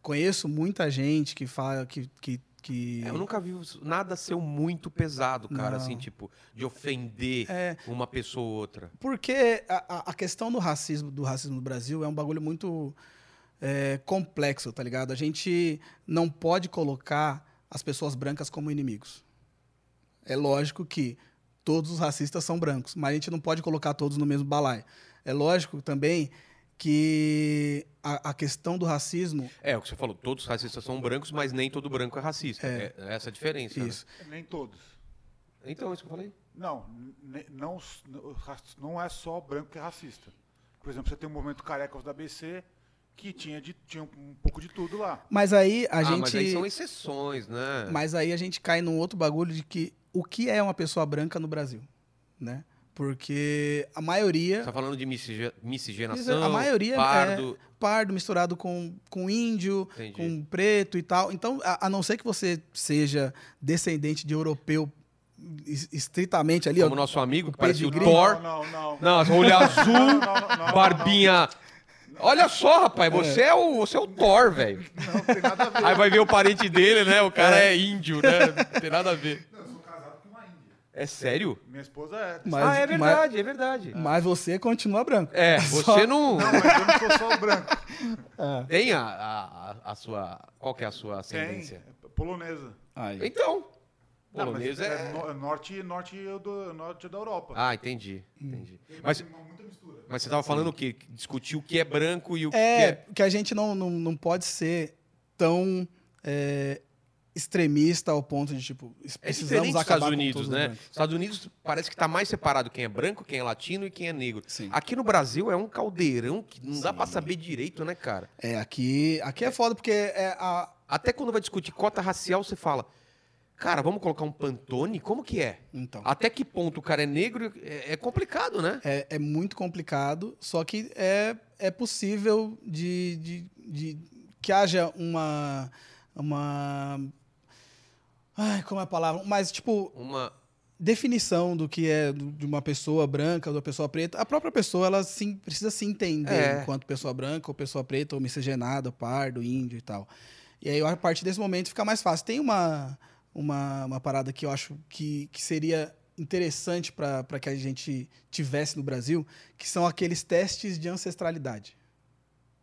Conheço muita gente que fala que. que, que... É, eu nunca vi nada ser muito pesado, cara, Não. assim, tipo, de ofender É, uma pessoa ou outra. Porque a, a- a questão do racismo, do racismo no Brasil é um bagulho muito é, complexo, tá ligado? A gente não pode colocar as pessoas brancas como inimigos. É lógico que todos os racistas são brancos, mas a gente não pode colocar todos no mesmo balaio. É lógico também que a, a questão do racismo, É, o que você falou, todos os racistas são brancos, mas nem todo branco é racista. É, É. essa a diferença. né? isso. Nem todos. Então, é isso que eu falei. Não, não, não, é só branco que é racista. Por exemplo, você tem o movimento Carecas da ABC, que tinha, de, tinha um pouco de tudo lá. Mas aí a ah, gente mas aí são exceções, né? Mas aí a gente cai num outro bagulho de que o que é uma pessoa branca no Brasil, né? Porque a maioria, Você tá falando de miscige- miscigenação, a maioria pardo... é pardo misturado com, com índio, Entendi. com preto e tal. Então, a, a não ser que você seja descendente de europeu es- estritamente ali, Como ó, nosso amigo, que parecia o. Thor. Não, não, não. Não, olho azul, Não, não, não, não, barbinha... Olha só, rapaz, você é, o, você é o Thor, velho. Não, não tem nada a ver. Aí vai ver o parente dele, né? O cara é, índio, né? Não tem nada a ver. Eu sou casado com uma índia. É sério? Minha esposa é. Mas- ah, é mas- verdade, é verdade. mas você continua branco. É, você não... Não, mas eu não sou só branco. Tem a, a, a- sua... Qual que é a sua Tem. ascendência? é polonesa. Aí. Então, Não, mas polonesa é, é... no- é norte, norte, do, norte da Europa. Ah, entendi, entendi. Mas, muita mistura. mas você tava falando o quê? Discutir o que é branco e o que É, é... que a gente não, não, não pode ser tão é, extremista ao ponto de, tipo, É precisamos dos acabar Estados com Unidos, né? Estados Unidos parece que tá mais separado quem é branco, quem é latino e quem é negro. Sim. Aqui no Brasil é um caldeirão que não dá pra saber direito, né, cara? É, aqui, aqui é foda porque é a, Até quando vai discutir cota racial, você fala, cara, vamos colocar um Pantone? Como que é? então, Até que ponto o cara é negro? É, é complicado, né? é, é muito complicado, só que é, é possível de, de, de que haja uma uma ai, como é a palavra? Mas tipo, Uma. definição do que é de uma pessoa branca ou de uma pessoa preta. A própria pessoa, ela sim, precisa se entender É. enquanto pessoa branca ou pessoa preta ou miscigenada, pardo, índio e tal. E aí, a partir desse momento, fica mais fácil. Tem uma, uma, uma parada que eu acho que, que seria interessante para que a gente tivesse no Brasil, que são aqueles testes de ancestralidade.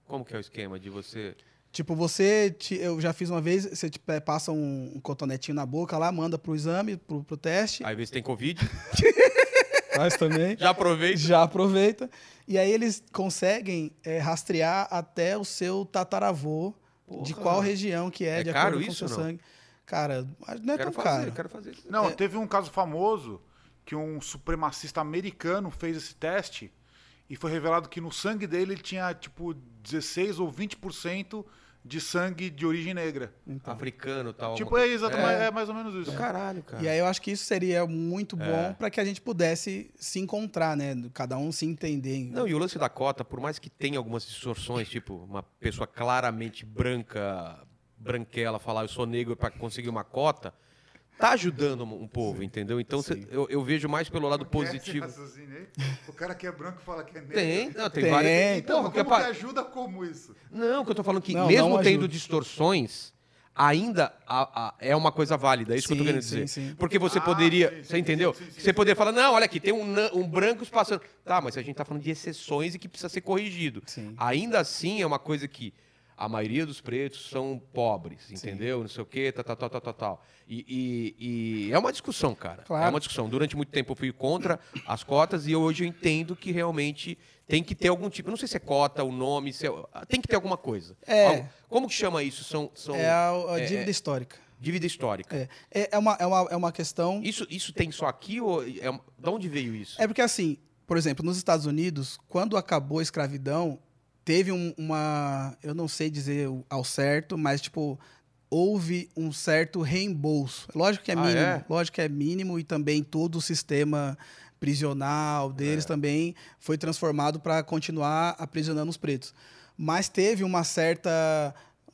Como que é o esquema de você. Tipo, você, te- eu já fiz uma vez, você te, eh, passa um, um cotonetinho na boca lá, manda pro exame, pro, pro teste. Aí vê se tem Covid. Faz também. Já aproveita. Já aproveita. E aí eles conseguem é, rastrear até o seu tataravô, de Porra. qual região que é, É de caro acordo com o seu não? sangue. Cara, não é quero tão fazer, caro. quero fazer isso. Não, É. teve um caso famoso que um supremacista americano fez esse teste e foi revelado que no sangue dele ele tinha tipo 16 ou 20% de sangue de origem negra. Africano e tal. Tipo, é, coisa. exatamente, é. mais ou menos isso. caralho, cara. E aí eu acho que isso seria muito bom É. para que a gente pudesse se encontrar, né? Cada um se entender. Não, e o lance da cota, por mais que tenha algumas distorções, tipo, uma pessoa claramente branca, branquela, falar eu sou negro para conseguir uma cota, tá ajudando um povo, entendeu? Então cê- Sim. eu, eu vejo mais pelo lado é positivo. O cara que é branco fala que é negro. Tem, não, tem, Tem. várias. Então, Pô, como porque que ajuda como isso? Não, que eu tô falando que Não, mesmo não tendo distorções, ainda a- a- é uma coisa válida, é isso que eu tô Sim, querendo sim, dizer. sim. Porque você Ah, poderia, sim, sim, você entendeu? sim, sim, sim, você sim. poderia falar, não, olha aqui, tem um, um branco passando. Tá, mas a gente tá falando de exceções e que precisa ser corrigido. Sim. Ainda assim é uma coisa que a maioria dos pretos são pobres, entendeu? Não sei o quê, tal, tal, tal, tal, tal, tal. E, e- e é uma discussão, cara. Claro. É uma discussão. Durante muito tempo eu fui contra as cotas e hoje eu entendo que realmente tem que ter algum tipo. eu Não sei se é cota, o nome, se é- tem que ter alguma coisa. É. Algo- Como que chama isso? São, são É a, a é- dívida é- histórica. dívida histórica. É, é, é uma, é, uma, é uma questão. Isso, isso tem só aqui ou é, da onde veio isso? É porque, assim, por exemplo, nos Estados Unidos, quando acabou a escravidão, teve um- uma. Eu não sei dizer ao certo, mas, tipo, houve um certo reembolso. Lógico que é Ah, mínimo. é? Lógico que é mínimo e também todo o sistema prisional deles É. também foi transformado para continuar aprisionando os pretos. Mas teve uma certa.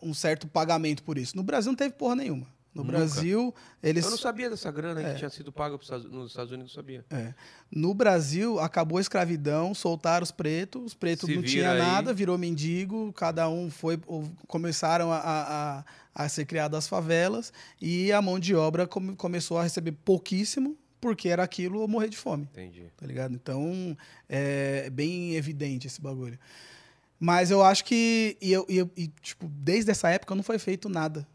um certo pagamento por isso. No Brasil não teve porra nenhuma. No Nunca. Brasil, eles. Eu não sabia dessa grana É. que tinha sido paga nos Estados Unidos, não sabia. No Brasil, acabou a escravidão, soltaram os pretos, os pretos Se não vira tinha aí. nada, virou mendigo, cada um foi. Começaram a, a, a- ser criadas as favelas e a mão de obra come- começou a receber pouquíssimo, porque era aquilo ou morrer de fome, Entendi. tá ligado? Então é bem evidente esse bagulho. Mas eu acho que. E, eu, e, eu- e, tipo, desde essa época não foi feito nada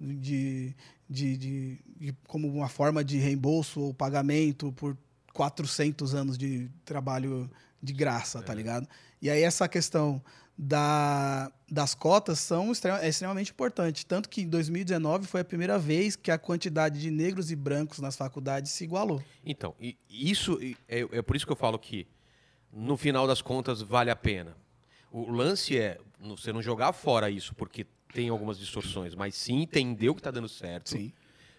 de, de, de, de- como uma forma de reembolso ou pagamento por 400 anos de trabalho de graça, tá ligado? E aí essa questão da, das cotas são é extremamente importante. Tanto que em 2019 foi a primeira vez que a quantidade de negros e brancos nas faculdades se igualou. Então, e isso é, é por isso que eu falo que no final das contas vale a pena. O lance é você não jogar fora isso porque tem algumas distorções, mas sim entender o que está dando certo, Sim.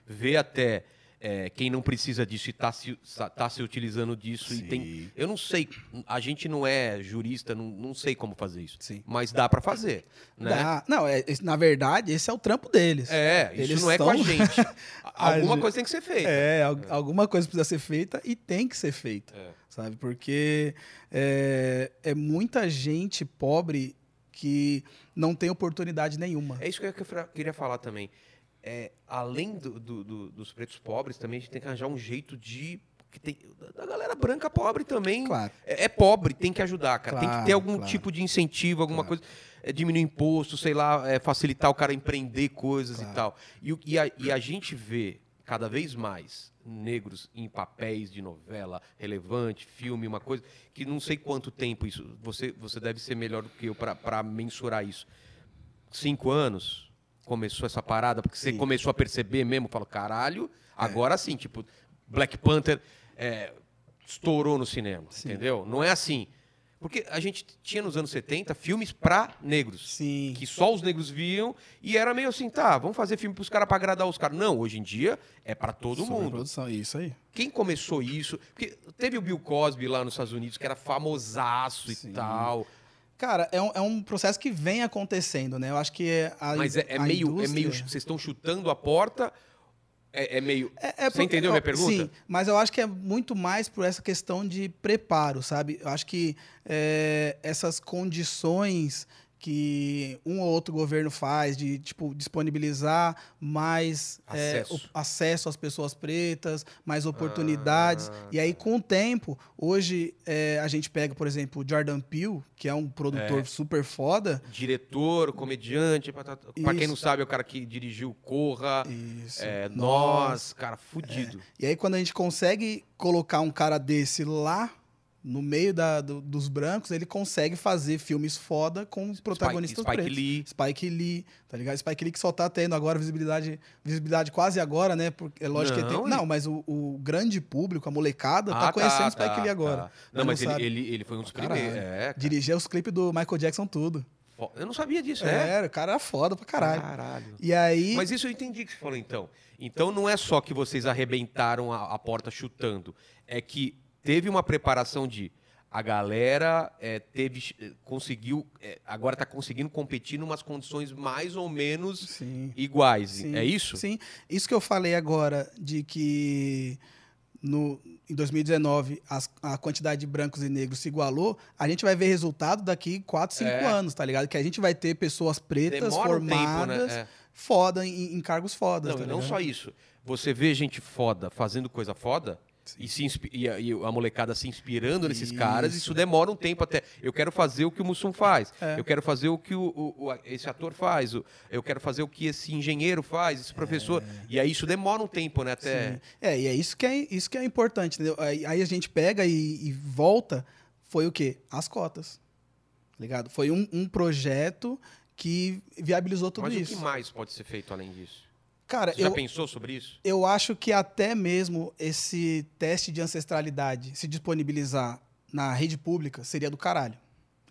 ver até é, quem não precisa disso e está se, tá se utilizando disso. E Sim. tem, eu não sei, a gente não é jurista, não, não sei como fazer isso, Sim. mas dá para fazer. Né? Dá- Não, é, na verdade, esse é o trampo deles. É, isso Eles não é com a estão- gente. Alguma coisa tem que ser feita. É, al- alguma coisa precisa ser feita e tem que ser feita, É. sabe? Porque é, é muita gente pobre que não tem oportunidade nenhuma. É isso que eu queria falar também. É, além do- do- do- dos pretos pobres, também a gente tem que arranjar um jeito de. Que tem, da galera branca pobre também. Claro. É, é pobre, tem que ajudar, cara. tem que ter Claro, algum claro. tipo de incentivo, alguma coisa. É, diminuir imposto, sei lá, é, facilitar o cara a empreender coisas Claro. e tal. E, e a, e a gente vê cada vez mais negros em papéis de novela relevante, filme, uma coisa que não sei quanto tempo isso. Você, você deve ser melhor do que eu para mensurar isso. Cinco anos começou essa parada, porque você Sim. começou a perceber mesmo, falou, caralho, agora sim, tipo, Black Panther é, estourou no cinema, Sim. entendeu? Não é assim. Porque a gente tinha nos anos 70 filmes pra negros. Sim. Que só os negros viam e era meio assim, tá, vamos fazer filme pros caras pra agradar os caras. Não, hoje em dia é pra todo mundo. Sobreprodução, isso aí. Quem começou isso? Porque teve o Bill Cosby lá nos Estados Unidos, que era famosaço Sim. e tal. Cara, é um, é um processo que vem acontecendo, né? Eu acho que é a Mas é, é a meio. É indústria- meio. Vocês estão chutando a porta. É, é meio. É, é Você por- entendeu a minha pergunta? Sim, mas eu acho que é muito mais por essa questão de preparo, sabe? Eu acho que é, essas condições que um ou outro governo faz de tipo disponibilizar mais é, Acesso. o- acesso às pessoas pretas, mais oportunidades. Ah, e aí, com o tempo, hoje é, a gente pega, por exemplo, o Jordan Peele, que é um produtor É. super foda. Diretor, comediante. Pra, pra quem não sabe, é o cara que dirigiu Corra. Isso. É, nós, cara, fudido. E aí, quando a gente consegue colocar um cara desse lá no meio da- do- dos brancos, ele consegue fazer filmes foda com protagonistas Spike pretos. Lee. Spike Lee, tá ligado? Spike Lee que só tá tendo agora visibilidade, visibilidade quase agora, né? Porque é lógico que ele Não, tem. ele- Não, mas o, o grande público, a molecada, Ah, tá conhecendo tá, Spike tá, Lee agora. tá. Não, mas ele, sabe. ele, ele foi um dos primeiros. É. Dirigia os clipes do Michael Jackson, tudo. Eu não sabia disso, é? Era, o cara era foda pra caralho. Caralho. E aí. Mas isso eu entendi que você falou, então. Então não é só que vocês arrebentaram a, a porta chutando. É que teve uma preparação de. A galera é, teve, eh, conseguiu, é, agora está conseguindo competir em umas condições mais ou menos Sim. iguais. Sim, É isso? Sim. Isso que eu falei agora de que no, em 2019 as- a quantidade de brancos e negros se igualou, a gente vai ver resultado daqui 4, 5 É. anos, tá ligado? Que a gente vai ter pessoas pretas Demora um tempo, formadas, né? É. foda, em, em cargos fodas. Não, tá não só isso. Você vê gente foda fazendo coisa foda e, se e a, e a molecada se inspirando nesses caras, Isso. isso demora um tempo até. Eu quero fazer o que o Mussum faz. É. Eu quero fazer o que o, o- o- esse ator faz. Eu quero fazer o que esse engenheiro faz, esse professor. E aí isso demora um tempo, né? Até. É. Sim. É, e é isso que é, isso que é importante, entendeu? Aí, aí a gente pega e, e volta, foi o quê? As cotas. Ligado? Foi um, um projeto que viabilizou tudo Mas isso. o que mais pode ser feito além disso? Cara, Você já eu, pensou sobre isso? eu acho que até mesmo esse teste de ancestralidade se disponibilizar na rede pública seria do caralho.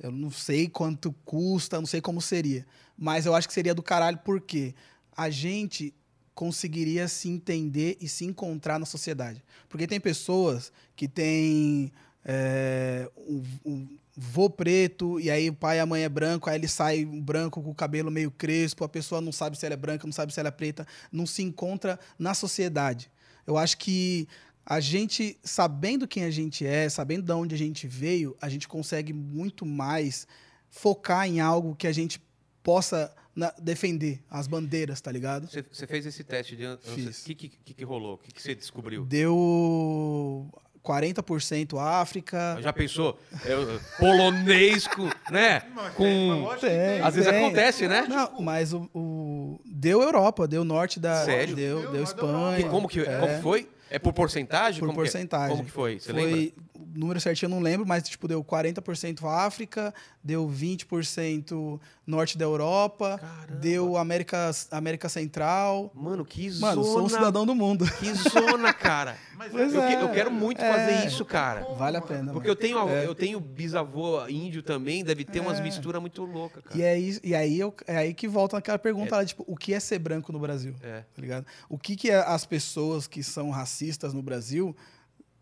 Eu não sei quanto custa, não sei como seria. Mas eu acho que seria do caralho porque a gente conseguiria se entender e se encontrar na sociedade. Porque tem pessoas que têm é, um, um vô preto, e aí o pai e a mãe é branco, aí ele sai branco com o cabelo meio crespo, a pessoa não sabe se ela é branca, não sabe se ela é preta, não se encontra na sociedade. Eu acho que a gente, sabendo quem a gente é, sabendo de onde a gente veio, a gente consegue muito mais focar em algo que a gente possa na- defender, as bandeiras, tá ligado? Você, fez esse teste de. O que, que, que, que rolou? O que, que você descobriu? Deu 40% África. Já pensou? Eu- polonês com. né? Mas Com. tem, lógico que Tem. Às vezes Tem. acontece, né? Não, mas o, o- deu Europa, deu norte da, Sério? deu, Deu, deu Espanha. Que- como que é, como foi? É por porcentagem? por como que- porcentagem. como que foi? Você foi, lembra? Número certinho eu não lembro, mas tipo deu 40% África, deu 20% norte da Europa, Caramba. deu América América Central. Mano, que zona. Mano, sou um cidadão do mundo. Que zona, cara. Mas Pois eu, é, que- é. eu quero muito É. fazer isso, cara. Vale a pena. Porque mano. eu tenho, É. eu tenho bisavô índio também, deve ter umas É. misturas muito loucas, cara. E, é isso- e aí, eu, é aí que volta naquela pergunta lá, tipo, o que é ser branco no Brasil? É. Tá ligado? O que, que é as pessoas que são racistas no Brasil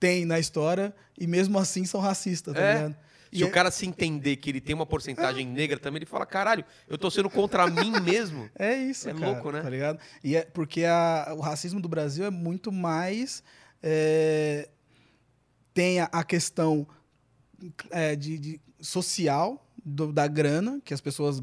têm na história e mesmo assim são racistas, tá É. ligado? Se E o é- cara se entender que ele tem uma porcentagem negra também, ele fala, caralho, eu tô sendo contra mim mesmo. É isso, É cara, louco, né? Tá ligado? E é porque a- o racismo do Brasil é muito mais. é, tem a, a questão é, de, de social do- da grana, que as pessoas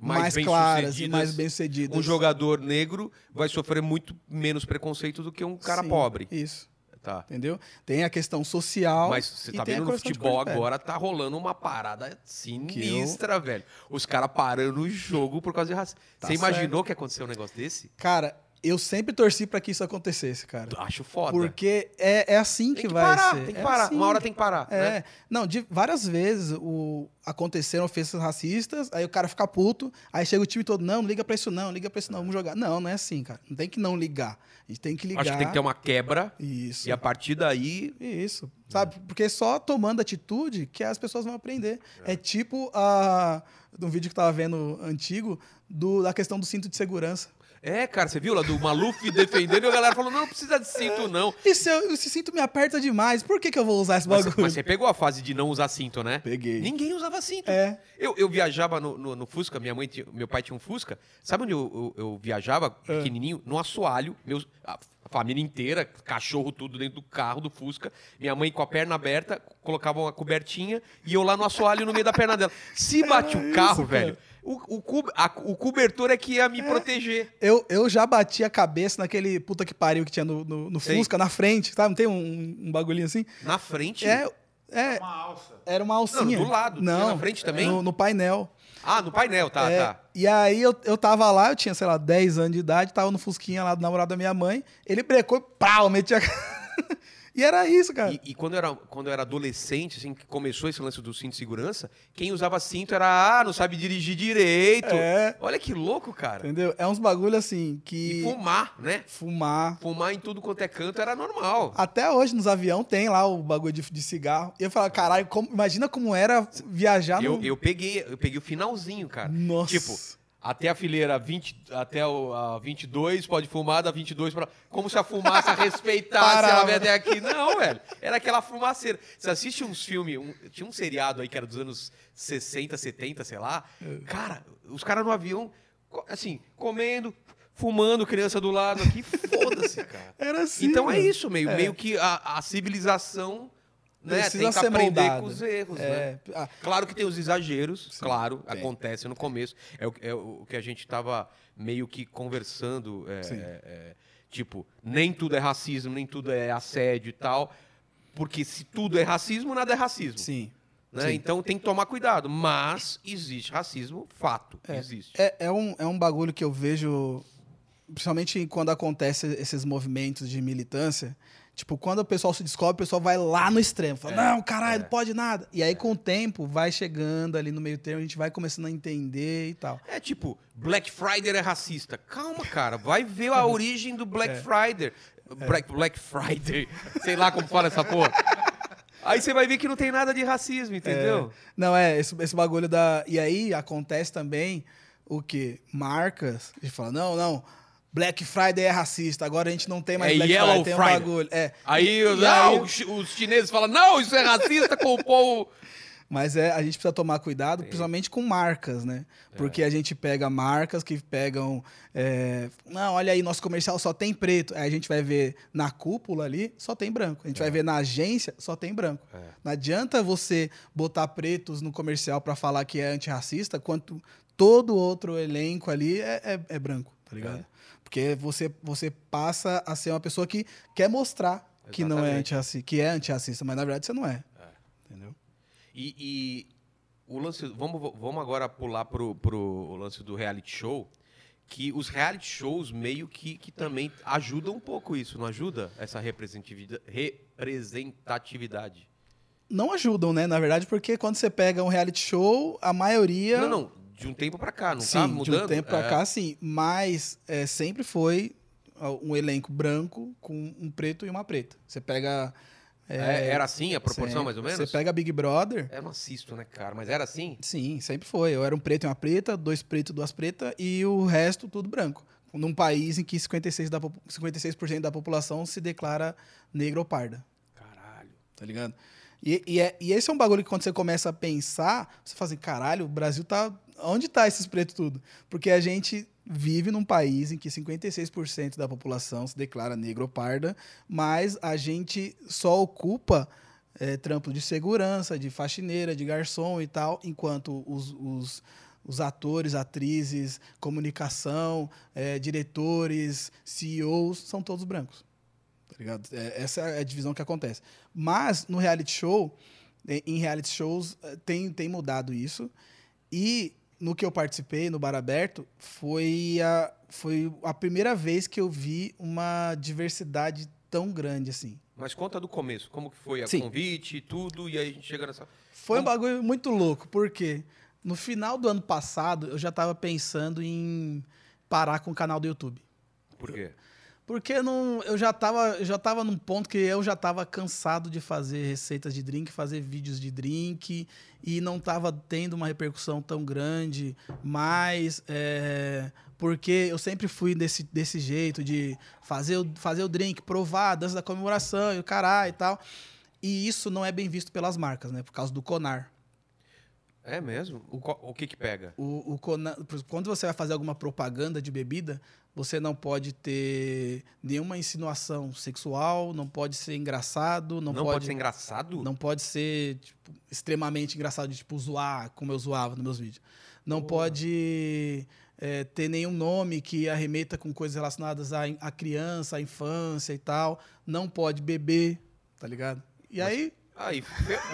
Mais mais, claras e mais bem-sucedidas. Um jogador negro vai sofrer muito menos preconceito do que um cara Sim, pobre. Isso, Tá. entendeu? Tem a questão social. Mas você tá vendo no futebol agora, tá rolando uma parada sinistra, velho. Os caras parando o jogo por causa de racismo. Tá você imaginou que aconteceu um negócio desse? Cara, eu sempre torci pra que isso acontecesse, cara. Acho foda. Porque é, é assim tem que, que vai parar, ser. tem que É parar. assim. Uma hora tem que parar. É, né? não, de várias vezes o, aconteceram ofensas racistas, aí o cara fica puto, aí chega o time todo, não, não liga pra isso não, não liga pra isso não, vamos jogar. Não, não é assim, cara. Não tem que não ligar. A gente tem que ligar. Acho que tem que ter uma quebra Isso. e a partir daí. Isso, sabe? Porque só tomando atitude que as pessoas vão aprender. É, tipo a um vídeo que eu tava vendo antigo do, da questão do cinto de segurança. É, cara, você viu lá do Maluf defendendo e a galera falou: não, não precisa de cinto, não. E se eu, esse cinto me aperta demais, por que, que eu vou usar esse Mas, bagulho? mas você pegou a fase de não usar cinto, né? Peguei. Ninguém usava cinto. É. Eu, eu viajava no, no- no Fusca, minha mãe tinha- meu pai tinha um Fusca. Sabe onde eu, eu- eu viajava, É. pequenininho? No assoalho. Meus, a, família inteira, cachorro tudo dentro do carro do Fusca. Minha mãe com a perna aberta, colocava uma cobertinha e eu lá no assoalho no meio da perna dela. Se bate o isso, carro, cara. velho, o, o, cu- a- o cobertor é que ia me proteger. Eu, eu já bati a cabeça naquele puta que pariu que tinha no, no, no Sei. Fusca, na frente, sabe? Não tem um, um bagulhinho assim? Na frente. É, é, Uma alça. era uma alcinha. Não, do lado. Não, na frente também? No, no painel. Ah, no painel, tá, É, tá. E aí eu, eu tava lá, eu tinha, sei lá, 10 anos de idade, tava no Fusquinha lá do namorado da minha mãe. Ele brecou e pau, metia. a- E era isso, cara. E, e quando, eu era, quando eu era adolescente, assim, que começou esse lance do cinto de segurança, quem usava cinto era, ah, não sabe dirigir direito. É. Olha que louco, cara. Entendeu? É uns bagulho assim que. E fumar, né? Fumar. Fumar em tudo quanto é canto era normal. Até hoje nos aviões tem lá o bagulho de, de cigarro. E eu falo, caralho, como- imagina como era viajar Eu, no. eu, peguei, eu peguei o finalzinho, cara. Nossa. Tipo, até a fileira 20, até o, a 22, pode fumar da 22 para Como se a fumaça respeitasse ela até aqui. Não, velho. Era aquela fumaceira. Você assiste uns filmes, um- tinha um seriado aí que era dos anos 60, 70, sei lá. Cara, os caras no avião, assim, comendo, fumando, criança do lado aqui, foda-se, cara. Era assim. então é isso, meio, meio que a, a civilização né, Precisa tem que aprender moldada. com os erros, né? É, ah, Claro que tem os exageros, claro, tem. acontece no começo. É o, é o que a gente estava meio que conversando. é, Sim. é, é, tipo, nem tudo é racismo, nem tudo é assédio e tal. Porque se tudo é racismo, nada é racismo. sim. né? sim. Então tem que tomar cuidado. Mas existe racismo, fato. É. Existe. É, é, um, é um bagulho que eu vejo, principalmente quando acontece esses movimentos de militância. Tipo, quando o pessoal se descobre, o pessoal vai lá no extremo. Fala, não, caralho, não pode nada. E aí, com o tempo, vai chegando ali no meio termo, a gente vai começando a entender e tal. É tipo, Black Friday é racista. Calma, cara. Vai ver a origem do Black Friday. Black, Black Friday. Sei lá como fala essa porra. Aí você vai ver que não tem nada de racismo, entendeu? Não, é, esse, esse bagulho da. E aí acontece também o quê? Marcas. A gente fala, não, não. Black Friday é racista, agora a gente não tem mais É Black Yellow Friday, tem um Friday. bagulho. É. Aí, E aí- os chi- os chineses falam, não, isso é racista com o povo. Mas é, a gente precisa tomar cuidado, principalmente com marcas, né? Porque a gente pega marcas que pegam. é, não, olha aí, nosso comercial só tem preto. Aí a gente vai ver na cúpula ali, só tem branco. A gente vai ver na agência, só tem branco. Não adianta você botar pretos no comercial pra falar que é antirracista, quanto todo outro elenco ali é, é- é branco, tá ligado? Porque você, você passa a ser uma pessoa que quer mostrar que não é Exatamente. antirracista, que é antirracista, mas na verdade você não é. Entendeu? E, e o lance. Vamos, vamos agora pular pro, pro lance do reality show. Que os reality shows meio que, que também ajudam um pouco isso, não ajuda? Essa representatividade. não ajudam, né? Na verdade, porque quando você pega um reality show, a maioria. Não, não. De um tempo pra cá, não sim, tá de mudando? um tempo pra É. cá, sim. Mas é, sempre foi um elenco branco com um preto e uma preta. Você pega. É, era assim a proporção, sempre. mais ou menos? Você pega Big Brother. Eu não assisto, né, cara? Mas era assim? Sim, sempre foi. Eu era um preto e uma preta, dois pretos e duas pretas, e o resto tudo branco. Num país em que 56%, da, popu- 56 da população se declara negra ou parda. Caralho. tá ligado? E, e, é- e esse é um bagulho que quando você começa a pensar, você fala assim, caralho, o Brasil tá. Onde tá esses pretos tudo? Porque a gente vive num país em que 56% da população se declara negra ou parda, mas a gente só ocupa é, trampo de segurança, de faxineira, de garçom e tal, enquanto os, os, os atores, atrizes, comunicação, é, diretores, CEOs, são todos brancos. Tá ligado? É, essa é a divisão que acontece. Mas no reality show, em- em reality shows, eh, tem, tem mudado isso. E no que eu participei, no Bar Aberto, foi a, foi a primeira vez que eu vi uma diversidade tão grande assim. Mas conta do começo, como que foi a Sim. convite, tudo, e aí a gente chega nessa. Foi um bagulho muito louco, porque no final do ano passado eu já estava pensando em parar com o canal do YouTube. Por quê? Porque não, eu já tava, já tava num ponto que eu já tava cansado de fazer receitas de drink, fazer vídeos de drink, e não tava tendo uma repercussão tão grande, mas é, porque eu sempre fui desse, desse jeito de fazer, o- fazer o drink, provar dança da comemoração e o caralho e tal. E isso não é bem visto pelas marcas, né? Por causa do CONAR. É mesmo? O, o que que pega? O, o quando você vai fazer alguma propaganda de bebida, você não pode ter nenhuma insinuação sexual, não pode ser engraçado, não, Não, pode, ser engraçado? não pode ser tipo, extremamente engraçado, tipo zoar, como eu zoava nos meus vídeos. Não pode é, ter nenhum nome que arremeta com coisas relacionadas à, à criança, à infância e tal. Não pode beber, tá ligado? E aí, Aí,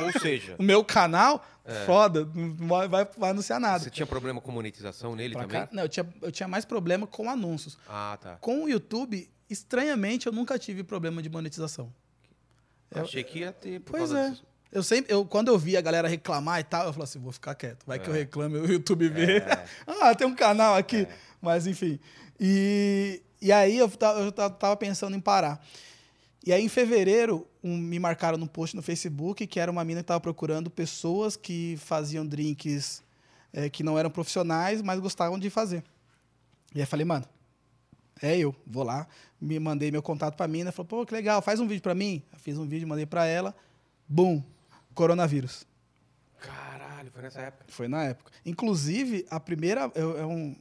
ou seja, o meu canal, foda, não vai, vai, vai anunciar nada. você tinha problema com monetização nele Pra também? cá? Não, eu tinha, eu tinha mais problema com anúncios. Ah, tá. Com o YouTube, estranhamente, eu nunca tive problema de monetização. Achei que ia ter. Pois é. disso. Eu sempre, eu, quando eu vi a galera reclamar e tal, eu falei assim, vou ficar quieto. Vai que eu reclamo e o YouTube vê. É. ah, tem um canal aqui. Mas enfim. E, e aí eu, eu ta- tava pensando em parar. E aí, em fevereiro, um- me marcaram num post no Facebook que era uma mina que tava procurando pessoas que faziam drinks eh, que não eram profissionais, mas gostavam de fazer. E aí falei, mano, é eu, vou lá. Me mandei meu contato pra mina, falou, pô, que legal, faz um vídeo pra mim. Eu fiz um vídeo, mandei pra ela. Bum, coronavírus. Caralho, foi nessa época. Foi na época. Inclusive, a primeira. É, é um,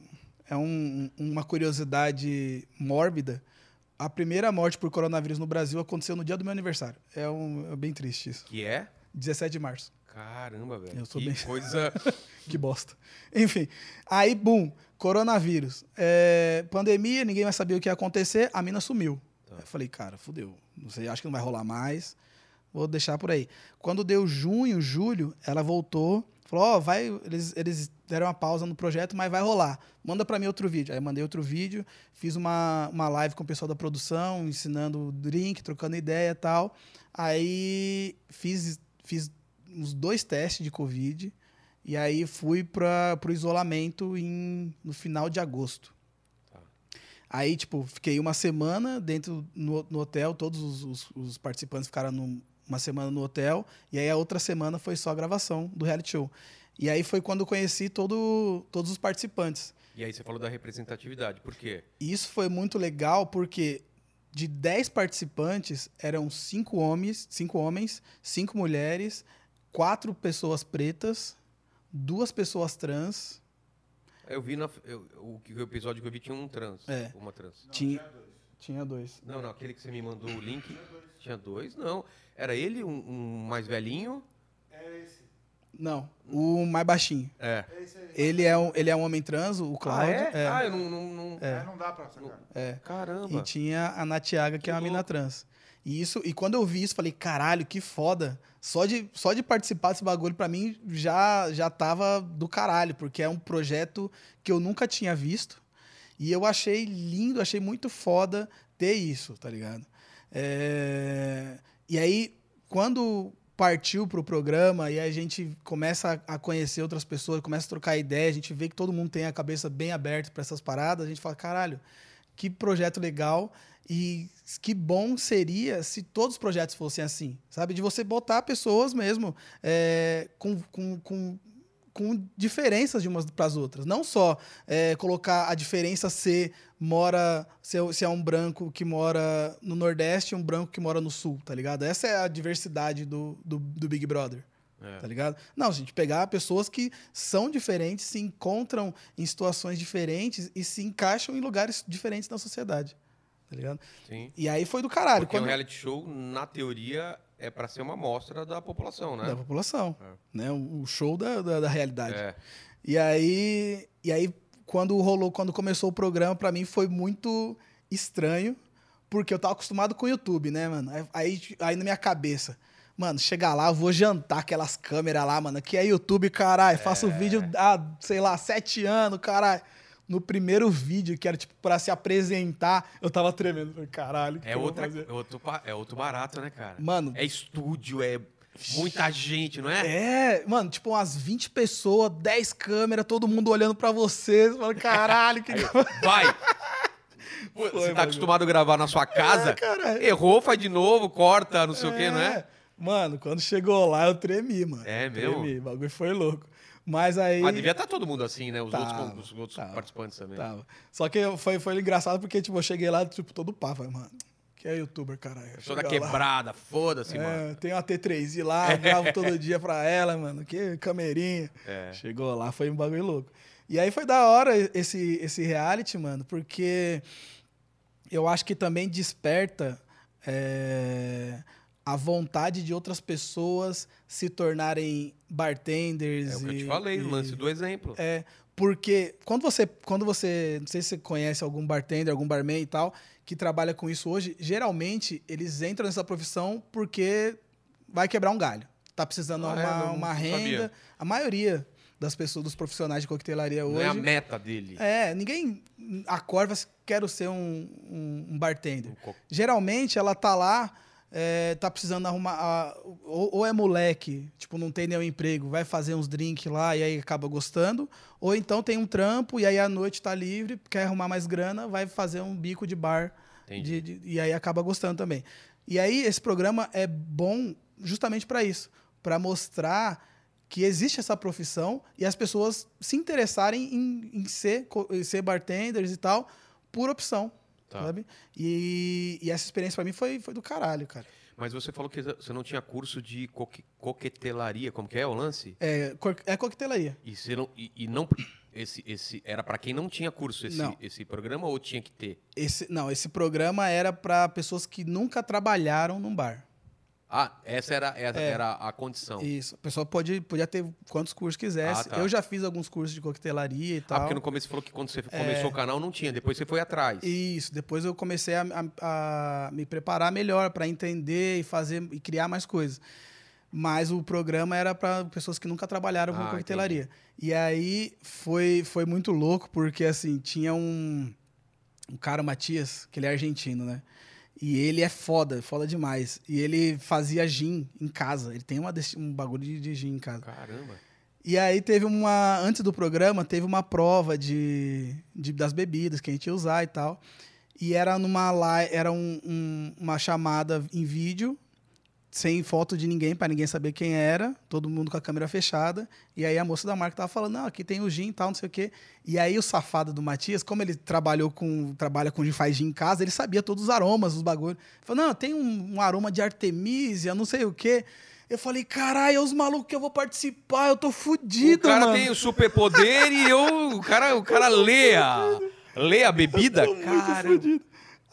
é um- uma curiosidade mórbida. A primeira morte por coronavírus no Brasil aconteceu no dia do meu aniversário. É, um, é bem triste isso. Que é? 17 de março. Caramba, velho. Eu sou que bem- coisa. Que bosta. Enfim. Aí, bum, coronavírus. É, pandemia, ninguém vai saber o que ia acontecer. A mina sumiu. Tá. Eu falei, cara, fudeu. Não sei, acho que não vai rolar mais. Vou deixar por aí. Quando deu junho, julho, ela voltou. Falou, ó, vai. Eles, eles deram uma pausa no projeto, mas vai rolar. Manda pra mim outro vídeo. Aí mandei outro vídeo, fiz uma, uma live com o pessoal da produção, ensinando o drink, trocando ideia e tal. Aí fiz, fiz uns dois testes de Covid. E aí fui para o isolamento em, no final de agosto. Tá. Aí, tipo, fiquei uma semana dentro no, no hotel, todos os, os- os participantes ficaram num- uma semana no hotel, e aí a outra semana foi só a gravação do reality show. E aí foi quando eu conheci todo, todos os participantes. E aí você falou da representatividade. Por quê? Isso foi muito legal porque de 10 participantes eram cinco homens, cinco homens, cinco mulheres, quatro pessoas pretas, duas pessoas trans, Eu vi na, eu- o, o episódio que eu vi tinha um trans. É. Uma trans. tinha, tinha dois. Não, não, aquele que você me mandou o link. Tinha dois? Não. Era ele, um, um mais velhinho? É esse. Não, o mais baixinho. É. É esse aí. Ele é um, ele é um homem trans, o Ah, Cláudio. é? é. Ah, eu não. não, não- É, não dá pra sacar. É. Caramba. E tinha a Natiaga, que, Que é uma mina louco. trans. E isso, e quando eu vi isso, falei, caralho, que foda. Só de, só de participar desse bagulho, pra mim, já, já tava do caralho, porque é um projeto que eu nunca tinha visto. E eu achei lindo, achei muito foda ter isso, tá ligado? É, E aí, quando partiu pro programa e a gente começa a a conhecer outras pessoas, começa a trocar ideia, a gente vê que todo mundo tem a cabeça bem aberta para essas paradas, a gente fala, caralho, que projeto legal e que bom seria se todos os projetos fossem assim, sabe? De você botar pessoas mesmo é, com, com, com, com diferenças de umas para as outras. Não só é, colocar a diferença ser mora se é, se é um branco que mora no Nordeste e um branco que mora no Sul, tá ligado? Essa é a diversidade do, do, do Big Brother É. tá ligado? Não, a gente pegar pessoas que são diferentes, se encontram em situações diferentes e se encaixam em lugares diferentes da sociedade, tá ligado? Sim. E aí foi do caralho. Porque quando... um reality show, na teoria, é pra ser uma amostra da população, né? Da população, É. né? O show da, da, da realidade. É. E aí, e aí quando rolou, quando começou o programa, pra mim foi muito estranho, porque eu tava acostumado com o YouTube, né, mano? Aí, aí, na minha cabeça, mano, chegar lá, eu vou jantar aquelas câmeras lá, mano, que é YouTube, caralho, faço vídeo há, sei lá, sete anos, caralho. No primeiro vídeo, que era tipo pra se apresentar, eu tava tremendo. Falei, Caralho, que É, vou outra, é, outro, é outro barato, né, cara? Mano, É estúdio, é muita gente, não é? É, mano, tipo umas 20 pessoas, 10 câmeras, todo mundo olhando pra você. Você fala, caralho, que. Vai! Foi, Você tá acostumado a gravar na sua casa? É, cara. Errou, faz de novo, corta, não sei o quê, não é? Mano, quando chegou lá, eu tremi, mano. É mesmo? Tremi, o bagulho foi louco. Mas aí. Mas devia estar todo mundo assim, né? Os Tava, outros, os outros tava. participantes também. Tava. Só que foi, foi engraçado porque, tipo, eu cheguei lá, tipo, todo pá, falei, mano, que é youtuber, caralho. Eu sou da Chega lá. quebrada, foda-se, mano. É, tem uma T3i lá, gravo todo dia pra ela, mano. Que camerinha. É. Chegou lá, foi um bagulho louco. E aí foi da hora esse, esse reality, mano, porque eu acho que também desperta é, a vontade de outras pessoas se tornarem bartenders. É o que eu te e- falei, o e- lance do exemplo. é, porque quando você, quando você, não sei se você conhece algum bartender, algum barman e tal, que trabalha com isso hoje, geralmente eles entram nessa profissão porque vai quebrar um galho. Tá precisando Ah, uma, é? Uma renda. sabia. A maioria das pessoas, dos profissionais de coquetelaria Não é a hoje. meta dele. É, ninguém acorda e quero ser um, um, um bartender. Um Geralmente ela tá lá é, tá precisando arrumar. a- ou, ou é moleque, tipo, não tem nenhum emprego, vai fazer uns drinks lá e aí acaba gostando. Ou então tem um trampo e aí à noite tá livre, quer arrumar mais grana, vai fazer um bico de bar. De- de- e aí acaba gostando também. E aí esse programa é bom justamente para isso para mostrar que existe essa profissão e as pessoas se interessarem em, em ser, em ser bartenders e tal por opção. Tá. Sabe? E, e essa experiência pra mim foi, foi do caralho, cara. Mas você falou que você não tinha curso de coque- coquetelaria, como que é o lance? É, co- é coquetelaria. E, você não, e, e não esse, esse era para quem não tinha curso esse, Não. esse programa ou tinha que ter? Esse, não, esse programa era para pessoas que nunca trabalharam num bar. Ah, essa era, essa É. era a condição. Isso. A pessoa pode, podia ter quantos cursos quisesse. Ah, tá. Eu já fiz alguns cursos de coquetelaria e Ah, tal. porque no começo você falou que quando você começou o canal não tinha, depois você foi atrás. Isso, depois eu comecei a, a- a me preparar melhor para entender e fazer e criar mais coisas. Mas o programa era para pessoas que nunca trabalharam com Ah, coquetelaria. E aí foi, foi muito louco, porque assim, tinha um, um cara, o Matias, que ele é argentino, né? E ele é foda, foda demais. E ele fazia gin em casa. Ele tem uma, um bagulho de, de gin em casa. Caramba. E aí teve uma. Antes do programa, teve uma prova de, de- das bebidas que a gente ia usar e tal. E era numa era um- um- uma chamada em vídeo, sem foto de ninguém, para ninguém saber quem era, todo mundo com a câmera fechada. E aí a moça da marca tava falando: não, aqui tem o gin e tal, não sei o quê. E aí o safado do Matias, como ele trabalhou com. trabalha com gin, faz gin em casa, ele sabia todos os aromas, os bagulhos. Ele falou: não, tem um, um aroma de artemisia, não sei o quê. Eu falei, caralho, é os malucos que eu vou participar, eu tô fudido, o cara mano. tem o superpoder e eu, o cara, o cara lê a, lê a bebida. Cara,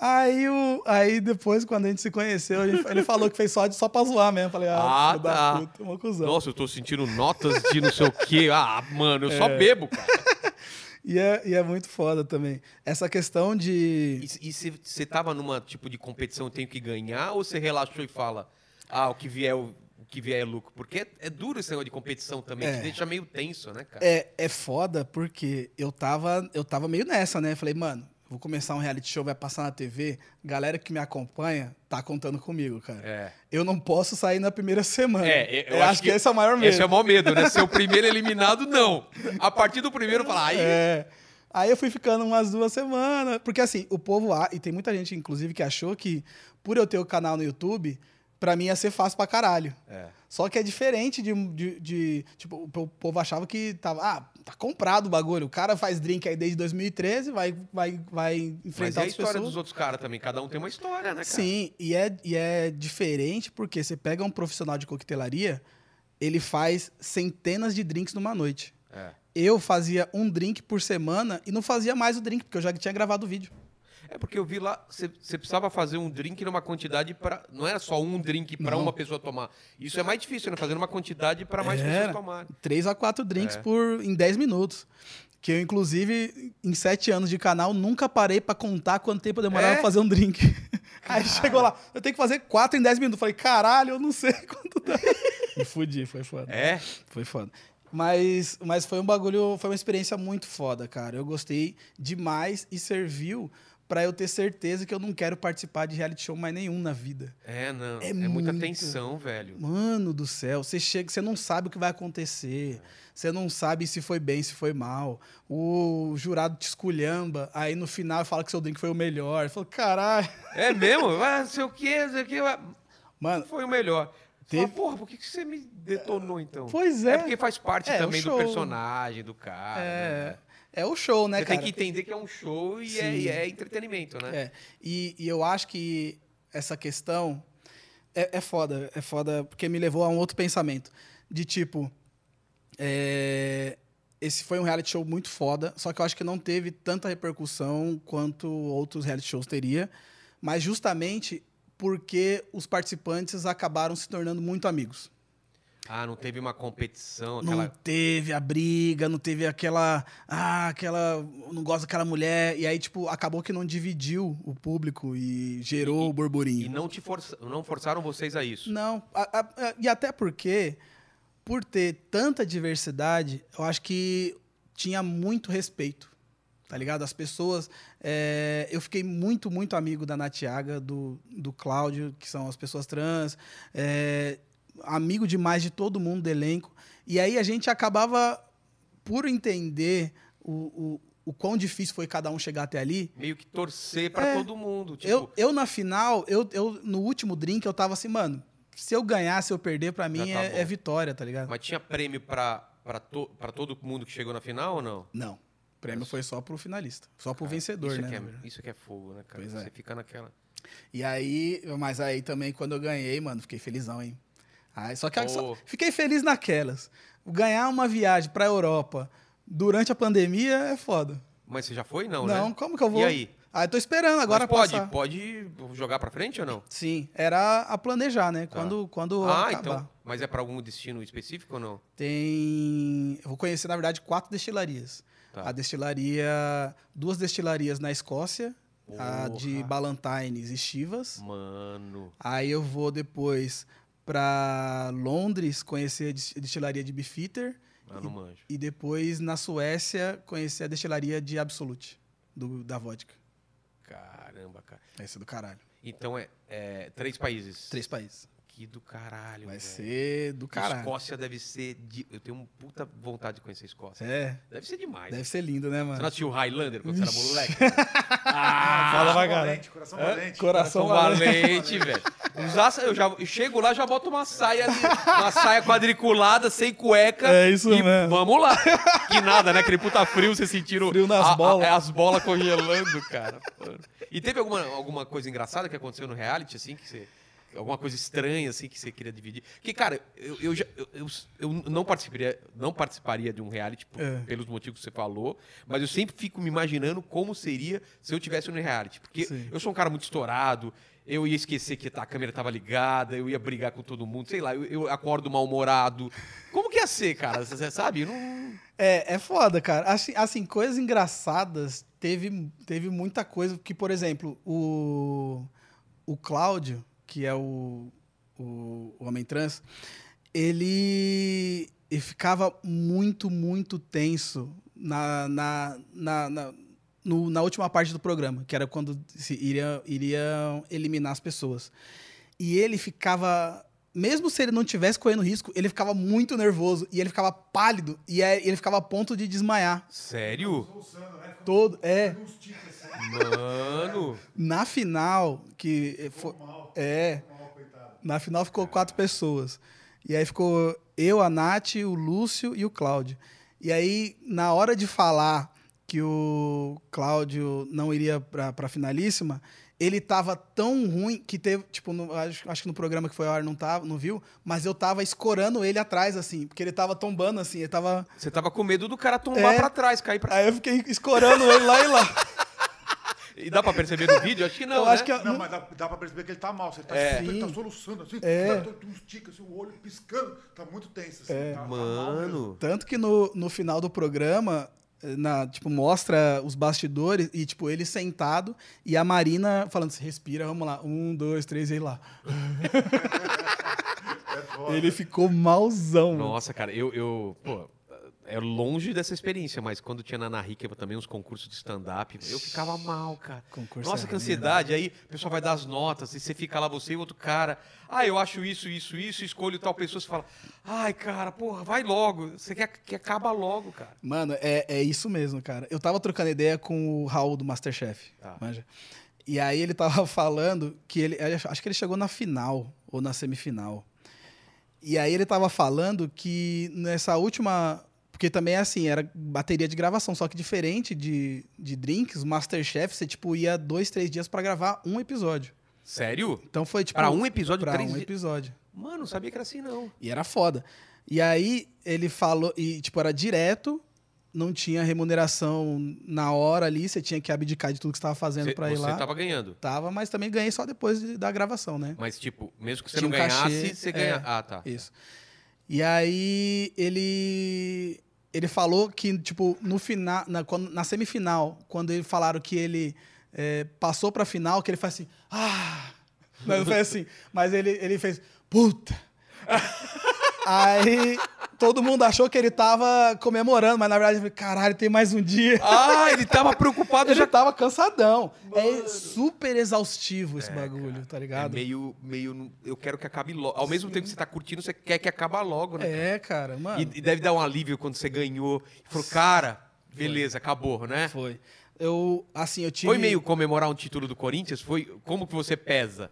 Aí, o, aí depois, quando a gente se conheceu, gente- ele falou que fez só, de- só pra zoar mesmo. Falei, ah, Ah, tá. puta, uma cuzão. nossa, eu tô sentindo notas de não sei o quê. Ah, mano, eu só É. bebo, cara. E, é, e é muito foda também. Essa questão de. E você- tava numa tipo de competição, eu tenho que ganhar, ou você relaxou e fala, ah, o que vier, o, que vier é lucro? Porque é, é duro esse negócio de competição também, É. te deixa meio tenso, né, cara? É, é foda porque eu tava, eu tava meio nessa, né? Falei, mano, vou começar um reality show, vai passar na TV. Galera que me acompanha tá contando comigo, cara. É. Eu não posso sair na primeira semana. É, eu eu, acho acho que, que esse é o maior medo. Esse é o maior medo, né? Ser o primeiro eliminado, não. A partir do primeiro, falar, aí. É. Aí eu fui ficando umas duas semanas. Porque assim, o povo. a- E tem muita gente, inclusive, que achou que por eu ter o canal no YouTube, pra mim ia ser fácil pra caralho. É. Só que é diferente de. de- de- tipo, o po- povo achava que tava. Ah, tá comprado o bagulho. O cara faz drink aí desde 2013, vai, vai, vai Mas enfrentar é a história pessoas. dos outros caras também. Cada um tem uma história, né, cara? Sim, e é, e é diferente porque você pega um profissional de coquetelaria, ele faz centenas de drinks numa noite. É. Eu fazia um drink por semana e não fazia mais o drink, porque eu já tinha gravado o vídeo. É porque eu vi lá, você precisava fazer um drink numa quantidade para. Não era só um drink para uma pessoa tomar. Isso é mais difícil, né? Fazer uma quantidade para mais Era. pessoas tomarem. Três a quatro drinks É. por em 10 minutos. Que eu, inclusive, em sete anos de canal, nunca parei pra contar quanto tempo eu demorava É? pra fazer um drink. Aí chegou lá, eu tenho que fazer quatro em 10 minutos. Falei, caralho, eu não sei quanto dá. Me fudi, foi foda. É? Foi foda. Mas, mas foi um bagulho, foi uma experiência muito foda, cara. Eu gostei demais e serviu pra eu ter certeza que eu não quero participar de reality show mais nenhum na vida. É, não. É É, muita muito. tensão, velho. Mano do céu, você chega, você não sabe o que vai acontecer. Você não sabe se foi bem, se foi mal. O jurado te esculhamba, aí no final fala que seu drink foi o melhor. Falou, caralho. É mesmo? Ah, sei o quê, sei o quê. ah, Mano, Foi o melhor. Teve- Fala, porra, por que que você me detonou então? pois é. É porque faz parte É, também do personagem, do cara. É, né? É o show, né, Você cara? tem que entender que é um show e, é, e é entretenimento, né? É, e, e eu acho que essa questão é, é foda, é foda, porque me levou a um outro pensamento. De tipo, é, esse foi um reality show muito foda, só que eu acho que não teve tanta repercussão quanto outros reality shows teria, mas justamente porque os participantes acabaram se tornando muito amigos. Ah, não teve uma competição, Não aquela. teve a briga, não teve aquela. Ah, aquela. Não gosto daquela mulher. E aí, tipo, acabou que não dividiu o público e gerou o burburinho. E não te força... não forçaram vocês a isso. Não, a- a- a- e até porque, por ter tanta diversidade, eu acho que tinha muito respeito. tá ligado? As pessoas. é, eu fiquei muito, muito amigo da Natiaga, do, do Cláudio, que são as pessoas trans, é, amigo demais de todo mundo do elenco. E aí a gente acabava, por entender o, o, o quão difícil foi cada um chegar até ali, Meio que torcer pra É. todo mundo. Tipo, eu, eu, na final, eu, eu, no último drink, eu tava assim, mano, se eu ganhar, se eu perder, pra mim tá é, é vitória, tá ligado? Mas tinha prêmio pra, pra, to, pra todo mundo que chegou na final ou não? Não. O prêmio foi só pro finalista. Só pro vencedor, isso né? Que é, isso que é fogo, né, cara? Pois é. Você fica naquela. E aí, mas aí também, quando eu ganhei, mano, fiquei felizão, hein? Aí, só que Pô. só- fiquei feliz naquelas. Ganhar uma viagem pra Europa durante a pandemia é foda. Mas você já foi? Não, Não, né? como que eu vou? E aí? Ah, eu tô esperando agora Mas pode, passar. pode jogar pra frente ou não? Sim, era a planejar, né? Quando, quando ah, acabar. então. Mas é pra algum destino específico ou não? Tem. Eu vou conhecer, na verdade, quatro destilarias. Tá. A destilaria. Duas destilarias na Escócia, a de Porra. Ballantines e Chivas. Mano. Aí eu vou depois pra Londres conhecer a des- destilaria de Beefeater. Ah, não manjo. E depois na Suécia conhecer a destilaria de Absolute, do, da vodka. Caramba, cara. Esse é do caralho. Então é, é três países. Três países. Que do caralho. Vai velho. ser do caralho. Escócia deve ser. de- Eu tenho uma puta vontade de conhecer a Escócia. É, Deve ser demais. deve ser lindo, né, Você mano? não assistiu Highlander quando você era moleque? Ah, fala pra caralho. valente, coração valente. Coração valente, velho. Usar- Eu, já, eu chego lá, já boto uma saia, uma saia quadriculada, sem cueca. É isso e mesmo. Vamos lá. Que nada, né? Aquele puta frio, você sentindo Frio nas a- a- bolas. as bolas congelando, cara. E teve alguma, alguma coisa engraçada que aconteceu no reality, assim, que você. Alguma coisa estranha, assim, que você queria dividir? Que, cara, eu, eu, já, eu, eu, não, participaria, não participaria de um reality por- É. pelos motivos que você falou, mas eu sempre fico me imaginando como seria se eu tivesse no reality. Porque Sim. eu sou um cara muito estourado, eu ia esquecer que a câmera tava ligada, eu ia brigar com todo mundo, sei lá, eu, eu acordo mal-humorado. Como que ia ser, cara? Você sabe? Não... É, é foda, cara. Assim, assim, coisas engraçadas, teve, teve muita coisa. Que, por exemplo, o, o Cláudio, que é o, o, o homem trans, ele, ele ficava muito, muito tenso na, na, na, na, no- na última parte do programa, que era quando se iria, iriam eliminar as pessoas. E ele ficava. Mesmo se ele não tivesse correndo risco, ele ficava muito nervoso e ele ficava pálido e aí ele ficava a ponto de desmaiar. Sério? Todo. É. Mano. Na final, que foi. É. Na final ficou quatro pessoas. E aí ficou eu, a Nath, o Lúcio e o Cláudio. E aí, na hora de falar que o Cláudio não iria pra, pra finalíssima, ele tava tão ruim que teve, tipo, no- acho, acho que no programa que foi ao ar não, tava, não viu, mas eu tava escorando ele atrás, assim, porque ele tava tombando, assim, ele tava... Você tava com medo do cara tombar É. pra trás, cair pra Aí eu fiquei escorando ele lá e lá. E dá pra perceber no vídeo? Acho que não, eu né? acho que... Não, mas dá, dá pra perceber que ele tá mal. Você tá, É. ele tá Sim. soluçando assim. É. tá- Tu estica assim, o olho piscando. Tá muito tenso assim. É. tá- tá. Mano. Tanto que no, no final do programa, eh, na, tipo, mostra os bastidores e, tipo, ele sentado e a Marina falando assim, respira, vamos lá. Um, dois, três, e aí lá. É. Ele ficou malzão. mano. Nossa, cara, eu, eu. Pô, é longe dessa experiência, mas quando tinha na Ana Hickey também uns concursos de stand-up, eu ficava mal, cara. Concurso Nossa, é que ansiedade. Aí o pessoal vai dar as notas, e você fica lá, você e outro cara. Ah, eu acho isso, isso, isso, escolho tal pessoa. Você fala, ai, cara, porra, vai logo. Você quer que acaba logo, cara. Mano, é, é isso mesmo, cara. Eu tava trocando ideia com o Raul do Masterchef, Tá. manja? E aí ele tava falando que ele. Acho que ele chegou na final ou na semifinal. E aí ele tava falando que nessa última. Porque também é assim, era bateria de gravação, só que diferente de, de drinks, o Masterchef, você tipo ia dois, três dias pra gravar um episódio. Sério? Então foi tipo. Pra um episódio, pra três um episódio. Mano, não sabia que era assim, não. E era foda. E aí ele falou, e tipo, era direto, não tinha remuneração na hora ali, você tinha que abdicar de tudo que você tava fazendo Você, pra ir você lá. tava ganhando. Tava, mas também ganhei só depois de- da gravação, né? Mas, tipo, mesmo que você Tinha não um cachê, ganhasse, você ganha. é. Ah, tá. Isso. E aí ele ele falou que tipo no final na, quando- na semifinal quando ele falaram que ele é, passou pra final que ele faz assim ah! Não foi assim mas ele ele fez puta! Aí todo mundo achou que ele tava comemorando, mas na verdade, eu falei, caralho, tem mais um dia. Ah, ele tava preocupado Ele já. tava cansadão. É super exaustivo esse bagulho, tá É ligado? meio, meio. Eu quero que acabe logo. Ao mesmo tempo que você tá curtindo, você quer que acabe logo, né? É, cara, mano. E, e deve dar um alívio quando você ganhou. E falou, cara, beleza, acabou, né? Foi. Eu, assim, eu tive. Foi meio comemorar um título do Corinthians? Foi como que você pesa?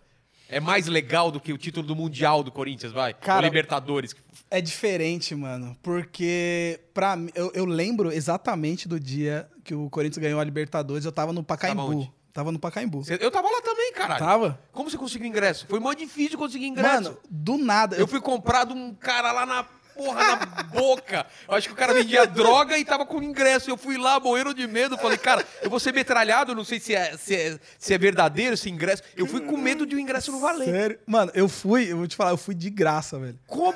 É mais legal do que o título do Mundial do Corinthians, vai? Cara, o Libertadores. É diferente, mano. Porque, pra eu, eu lembro exatamente do dia que o Corinthians ganhou a Libertadores. Eu tava no Tava Pacaembu. onde? Tava no Pacaembu. Você- Eu tava lá também, caralho. Tava? Como você conseguiu ingresso? Foi mó difícil conseguir ingresso. Mano, do nada. eu fui comprado um cara lá na porra na boca. Eu acho que o cara vendia droga e tava com ingresso. Eu fui lá morrendo de medo. Falei, cara, eu vou ser metralhado. Não sei se é, se é, se é verdadeiro esse ingresso. Eu fui com medo de o ingresso não valer. Sério? Mano, eu fui, eu vou te falar, eu fui de graça, velho. Como?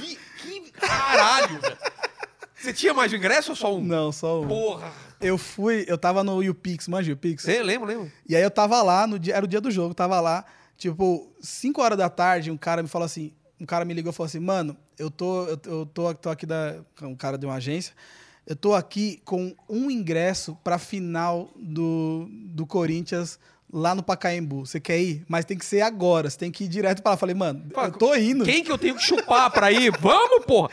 Vi- que caralho, velho. Você tinha mais de ingresso ou só um? Não, só um. Porra. Eu fui, eu tava no YouPix, manja YouPix? Você lembra, lembra? E aí eu tava lá, no dia, era o dia do jogo, tava lá, tipo, 5 horas da tarde, um cara me falou assim, um cara me ligou e falou assim, mano, eu tô, eu, eu tô, tô aqui da, um cara de uma agência, eu tô aqui com um ingresso pra final do, do Corinthians lá no Pacaembu. Você quer ir? Mas tem que ser agora, você tem que ir direto pra lá. Eu falei, mano, Fala, eu tô indo. Quem que eu tenho que chupar pra ir? Vamos, porra.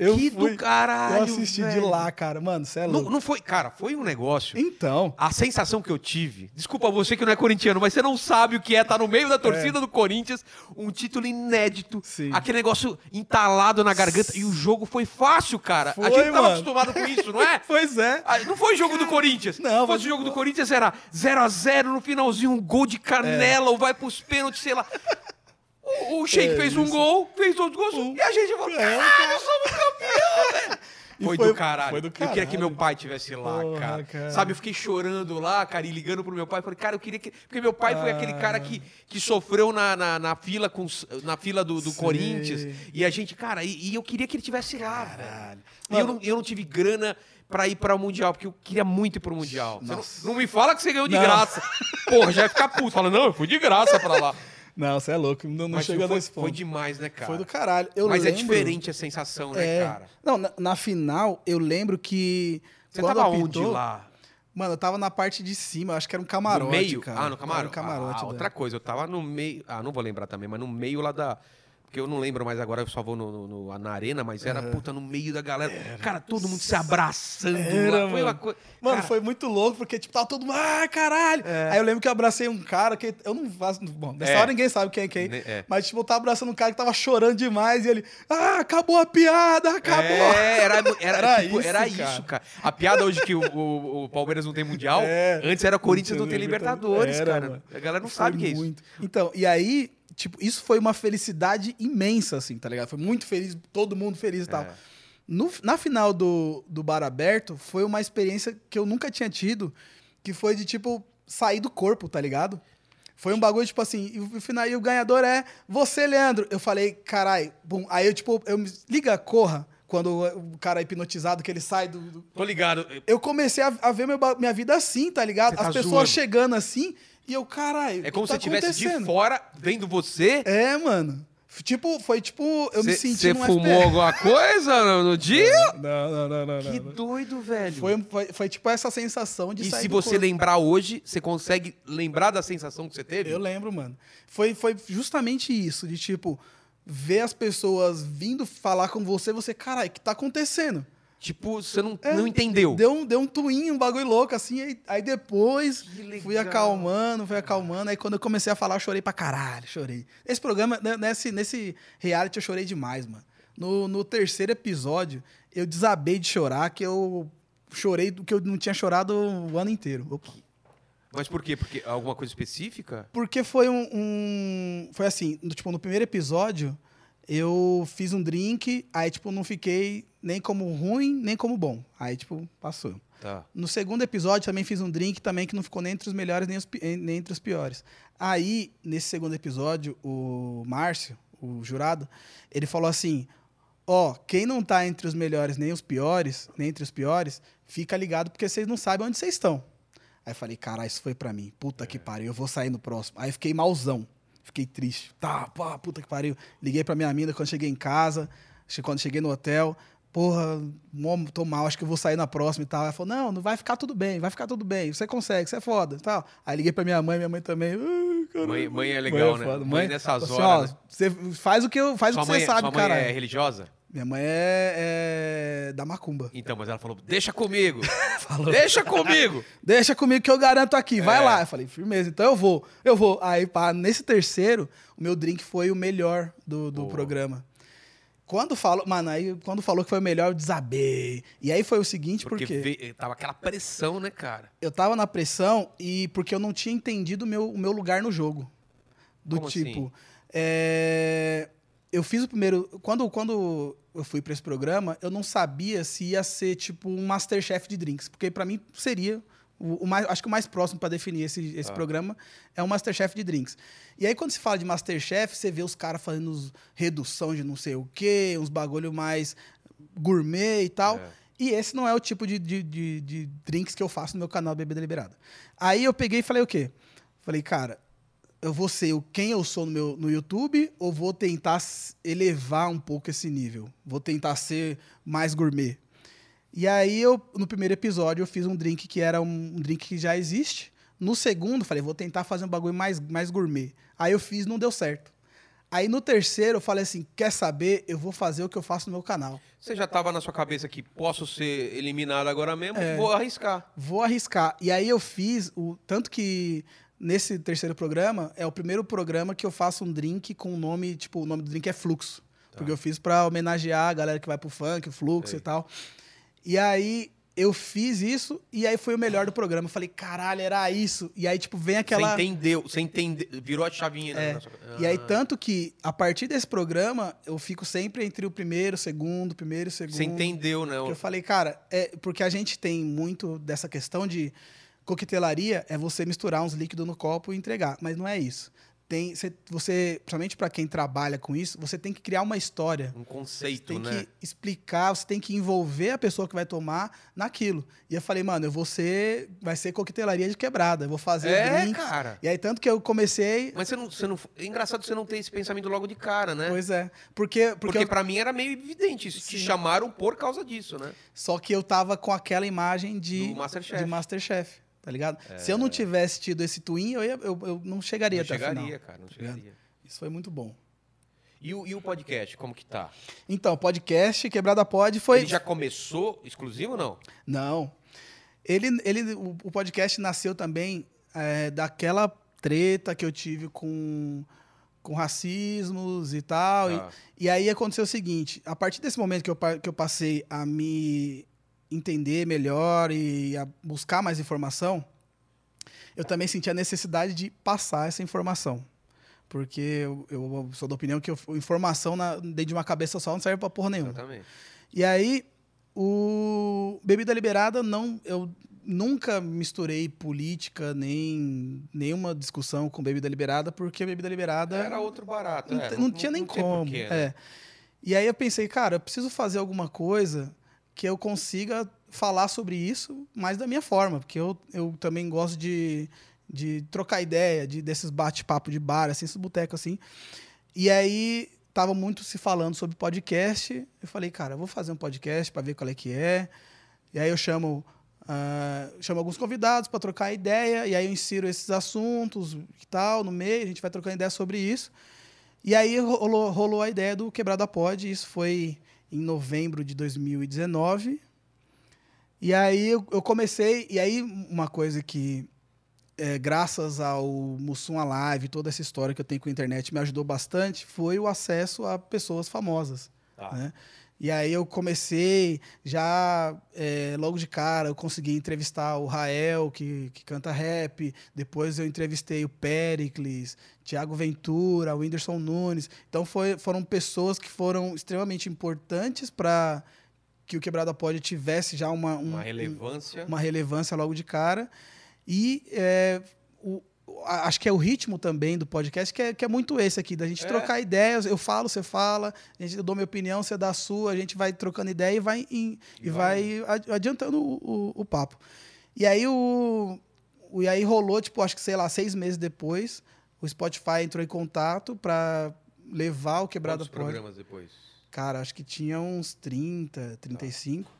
Eu que fui, do caralho, Eu assisti de velho. lá, cara. Mano, você é Não, louco. não foi, cara, foi um negócio. Então, A sensação que eu tive, desculpa você que não é corintiano, mas você não sabe o que é estar no meio da torcida do Corinthians, um título inédito, Sim. aquele negócio entalado na garganta, e o jogo foi fácil, cara. a Foi, gente não tava mano. acostumado com isso, não é? pois é. Ah, Não foi jogo do Corinthians. Não, Se fosse mas- o jogo do Corinthians era 0x0 no finalzinho, um gol de canela, ou vai pros pênaltis, sei lá. O, o Sheik É, fez um isso. gol, fez outros gols, e a gente falou, É, caralho, somos campeão, velho. Foi, foi- do caralho. foi do Eu queria que caralho. meu pai tivesse lá, Porra, cara. cara. Sabe, eu fiquei chorando lá, cara, e ligando pro meu pai. Falei, cara, eu queria que. Porque meu pai foi aquele cara que, que sofreu na, na, na fila, com, na fila do, do. Corinthians. E a gente, cara, e, e eu queria que ele tivesse lá, velho. Caralho. E eu não, eu não tive grana pra ir para o Mundial, porque eu queria muito ir pro Mundial. Não, não me fala que você ganhou de Não. graça. Porra, já ia ficar puto. Fala, não, eu fui de graça pra lá. Não, você é louco. Não, não Mas chega foi, nesse ponto. foi demais, né, cara? Foi do caralho. Eu Mas é lembro- diferente a sensação, né, É. cara? Não, na, na final, eu lembro que. Você tava apitou- onde lá? Mano, eu tava na parte de cima, acho que era um camarote. no meio? Cara. Ah, no camarote. um camarote. Ah, da- outra coisa, eu tava no meio. Ah, não vou lembrar também, mas no meio lá da. Porque eu não lembro mais agora, eu só vou no, no- na arena, mas era, puta, no meio da galera. Cara, todo mundo se abraçando Era, lá. Foi uma mano. coisa. Mano, Cara, foi muito louco, porque, tipo, tava todo mundo, ah, caralho. Aí eu lembro que eu abracei um cara que eu não faço. Bom, nessa É. hora ninguém sabe quem é quem. É. Mas, tipo, eu tava abraçando um cara que tava chorando demais e ele, ah, acabou a piada, acabou. É, era, era, Era tipo, isso, era cara. isso, cara. A piada hoje que o, o- o Palmeiras não tem Mundial, É. antes era Corinthians não tem Libertadores, Era, cara. mano. A galera não Foi sabe o que é isso. Então, e aí, tipo, isso foi uma felicidade imensa, assim, tá ligado? Foi muito feliz, todo mundo feliz e tal. É. No- na final do, do Bar Aberto, foi uma experiência que eu nunca tinha tido, que foi de, tipo, sair do corpo, tá ligado? Foi um bagulho, tipo assim, e o final, e o ganhador é você, Leandro. Eu falei, carai, bum. Aí eu, tipo, eu me liga, corra, quando o cara é hipnotizado, que ele sai do- do, Tô ligado. eu comecei a, a ver meu minha vida assim, tá ligado? Você tá As pessoas zoando. chegando assim, e eu, caralho. É como que se tá você estivesse de fora, vendo você. É, mano. Tipo, foi tipo, eu me senti Você fumou FPS. alguma coisa no, no dia? Não, não, não, não. Que não. doido, velho. Foi, foi, foi tipo essa sensação de E se você corpo. lembrar hoje, você consegue lembrar da sensação que você teve? Eu lembro, mano. Foi, foi justamente isso, de tipo, ver as pessoas vindo falar com você, você, caralho, o que tá acontecendo? Tipo, você não, É, não entendeu. Deu um, deu um twin, um bagulho louco, assim, aí, aí depois fui acalmando, fui acalmando, aí quando eu comecei a falar, eu chorei pra caralho, chorei. Esse programa, né, nesse, nesse reality, eu chorei demais, mano. No, no terceiro episódio, eu desabei de chorar, que eu chorei do que eu não tinha chorado o ano inteiro. Opa. Mas por quê? Porque alguma coisa específica? Porque foi um, um- Foi assim, no, tipo, no primeiro episódio, eu fiz um drink, aí, tipo, não fiquei nem como ruim, nem como bom. Aí, tipo, passou. Tá. No segundo episódio também fiz um drink também que não ficou nem entre os melhores nem, os eh, nem entre os piores. Aí, nesse segundo episódio, o Márcio, o jurado, ele falou assim: Ó, quem não tá entre os melhores nem os piores, nem entre os piores, fica ligado porque vocês não sabem onde vocês estão. Aí eu falei, caralho, isso foi pra mim. Puta que pariu, eu vou sair no próximo. Aí fiquei malzão. Fiquei triste. Tá, pá, puta que pariu. Liguei pra minha mina quando cheguei em casa. Quando cheguei no hotel, porra, tô mal, acho que eu vou sair na próxima e tal. Ela falou, não, não vai ficar tudo bem, vai ficar tudo bem, você consegue, você é foda e tal. Aí liguei pra minha mãe, minha mãe também. Mãe, mãe é legal, né? foda. Mãe, nessas assim, horas. ó, né? você faz o que, eu, faz Sua o que mãe, você sabe, sua mãe cara. é religiosa? Minha mãe é, é da macumba. Então, mas ela falou: deixa comigo. Falou. deixa comigo. Deixa comigo que eu garanto aqui, vai É. lá. Eu falei, firmeza, então eu vou, eu vou. Aí, pá, nesse terceiro, o meu drink foi o melhor do, do Boa. programa. Quando falou, mano, aí quando falou que foi o melhor, eu desabei. E aí foi o seguinte, Porque porque veio- tava aquela pressão, né, cara? eu tava na pressão e porque eu não tinha entendido o meu, o meu lugar no jogo. Do Como tipo, assim? é, eu fiz o primeiro. Quando, quando eu fui pra esse programa, eu não sabia se ia ser tipo um Masterchef de drinks. Porque pra mim seria. O, o mais, acho que o mais próximo pra definir esse, esse Ah. programa é um Masterchef de drinks. E aí, quando se fala de Masterchef, você vê os caras fazendo uns redução de não sei o quê, uns bagulho mais gourmet e tal. É. E esse não é o tipo de, de, de, de drinks que eu faço no meu canal Bebida Liberada. Aí eu peguei e falei o quê? Falei, cara, eu vou ser o quem eu sou no, meu, no YouTube ou vou tentar elevar um pouco esse nível? Vou tentar ser mais gourmet. E aí eu, no primeiro episódio, eu fiz um drink que era um, um drink que já existe. No segundo, falei, vou tentar fazer um bagulho mais, mais gourmet. Aí eu fiz, não deu certo. Aí no terceiro, eu falei assim, quer saber? Eu vou fazer o que eu faço no meu canal. Você já tava na sua cabeça que posso ser eliminado agora mesmo? É. Vou arriscar. Vou arriscar. E aí eu fiz o tanto que nesse terceiro programa é o primeiro programa que eu faço um drink com o nome, tipo, o nome do drink é Fluxo. Porque eu fiz pra homenagear a galera que vai pro funk, o Fluxo e tal. E aí eu fiz isso e aí foi o melhor do programa. Eu falei, caralho, era isso. E aí tipo vem aquela Você entendeu, você entendeu, virou a chavinha, né? É. E aí Ah. tanto que a partir desse programa eu fico sempre entre o primeiro, o segundo, o primeiro o segundo. Você entendeu, né? Eu falei, cara, é porque a gente tem muito dessa questão de coquetelaria é você misturar uns líquidos no copo e entregar, mas não é isso. Tem, você, você principalmente para quem trabalha com isso, você tem que criar uma história. Um Você conceito, tem né? que explicar, você tem que envolver a pessoa que vai tomar naquilo. E eu falei, mano, eu vou ser, vai ser coquetelaria de quebrada, eu vou fazer É, drinks. cara. E aí tanto que eu comecei, Mas você não, você não. É engraçado você não ter esse pensamento logo de cara, né? pois é, porque porque, Porque eu- pra mim era meio evidente isso. Te Sim. chamaram por causa disso, né? Só que eu tava com aquela imagem de Do Masterchef. de Masterchef, tá ligado? Se eu não tivesse tido esse twin, eu, ia, eu, eu não chegaria Não até a chegaria, final. cara, não ligado? chegaria. Isso foi muito bom. E o, e o podcast, como que tá? Então, podcast Quebrada Pod foi Ele já começou exclusivo ou não? Não. Ele, ele, o, o podcast nasceu também é, daquela treta que eu tive com, com racismos e tal. e- Ah. E, aí aconteceu o seguinte: a partir desse momento que eu, que eu passei a me entender melhor e a buscar mais informação, eu também senti a necessidade de passar essa informação. Porque eu, eu sou da opinião que eu- informação na, dentro de uma cabeça só não serve pra porra nenhuma. Exatamente. E aí, o Bebida Liberada, não, eu nunca misturei política, nem nenhuma discussão com Bebida Liberada, porque Bebida Liberada Era outro barato. não, é, te- não tinha nem tem como. porquê, né? é. E aí eu pensei, cara, eu preciso fazer alguma coisa que eu consiga falar sobre isso, mas da minha forma, porque eu, eu também gosto de, de trocar ideia, de, desses bate-papo de bar, assim, esses botecos assim. E aí tava muito se falando sobre podcast. Eu falei, cara, eu vou fazer um podcast para ver qual é que é. E aí eu chamo, ah, chamo alguns convidados para trocar ideia, e aí eu insiro esses assuntos e tal no meio, a gente vai trocando ideia sobre isso. E aí rolou, rolou a ideia do Quebrada Pod, isso foi em novembro de 2019. E aí eu, eu comecei, e aí uma coisa que, é, graças ao Mussum Alive, toda essa história que eu tenho com a internet me ajudou bastante, foi o acesso a pessoas famosas. Tá. né? E aí eu comecei, já é, logo de cara, eu consegui entrevistar o Rael, que, que canta rap. Depois eu entrevistei o Pericles, Tiago Ventura, o Whindersson Nunes. Então foi, foram pessoas que foram extremamente importantes para que o Quebrada Pod tivesse já uma, um- Uma relevância. uma relevância logo de cara. E é, o- acho que é o ritmo também do podcast, que é, que é muito esse aqui, da gente É. trocar ideias. Eu falo, você fala, a gente, eu dou minha opinião, você dá a sua, a gente vai trocando ideia e vai, em- E vai. vai adi- adiantando o, o- o papo. E aí o, o- E aí rolou, tipo, acho que, sei lá, seis meses depois, o Spotify entrou em contato para levar o Quebrada Quantos Pod. programas depois? Cara, acho que tinha uns 30, 35.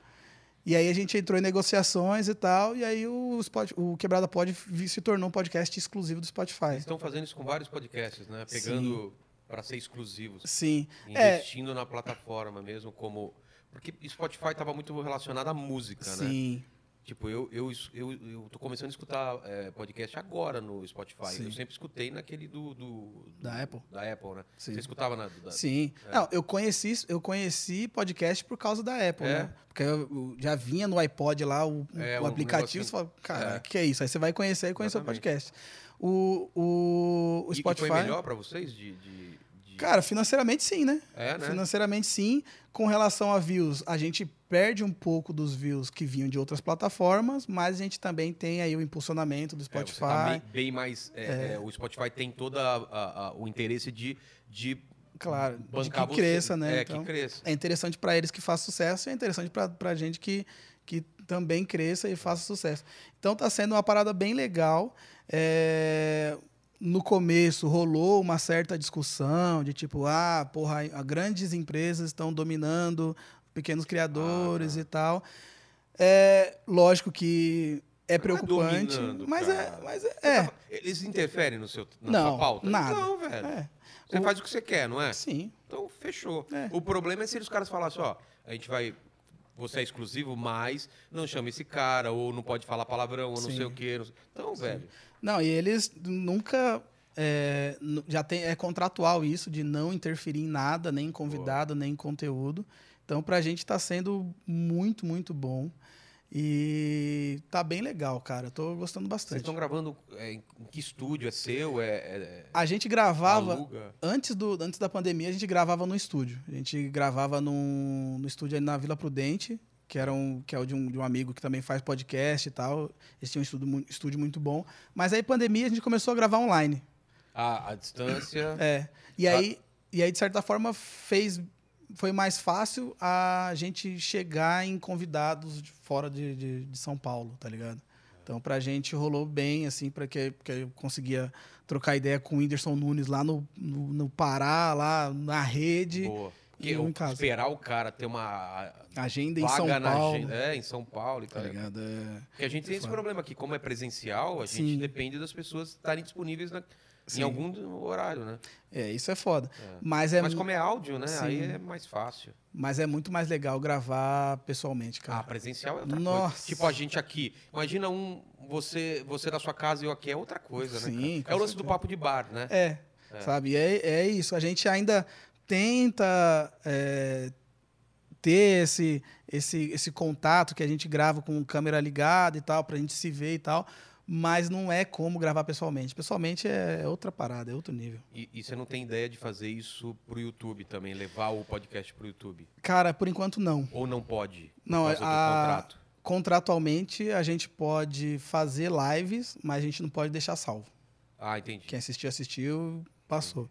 E aí a gente entrou em negociações e tal, e aí o, Spot, o Quebrada Pod se tornou um podcast exclusivo do Spotify. Eles estão fazendo isso com vários podcasts, né? Pegando para ser exclusivos. Sim. É, Investindo na plataforma mesmo, como. Porque Spotify estava muito relacionado à música, né? sim. Tipo, eu, eu, eu, eu tô começando a escutar é, podcast agora no Spotify. Sim. Eu sempre escutei naquele do. do- Da do- Apple? Da Apple, né? Sim. Você escutava na. Da, Sim. Não, eu conheci, eu conheci podcast por causa da Apple, É? né? Porque eu, já vinha no iPod lá o, É, o um aplicativo, você fala, cara, É. o que é isso? Aí você vai conhecer e conhecer o podcast. O, o, o Spotify. E foi melhor para vocês de, de- Cara, financeiramente sim, né? é, né? Financeiramente sim. Com relação a views, a gente perde um pouco dos views que vinham de outras plataformas, mas a gente também tem aí o impulsionamento do É, Spotify. você tá bem, bem mais. é, é, o Spotify tem todo o interesse de, de Claro, de que você. cresça, né? É, Então, que cresça. é interessante para eles que faça sucesso e é interessante para a gente que, que também cresça e faça sucesso. Então tá sendo uma parada bem legal. É, No começo rolou uma certa discussão de tipo, ah, porra, grandes empresas estão dominando pequenos criadores Ah, tá. e tal. É lógico que é é preocupante, dominando, mas cara. é, mas é, é. Eles interferem no seu, na Não, sua pauta? nada. Não, velho. é. Você O- faz o que você quer, não é? Sim. Então, fechou. É. O problema é se os caras falassem, ó, a gente vai. Você é exclusivo, mas não chama esse cara, ou não pode falar palavrão, ou não Sim. sei o quê. sei- Então, velho. Não, e eles nunca. é, já tem, é contratual isso de não interferir em nada, nem em convidado, nem em conteúdo. Então, pra gente tá sendo muito, muito bom. E tá bem legal, cara. Eu tô gostando Vocês bastante. estão gravando é, em que estúdio? É seu? É. é- A gente gravava. aluga? Antes, do, antes da pandemia, a gente gravava no estúdio. A gente gravava num, no estúdio aí na Vila Prudente, que, era um, que é o de um, de um amigo que também faz podcast e tal. Eles tinham um estúdio, mu- estúdio muito bom. Mas aí, pandemia, a gente começou a gravar online. A, a distância. É. E Ah. aí, e aí, de certa forma, fez. Foi mais fácil a gente chegar em convidados de fora de, de, de São Paulo, tá ligado? Então, pra gente rolou bem, assim, para que porque eu conseguia trocar ideia com o Whindersson Nunes lá no, no, no Pará, lá na rede, Boa. Porque eu esperar o cara ter uma agenda em São Paulo. agenda. É, em São Paulo e Tá tal. ligado? É, Porque a gente tem esse Foda. problema aqui, como é presencial, a gente Sim. depende das pessoas estarem disponíveis na- Sim. em algum horário, né? é, isso é foda. É. Mas, é, Mas como é áudio, né? Sim. Aí é mais fácil. mas é muito mais legal gravar pessoalmente, Ah, cara. presencial é outra Nossa. coisa. Tipo a gente aqui. Imagina um você você na sua casa e eu aqui é outra coisa, né? Sim? É o lance do papo de bar, né? É, sabe? É, é isso. A gente ainda tenta é, ter esse, esse, esse contato que a gente grava com câmera ligada e tal, pra gente se ver e tal, mas não é como gravar pessoalmente. Pessoalmente é outra parada, é outro nível. E, e você não tem ideia de fazer isso pro YouTube também, levar o podcast pro YouTube? Cara, por enquanto não. Ou não pode? Não, a- contrato. Contratualmente a gente pode fazer lives, mas a gente não pode deixar salvo. Ah, entendi. Quem assistiu, assistiu, passou.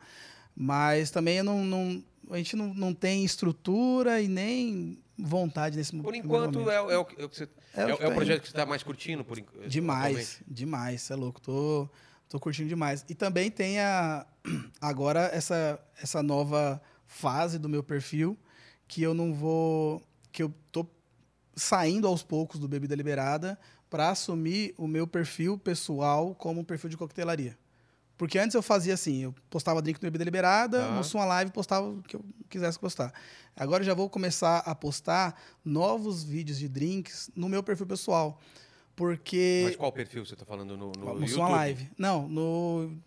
Mas também não, não- a gente não, não tem estrutura e nem vontade nesse Por enquanto momento. é, o- é o é o que você. É É, o é o projeto que você está mais curtindo por enquanto? Demais, demais, você é louco. Tô, tô curtindo demais. E também tem a, agora essa, essa nova fase do meu perfil que eu não vou. que eu tô saindo aos poucos do Bebida Liberada para assumir o meu perfil pessoal como um perfil de coquetelaria. Porque antes eu fazia assim, eu postava drink no Bebida Liberada, Tá. no Sua Live postava o que eu quisesse postar. Agora eu já vou começar a postar novos vídeos de drinks no meu perfil pessoal. Porque Mas qual perfil você está falando no, no, YouTube? Sua Live. Não, no.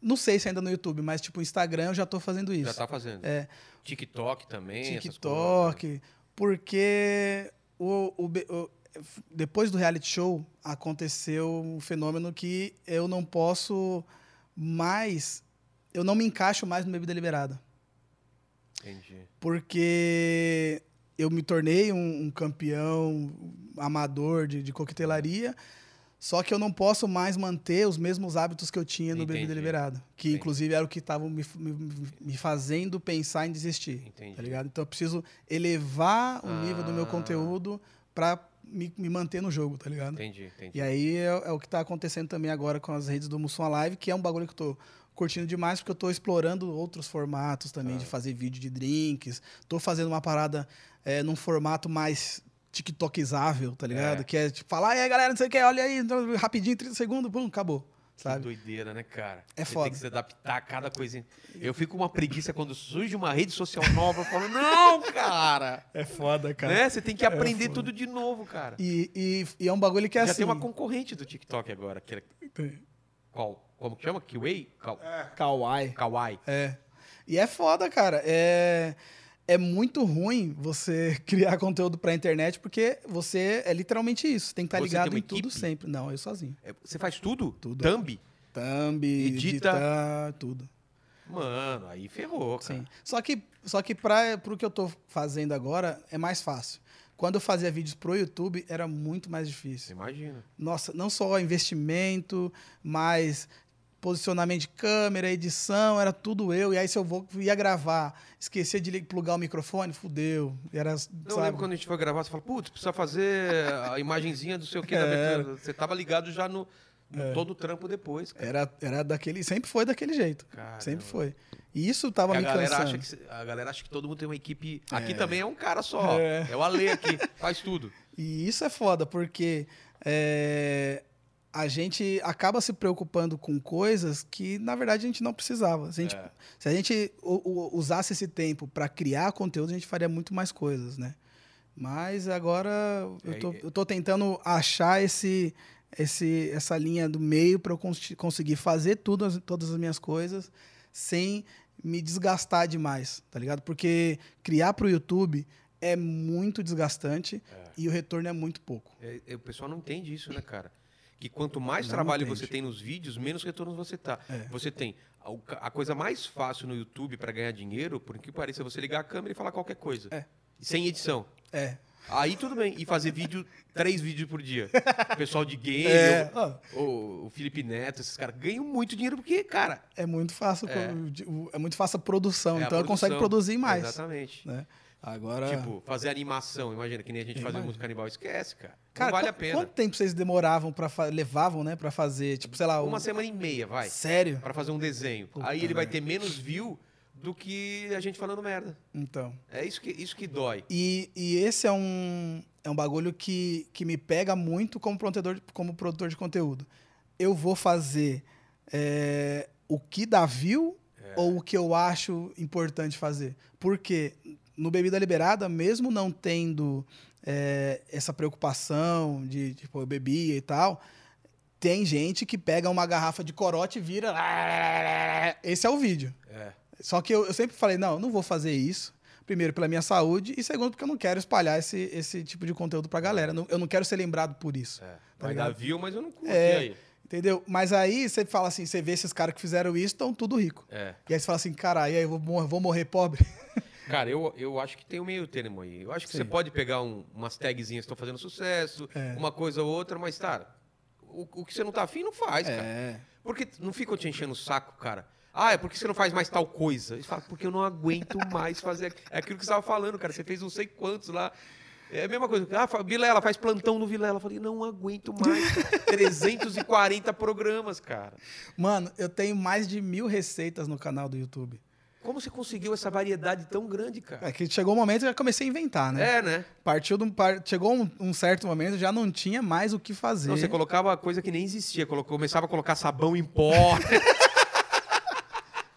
Não sei se ainda no YouTube, mas tipo, Instagram eu já tô fazendo isso. Já está fazendo. É. TikTok também, essas coisas. TikTok. Porque o, o o- depois do reality show aconteceu um fenômeno que eu não posso mais. Eu não me encaixo mais no Bebida Liberada. Entendi. Porque eu me tornei um, um campeão amador de, de coquetelaria, só que eu não posso mais manter os mesmos hábitos que eu tinha no Bebida Entendi. Liberada. Que Entendi. inclusive era o que estavam me, me, me fazendo pensar em desistir. Entendi. Tá ligado? Então eu preciso elevar o nível do meu Ah. conteúdo para me, me manter no jogo, tá ligado? Entendi, entendi. E aí é, é o que tá acontecendo também agora com as redes do Mussum Live, que é um bagulho que eu tô curtindo demais, porque eu tô explorando outros formatos também, de fazer vídeo de drinks. Tô fazendo uma parada é, num formato mais tiktokizável, tá ligado? É. Que é tipo, falar, e aí galera, não sei o que, olha aí, rapidinho, 30 segundos, pum, acabou, Que sabe? doideira, né, cara? É Você foda. tem que se adaptar a cada coisinha. Eu fico com uma preguiça quando surge uma rede social nova. Eu falo, não, cara! É foda, Né? Você tem que aprender foda. tudo de novo, cara. E, e, e é um bagulho que é Já assim... tem uma concorrente do TikTok agora. Que é, Tem. qual? Como que chama? Kiwi? Kau- Kawaii. Kawaii. É. E é foda, cara. É, é muito ruim você criar conteúdo pra internet, porque você é literalmente isso. Tem que estar Você ligado em tudo equipe? sempre. Não, eu sozinho. É, Você faz tudo? Tudo. Thumb? Thumb, Edita. editar, tudo. Mano, aí ferrou, cara. Sim. Só que, só que pra, pro que eu tô fazendo agora, é mais fácil. Quando eu fazia vídeos pro YouTube, era muito mais difícil. imagina. Nossa, não só investimento, mas posicionamento de câmera, edição, era tudo eu. E aí, se eu vou, ia gravar, esquecia de plugar o microfone, fudeu. E Era, Eu lembro quando a gente foi gravar, você fala, putz, precisa fazer a imagenzinha do sei o que. da É. Você tava ligado já no, no todo o trampo depois, cara. Era, era daquele. Sempre foi daquele jeito. Caramba. Sempre foi. E isso tava a, me cansando. que, a galera acha que todo mundo tem uma equipe. Aqui também é um cara só. É. É, o Ale aqui, faz tudo. E isso é foda, porque é, a gente acaba se preocupando com coisas que, na verdade, a gente não precisava. Se a gente, É. se a gente usasse esse tempo para criar conteúdo, a gente faria muito mais coisas, né? Mas agora eu É, tô, é- eu tô tentando achar esse, esse, essa linha do meio para eu cons- conseguir fazer tudo, as- todas as minhas coisas sem me desgastar demais, tá ligado? Porque criar pro YouTube é muito desgastante e o retorno é muito pouco. É, é, o pessoal não entende isso, né, cara? Que quanto mais Não trabalho você tem nos vídeos, menos retornos você tá. É. Você tem a, a coisa mais fácil no YouTube para ganhar dinheiro, por que pareça, é você ligar a câmera e falar qualquer coisa. É. Sem edição. É. Aí tudo bem. E fazer vídeo, três vídeos por dia. O pessoal de game, É, o, Felipe Neto, esses caras ganham muito dinheiro porque, cara. é muito fácil, É. é. muito fácil a produção, é a então consegue produção. produzir mais. Exatamente. Né? Agora, Tipo, fazer animação, imagina, que nem a gente fazia imagino. música canibal, esquece, cara. cara, não vale a pena. quanto tempo vocês demoravam para levavam, né, para fazer, tipo, sei lá, um- Uma semana e meia, vai. sério? Pra fazer um desenho. Puta Aí ele vai ter menos view do que a gente falando merda. Então. É isso que, isso que dói. E, e esse é um, é um bagulho que, que me pega muito como produtor, como produtor de conteúdo. Eu vou fazer é, o que dá view ou o que eu acho importante fazer? Porque no Bebida Liberada, mesmo não tendo é, essa preocupação de, tipo, eu bebia e tal, tem gente que pega uma garrafa de corote e vira. Esse é o vídeo. É. Só que eu, eu sempre falei, não, eu não vou fazer isso. Primeiro, pela minha saúde, e segundo, porque eu não quero espalhar esse, esse tipo de conteúdo pra galera. Eu não quero ser lembrado por isso. É. Vai dar view, mas eu não curto. É. Aí? Entendeu? Mas aí você fala assim, você vê esses caras que fizeram isso, estão tudo rico. É. E aí você fala assim, caralho, e aí eu vou morrer pobre? Cara, eu, eu acho que tem um meio termo aí. Eu acho que Sim. você pode pegar um- umas tagzinhas que estão fazendo sucesso, É. uma coisa ou outra, mas, cara, o, o que você não tá afim, não faz, cara. É. Porque não ficam te enchendo o saco, cara. Ah, é porque você não faz mais tal coisa. Eles falam, porque eu não aguento mais fazer. É aquilo que você estava falando, cara. Você fez não sei quantos lá. É a mesma coisa. Ah, Vilela, faz plantão no Vilela. Eu falei, não aguento mais. cara. 340 programas, cara. Mano, eu tenho mais de mil receitas no canal do YouTube. Como você conseguiu essa variedade tão grande, cara? É que chegou um momento que eu já comecei a inventar, né? É, né? Partiu de um, par- chegou um, um certo momento, já não tinha mais o que fazer. Não, você colocava coisa que nem existia. Colocou, começava a colocar sabão em pó.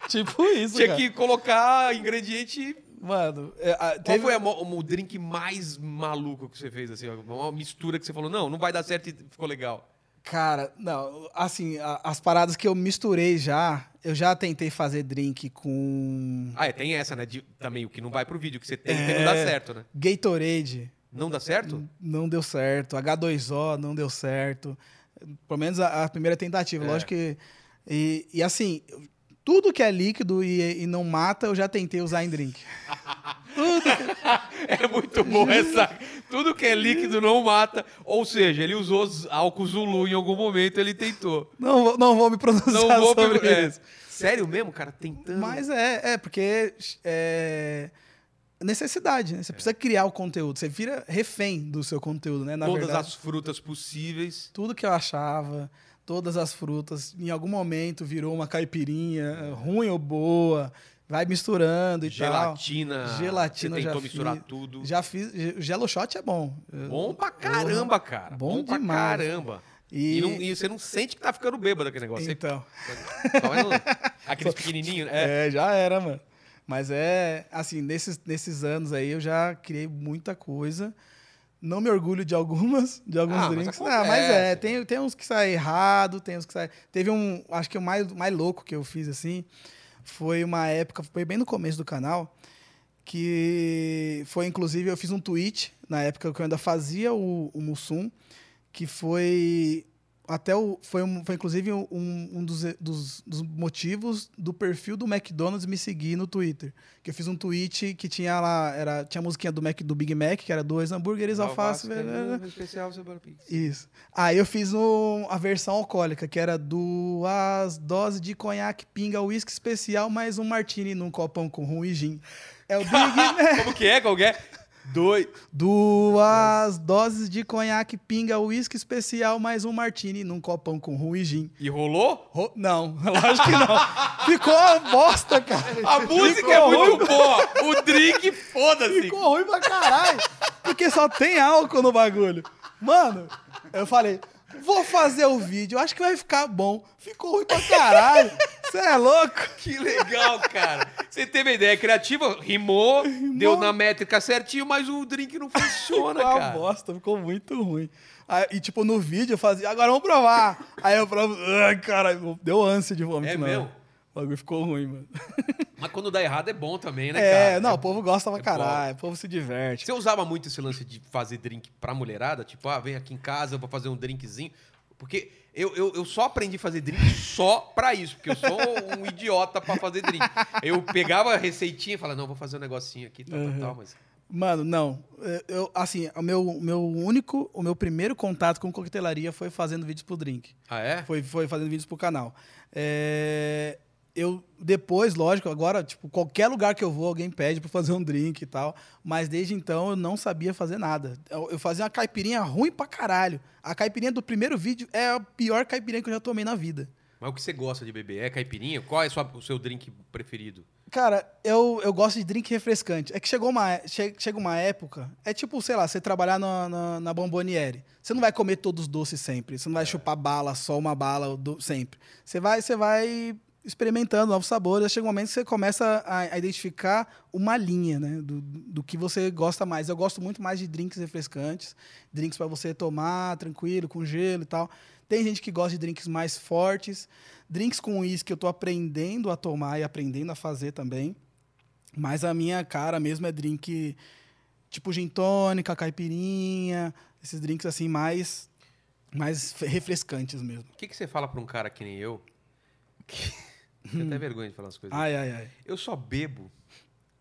Tipo isso, Tinha cara. que colocar ingrediente. Mano, é, a- Qual teve... foi a mo- o drink mais maluco que você fez? Assim, uma mistura que você falou, não, não vai dar certo e ficou legal. Cara, não, assim, as paradas que eu misturei já, eu já tentei fazer drink com Ah, é, tem essa, né? de- também o que não vai pro vídeo, que você tem que não dá É. certo, né? Gatorade, Não dá certo? não deu certo, H2O não deu certo, pelo menos a, a primeira tentativa, É. lógico que... E, e assim, tudo que é líquido e, e não mata, eu já tentei usar em drink. É muito bom essa. Tudo que é líquido não mata. Ou seja, ele usou os álcool Zulu em algum momento, ele tentou. Não, vou- não vou me pronunciar Não vou sobre é. isso. Sério mesmo, cara? Tentando. Mas é, é porque é, necessidade, né? Você precisa criar o conteúdo. Você vira refém do seu conteúdo, né? Na Todas verdade, as frutas possíveis. tudo que eu achava, todas as frutas, em algum momento virou uma caipirinha, ruim ou boa, vai misturando e Gelatina. tal. Gelatina Você já tentou misturar fiz. tudo. Já fiz. ge- Gelo shot é bom. Bom pra caramba, cara. Bom Bom, pra demais. caramba. E, E, não- e você não sente que tá ficando bêbado aquele negócio. Você então, só vai no- Aqueles pequenininhos. É. é, já era, mano. Mas é, assim, nesses, nesses anos aí eu já criei muita coisa. Não me orgulho de algumas, de alguns Ah, mas drinks. Ah, acontece. mas é, tem, tem uns que saem errado, tem uns que saem. Teve um, acho que o mais, mais louco que eu fiz assim, foi uma época, foi bem no começo do canal, que foi inclusive eu fiz um tweet na época que eu ainda fazia o, o Mussum, que foi até o foi, um- foi inclusive um, um dos, dos, dos motivos do perfil do McDonald's me seguir no Twitter. Que eu fiz um tweet que tinha lá, era, tinha a musiquinha do, Mac, do Big Mac, que era dois hambúrgueres, alface. Especial, cebola pix. Isso. Aí eu fiz um- a versão alcoólica, que era duas doses de conhaque, pinga, uísque especial, mais um martini num copão com rum e gin. É o Big Mac. Como que é? Qual que é? Dois. Duas doses de conhaque, pinga, uísque especial, mais um martini num copão com rum e gin. E rolou? Ro- Não, lógico que não. Ficou uma bosta, cara. A música Ficou é ruim. muito boa. O drink, foda-se. Ficou ruim pra caralho. Porque só tem álcool no bagulho. Mano, eu falei, vou fazer o vídeo, acho que vai ficar bom. Ficou ruim pra caralho. Você é louco? Que legal, cara. Você teve a ideia criativa, rimou, deu na métrica certinho, mas o drink não funciona, Ficou uma cara. bosta, ficou muito ruim. Aí, e tipo, no vídeo eu fazia, agora vamos provar. Aí eu provo, ai, cara, deu ânsia de vômito. É não. mesmo? O bagulho ficou ruim, mano. Mas quando dá errado é bom também, né, É, cara? não, o povo gosta pra é caralho, o povo se diverte. Você usava muito esse lance de fazer drink pra mulherada? Tipo, ah, vem aqui em casa, eu vou fazer um drinkzinho. Porque eu, eu, eu só aprendi a fazer drink só pra isso, porque eu sou um idiota pra fazer drink. Eu pegava a receitinha e falava, não, vou fazer um negocinho aqui, tal, tal, tal, mas... Mano, não. É, Eu, assim, o meu, meu único, o meu primeiro contato com coquetelaria foi fazendo vídeos pro drink. Ah, é? Foi, foi fazendo vídeos pro canal. É, eu, depois, lógico, agora, tipo, qualquer lugar que eu vou, alguém pede pra fazer um drink e tal. Mas desde então eu não sabia fazer nada. Eu, eu fazia uma caipirinha ruim pra caralho. A caipirinha do primeiro vídeo é a pior caipirinha que eu já tomei na vida. Mas o que você gosta de beber? É caipirinha? Qual é sua- o seu drink preferido? Cara, eu, eu gosto de drink refrescante. É que chegou uma, che- chega uma época. É tipo, sei lá, você trabalhar na, na, na Bomboniere. Você não vai comer todos os doces sempre. Você não vai chupar bala, só uma bala do- sempre. Você vai, você vai experimentando novos sabores. Chega um momento que você começa a, a identificar uma linha, né? Do, do que você gosta mais. Eu gosto muito mais de drinks refrescantes. Drinks para você tomar tranquilo, com gelo e tal. Tem gente que gosta de drinks mais fortes. Drinks com uísque eu tô aprendendo a tomar e aprendendo a fazer também. Mas a minha cara mesmo é drink tipo gin tônica, caipirinha, esses drinks assim mais mais refrescantes mesmo. O que, que você fala pra um cara que nem eu? Que... Tenho até vergonha de falar as coisas. Ai ai ai. Eu só bebo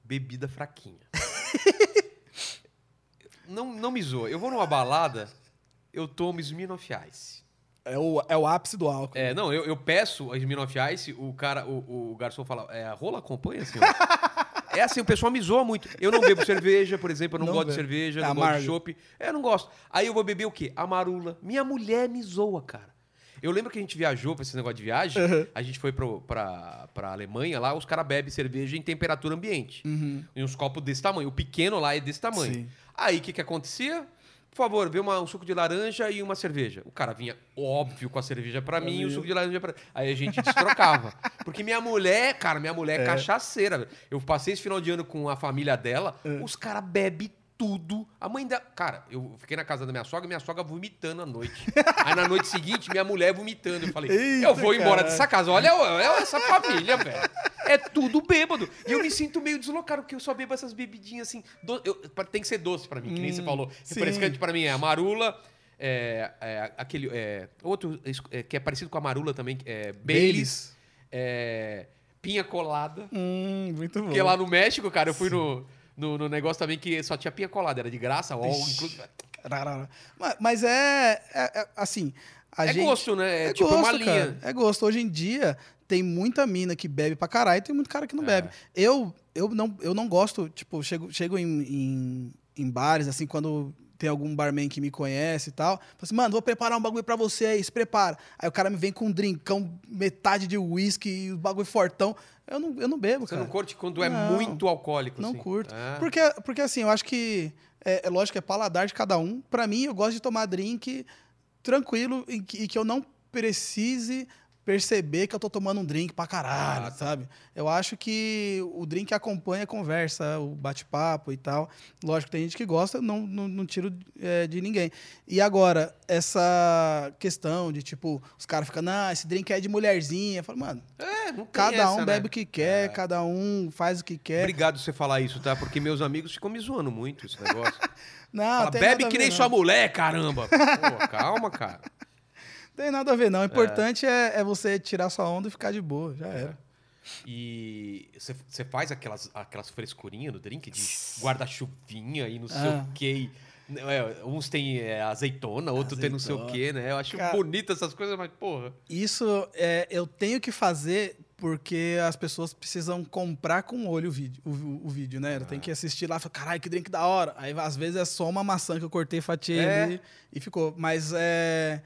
bebida fraquinha. não, não me zoa. Eu vou numa balada, eu tomo Smirnoff Ice. É o, é o ápice do álcool. É, não, eu, eu peço a Smirnoff Ice, o cara, o, o garçom fala, é, a rola acompanha, senhor? é assim, o pessoal me zoa muito. Eu não bebo cerveja, por exemplo, eu não, Não gosto de cerveja, É não gosto de amargo. chopp. É, eu não gosto. Aí eu vou beber o quê? Amarula. Minha mulher me zoa, cara. Eu lembro que a gente viajou pra esse negócio de viagem, Uhum. a gente foi pro, pra, pra Alemanha, lá os caras bebem cerveja em temperatura ambiente. Uhum. Em uns copos desse tamanho. O pequeno lá é desse tamanho. Sim. Aí o que, que acontecia? Por favor, vê uma- um suco de laranja e uma cerveja. O cara vinha, óbvio, com a cerveja pra mim e o mim. suco de laranja pra. Aí a gente destrocava. Porque minha mulher, cara, minha mulher é, cachaceira. velho. Eu passei esse final de ano com a família dela, os caras bebem tudo. A mãe da. Cara, eu fiquei na casa da minha sogra, minha sogra vomitando à noite. Aí na noite seguinte, minha mulher vomitando. Eu falei, Eita, eu vou embora dessa casa. Olha, olha essa família, velho. É tudo bêbado. E eu me sinto meio deslocado, porque eu só bebo essas bebidinhas assim. do- eu- tem que ser doce pra mim, que nem você Hum, falou. sim. Refrescante pra mim é a marula. É, é, aquele. é, outro é, que é parecido com a marula também, é Baileys. é, pinha colada. Hum, muito bom. Porque lá no México, cara, eu fui no, no, no negócio também que só tinha pinha colada, era de graça, Ixi. inclusive. Mas, mas é, é- é, assim, a É gente gosto, né? É, É tipo gosto, uma linha. cara. É gosto. Hoje em dia, tem muita mina que bebe pra caralho e tem muito cara que não É. bebe. Eu, eu não, eu não gosto, tipo, chego, chego em, em, em bares, assim, quando tem algum barman que me conhece e tal. Falo assim, mano, vou preparar um bagulho pra você aí, se prepara. Aí o cara me vem com um drinkão, metade de uísque e o bagulho fortão. Eu não, eu não bebo, Você cara. não curte quando é Não, muito alcoólico, Não assim? curto. Ah. Porque, porque assim, eu acho que. É, é lógico é paladar de cada um. Pra mim, eu gosto de tomar drink tranquilo e que, e que eu não precise perceber que eu tô tomando um drink pra caralho, Ah, tá. sabe? Eu acho que o drink acompanha a conversa, o bate-papo e tal. Lógico tem gente que gosta, não, não, não tiro é, de ninguém. E agora, essa questão de, tipo, os caras ficam, não, esse drink é de mulherzinha. Eu falo, mano, É, cada essa, um né? bebe o que quer, É. cada um faz o que quer. Obrigado você falar isso, tá? Porque meus amigos ficam me zoando muito esse negócio. Não, Fala, bebe que nem não. sua mulher, caramba. Pô, calma, cara. Tem nada a ver, não. O importante é, é você tirar sua onda e ficar de boa. Já era. E você- você faz aquelas, aquelas frescurinhas no drink de guarda-chuvinha e não sei Ah. o quê. é, uns tem é, azeitona, outro tem não sei o Azeitona. quê, né? Eu acho Cara- bonito essas coisas, mas, porra. Isso é, eu tenho que fazer porque as pessoas precisam comprar com o olho o vídeo, o, o- o vídeo né? Tem que assistir lá e falar, caralho, que drink da hora. Aí às vezes é só uma maçã que eu cortei, fatiei É. ali e ficou. Mas é.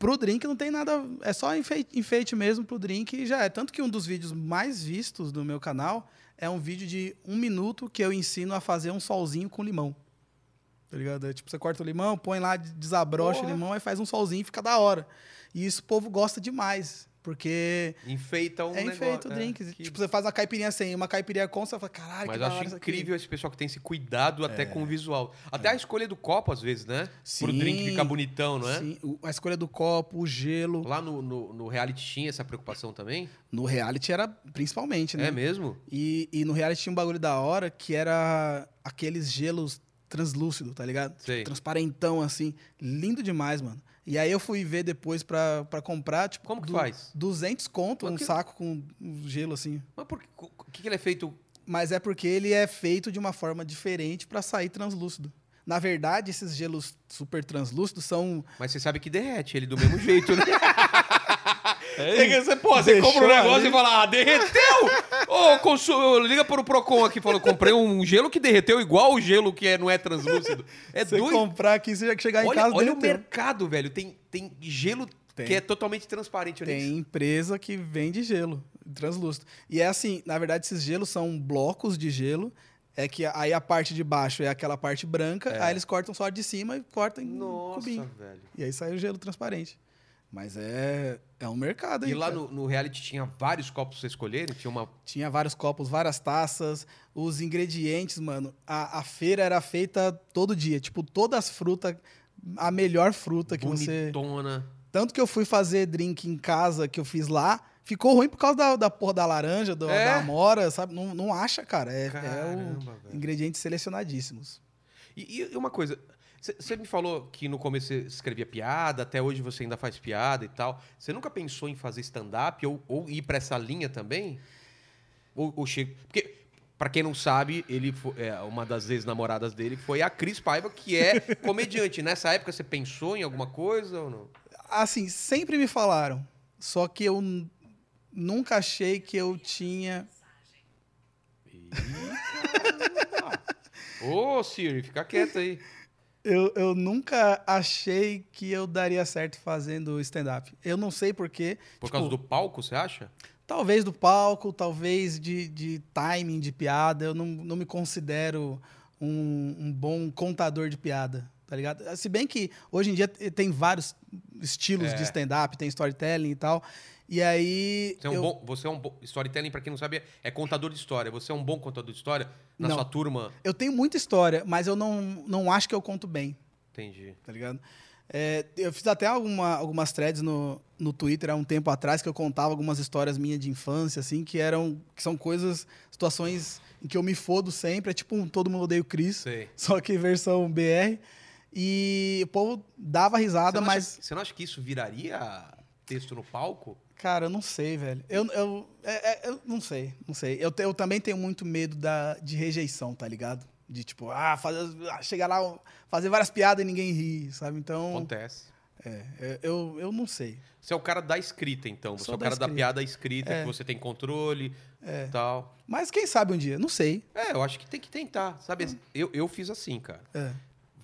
Pro drink não tem nada. É só enfeite, enfeite mesmo pro drink e já é. Tanto que um dos vídeos mais vistos do meu canal é um vídeo de um minuto que eu ensino a fazer um solzinho com limão. Tá ligado? É, tipo, você corta o limão, põe lá, desabrocha Porra. o limão e faz um solzinho e fica da hora. E isso o povo gosta demais. Porque Enfeita um é negócio. enfeito o é, drink. que- Tipo, você faz uma caipirinha sem, uma caipirinha com, você fala, caralho, Mas que eu acho isso aqui." incrível esse pessoal que tem esse cuidado até com o visual. Até a escolha do copo, às vezes, né? Pro Sim. drink ficar bonitão, não é? Sim, a escolha do copo, o gelo. Lá no, no, no reality tinha essa preocupação também? No reality era principalmente, né? É mesmo? E, e no reality tinha um bagulho da hora que era aqueles gelos translúcido, tá ligado? Tipo, transparentão, assim. Lindo demais, mano. E aí eu fui ver depois pra, pra comprar, tipo... Como que du- faz? 200 conto, Mas um que- saco com gelo, assim. Mas por que, que, que ele é feito? Mas é porque ele é feito de uma forma diferente pra sair translúcido. Na verdade, esses gelos super translúcidos são... Mas você sabe que derrete ele do mesmo jeito, né? É, você, pô, você compra um negócio ali. e fala, ah, derreteu! Ô, consu... liga para o Procon aqui, falou, comprei um gelo que derreteu igual o gelo que é, não é translúcido. É você doido. comprar aqui, você já que chegar em Olha, casa olha o derreteu. mercado, velho. Tem, tem gelo Tem. que é totalmente transparente. Tem isso. empresa que vende gelo translúcido. E é assim, na verdade, esses gelos são blocos de gelo. É que aí a parte de baixo é aquela parte branca, É. aí eles cortam só de cima e cortam em Nossa, cubinho. velho. E aí sai o gelo transparente. Mas é, é um mercado aí. E lá no, no reality tinha vários copos pra você escolher? Tinha uma. Tinha vários copos, várias taças, os ingredientes, mano. A, a feira era feita todo dia. Tipo, todas as frutas, a melhor fruta que você. bonitona. Tanto que eu fui fazer drink em casa que eu fiz lá, ficou ruim por causa da, da porra da laranja, do- É? da amora, sabe? Não, não acha, cara. É, é Caramba, o velho. ingredientes selecionadíssimos. E, e uma coisa, você me falou que no começo você escrevia piada, até hoje você ainda faz piada e tal. Você nunca pensou em fazer stand-up ou, ou ir pra essa linha também? Ou, ou chega. Porque, pra quem não sabe, ele fo- é, uma das ex-namoradas dele foi a Cris Paiva, que é comediante. Nessa época você pensou em alguma coisa ou não? Assim, sempre me falaram. Só que eu nunca achei que eu tinha. Ô, Siri, fica quieto aí. Eu, eu nunca achei que eu daria certo fazendo stand-up. Eu não sei porquê. Por Tipo, causa do palco, você acha? Talvez do palco, talvez de, de timing de piada. Eu não, não me considero um, um bom contador de piada, tá ligado? Se bem que hoje em dia te- tem vários estilos É. de stand-up, tem storytelling e tal. E aí. Você é um, eu- bom, você é um bom. Storytelling, pra quem não sabe, é contador de história. Você é um bom contador de história na Não. sua turma? eu tenho muita história, mas eu não, não acho que eu conto bem. Entendi. tá ligado? É, eu fiz até alguma, algumas threads no, no Twitter há um tempo atrás que eu contava algumas histórias minhas de infância, assim, que eram. que são coisas, situações em que eu me fodo sempre. É tipo um Todo Mundo Odeia o Chris, Sei. só que versão BR. E o povo dava Você risada, não, mas. acha, você não acha que isso viraria texto no palco? Cara, eu não sei, velho. Eu, eu, é- é- eu não sei, não sei. Eu, eu também tenho muito medo da, de rejeição, tá ligado? De tipo, ah, fazer, ah, chegar lá, fazer várias piadas e ninguém ri, sabe? Então. Acontece. É, é, eu, eu não sei. Você é o cara da escrita, então. Você Sou é o da cara da escrita. piada escrita, É. que você tem controle É. e tal. Mas quem sabe um dia? Não sei. É, eu acho que tem que tentar, sabe? Eu, eu fiz assim, cara. É.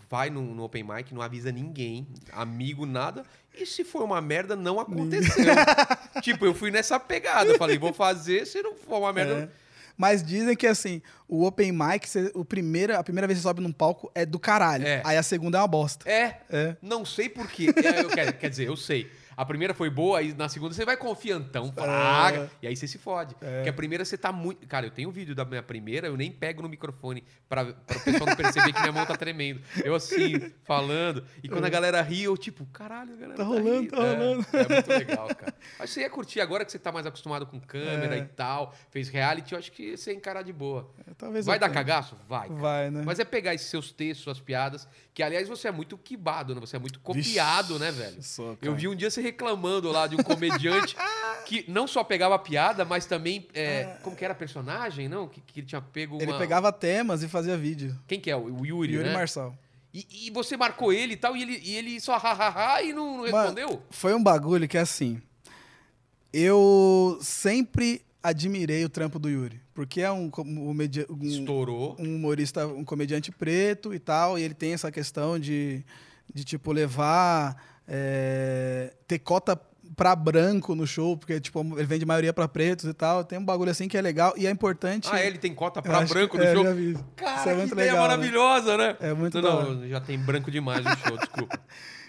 Vai no, no open mic, não avisa ninguém, amigo, nada. E se for uma merda, não aconteceu. tipo, eu fui nessa pegada. Eu Falei, vou fazer, se não for uma merda. É. Mas dizem que assim, o open mic, você- o primeira, a primeira vez que você sobe num palco é do caralho. É. Aí a segunda é uma bosta. É, É. não sei porquê. É, quer, quer dizer, eu sei. A primeira foi boa, aí na segunda você vai confiantão, praga, e aí você se fode. Porque a primeira você tá muito. Cara, eu tenho um vídeo da minha primeira, eu nem pego no microfone pra, pra o pessoal não perceber que minha mão tá tremendo. Eu assim, falando. E quando a galera ri, eu tipo, caralho, a galera. Tá rolando, rindo. tá É, rolando. É, muito legal, cara. Acho que você ia curtir agora que você tá mais acostumado com câmera É. e tal, fez reality, eu acho que você ia encarar de boa. Talvez Vai dar tenha. cagaço? Vai. cara. Vai, né? Mas é pegar esses seus textos, suas piadas, que aliás você é muito quibado, né? Você é muito copiado, Vixe, né, velho? sou, Eu vi um dia você reclamando lá de um comediante que não só pegava piada, mas também. é, como que era personagem, não? Que, que ele tinha pego uma. Ele pegava temas e fazia vídeo. Quem que é? O Yuri, Yuri né? Marçal. E, e você marcou ele e tal, e ele, e ele só hahaha e não, não Mano, respondeu? Foi um bagulho que assim. Eu sempre admirei o trampo do Yuri. Porque é um, um, um- Estourou. um humorista, um comediante preto e tal, e ele tem essa questão de, de tipo, levar. É, ter cota pra branco no show, porque, tipo, ele vende maioria pra pretos e tal. Tem um bagulho assim que é legal e é importante. Ah, ele tem cota acho branco no é, show? vi. Isso Cara, é que muito ideia legal, né? maravilhosa, né? É muito hora. não, já tem branco demais no show, desculpa.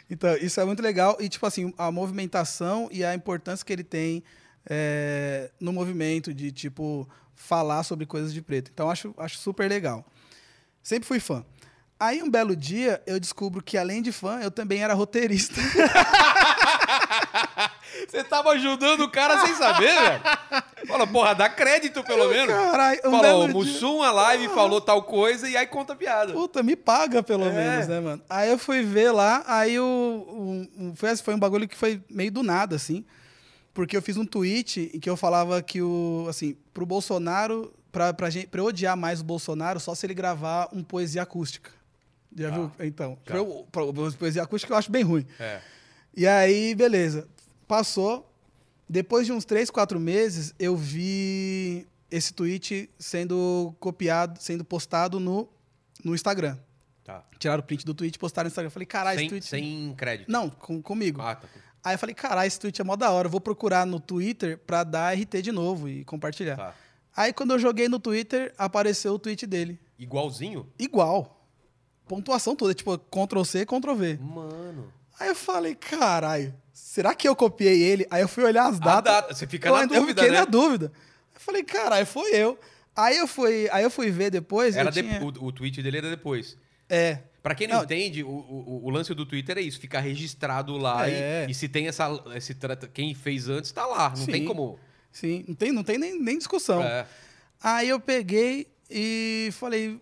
Então, isso é muito legal. E, tipo assim, a movimentação e a importância que ele tem é, no movimento de, tipo, falar sobre coisas de preto. Então, acho, acho super legal. Sempre fui fã. Aí, um belo dia, eu descubro que, além de fã, eu também era roteirista. Você tava ajudando o cara sem saber, velho? Fala, porra, dá crédito pelo menos. Caralho, um o dia- Mussum, a live, falou tal coisa e aí conta a piada. Puta, me paga pelo É. menos, né, mano? Aí eu fui ver lá, aí o, um- foi, foi um bagulho que foi meio do nada, assim. Porque eu fiz um tweet em que eu falava que o, assim, pro Bolsonaro, pra, pra, gente, pra eu odiar mais o Bolsonaro, só se ele gravar um poesia acústica. Já Tá. viu? Então, Já. pra eu, pra, poesia acústica eu acho bem ruim. É. E aí, beleza. Passou. Depois de uns três, quatro meses, eu vi esse tweet sendo copiado, sendo postado no, no Instagram. Tá. Tiraram o print do tweet e postaram no Instagram. Eu falei, caralho, esse Sem, tweet. sem crédito. Não, com- comigo. Ah, tá. Aí eu falei, caralho, esse tweet é mó da hora. Eu vou procurar no Twitter pra dar RT de novo e compartilhar. tá. Aí quando eu joguei no Twitter, apareceu o tweet dele. Igualzinho? Igual. Pontuação toda, tipo, Ctrl C, Ctrl V. Mano. Aí eu falei, caralho, será que eu copiei ele? Aí eu fui olhar as A datas. data, você fica eu, na dúvida, fiquei né? na dúvida. Eu falei, caralho, foi eu. Aí eu fui, aí eu fui ver depois. Era de- tinha... o, o tweet dele era depois. É. Pra quem não, Não. entende, o, o, o lance do Twitter é isso, ficar registrado lá É. e, e se tem essa. Esse, quem fez antes tá lá. Não Sim. tem como. Sim, não tem, não tem nem, nem discussão. É. Aí eu peguei e falei.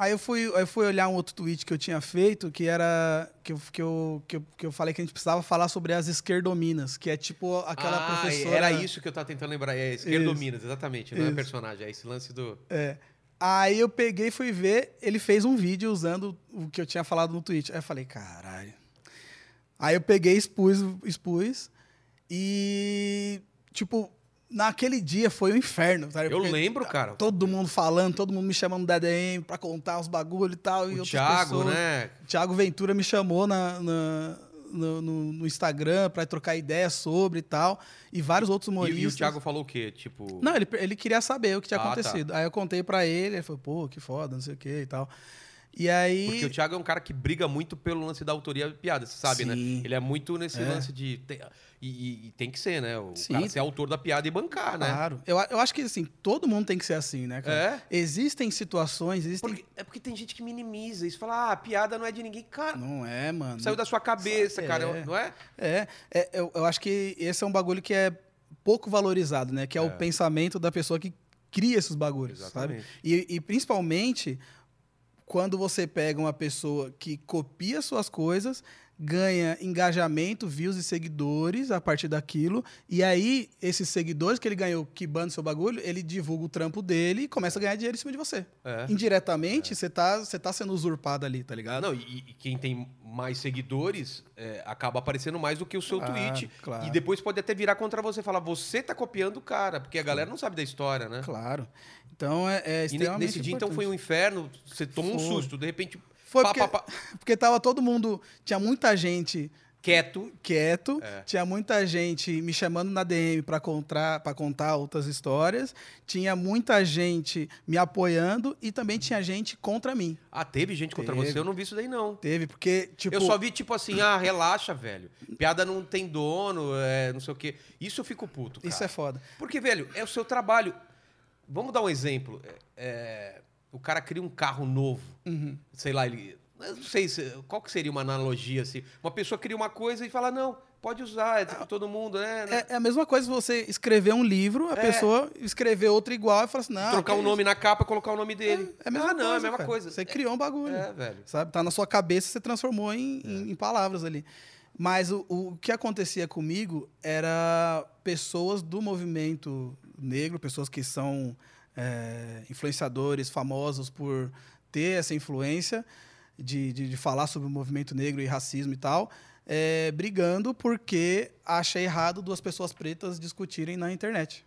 Aí eu fui, eu fui olhar um outro tweet que eu tinha feito, que era. Que eu, que, eu, que, eu, que eu falei que a gente precisava falar sobre as esquerdominas, que é tipo aquela ah, professora. Era isso que eu tava tentando lembrar. É esquerdominas, exatamente. Não é Isso. personagem, é esse lance do. É. Aí eu peguei e fui ver, ele fez um vídeo usando o que eu tinha falado no tweet. Aí eu falei, caralho. Aí eu peguei, expus, expus e, tipo, naquele dia foi um inferno. Sabe? Eu Porque lembro, cara. Todo mundo falando, todo mundo me chamando da DM pra contar os bagulho e tal. e O outras Thiago, pessoas. né? Thiago Ventura me chamou na, na- no, no- no Instagram pra trocar ideia sobre e tal. E vários outros E, humoristas. e o Thiago falou o quê? Tipo. Não, ele, ele queria saber o que tinha Ah, tá. acontecido. Aí eu contei pra ele, ele falou, pô, que foda, não sei o que e tal. E aí. Porque o Thiago é um cara que briga muito pelo lance da autoria de piada, você sabe, né? Sim. Ele é muito nesse É. lance de. tem- e, e- tem que ser, né? O Sim. cara ser autor da piada e bancar, né? Claro. Eu, eu acho que, assim, todo mundo tem que ser assim, né, cara? É. Existem situações, existem. Porque- é porque tem gente que minimiza isso, fala, ah, a piada não é de ninguém. Cara, Não é, mano. saiu da sua cabeça, Sabe, cara, é. não é? É, é, eu, eu acho que esse é um bagulho que é pouco valorizado, né? Que é, É. o pensamento da pessoa que cria esses bagulhos, sabe? Exatamente. E, e principalmente quando você pega uma pessoa que copia suas coisas, ganha engajamento, views e seguidores a partir daquilo. E aí, esses seguidores que ele ganhou quibando seu bagulho, ele divulga o trampo dele e começa a ganhar dinheiro em cima de você. É. Indiretamente, você tá, você tá sendo usurpado ali, tá ligado? Não, e, e quem tem mais seguidores é, acaba aparecendo mais do que o seu Claro, tweet. claro. E depois pode até virar contra você e falar, você tá copiando o cara, porque a galera não sabe da história, né? Claro. Então é, é E extremamente nesse dia, então, foi um inferno, você tomou um Foi. susto, de repente, Foi pá, porque, pá, pá, porque tava todo mundo. Tinha muita gente quieto. quieto, É. tinha muita gente me chamando na DM para contar, pra contar outras histórias, tinha muita gente me apoiando e também tinha gente contra mim. Ah, teve gente contra Teve. você? Eu não vi isso daí, não. Teve, porque, tipo. eu só vi, tipo assim, ah, relaxa, velho. Piada não tem dono, é, não sei o quê. Isso eu fico puto, cara. Isso é foda. Porque, velho, é o seu trabalho. Vamos dar um exemplo. É, é, o cara cria um carro novo. Uhum. Sei lá, ele. Eu não sei se, qual que seria uma analogia assim. Uma pessoa cria uma coisa e fala, não, pode usar, é tipo todo mundo, né? É, é a mesma coisa você escrever um livro, a É. pessoa escrever outro igual e falar assim, não. Trocar o nome na capa e colocar o nome isso? dele. É, é a mesma ah, não, coisa. é a mesma cara. coisa. Você criou um bagulho. É, velho. sabe? Tá na sua cabeça, você transformou em, em- em palavras ali. Mas o, o que acontecia comigo era pessoas do movimento negro, pessoas que são é, influenciadores famosos por ter essa influência de, de, de falar sobre o movimento negro e racismo e tal, é, brigando porque acha errado duas pessoas pretas discutirem na internet.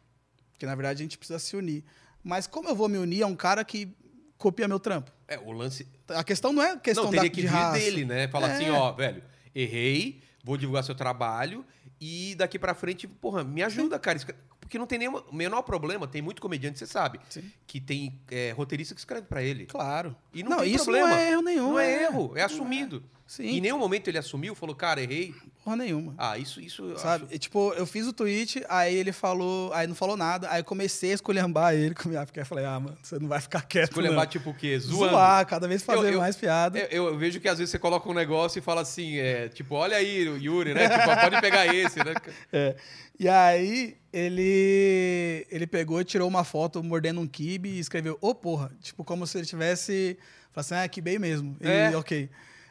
Porque, na verdade, a gente precisa se unir. Mas como eu vou me unir a um cara que copia meu trampo? É, o lance. A questão não é questão não, da, teria que de vir raça. dele, né? Falar É. assim, ó, velho, errei, vou divulgar seu trabalho e daqui pra frente, porra, me ajuda, cara. Porque não tem nenhum o menor problema, tem muito comediante, você sabe, Sim. que tem é, roteirista que escreve pra ele. Claro. E não, tem isso problema. não é erro nenhum. Não é erro, é assumido. Sim, em nenhum momento ele assumiu, falou, cara, errei. porra nenhuma. Ah, isso, isso. eu Sabe? acho- E, tipo, eu fiz o tweet, aí ele falou, aí não falou nada, aí eu comecei a esculhambar ele com minha, porque eu falei, ah, mano, você não vai ficar quieto. Esculhambar, não. tipo o quê? Zoando. Zoar, cada vez fazer Eu- eu- mais piada. Eu, eu vejo que às vezes você coloca um negócio e fala assim, é, tipo, olha aí, Yuri, né? Tipo, pode pegar esse, né? É. E aí ele ele pegou e tirou uma foto mordendo um kibe e escreveu, ô porra, tipo, como se ele tivesse. Falou assim, ah, kibei mesmo. E, É. ok.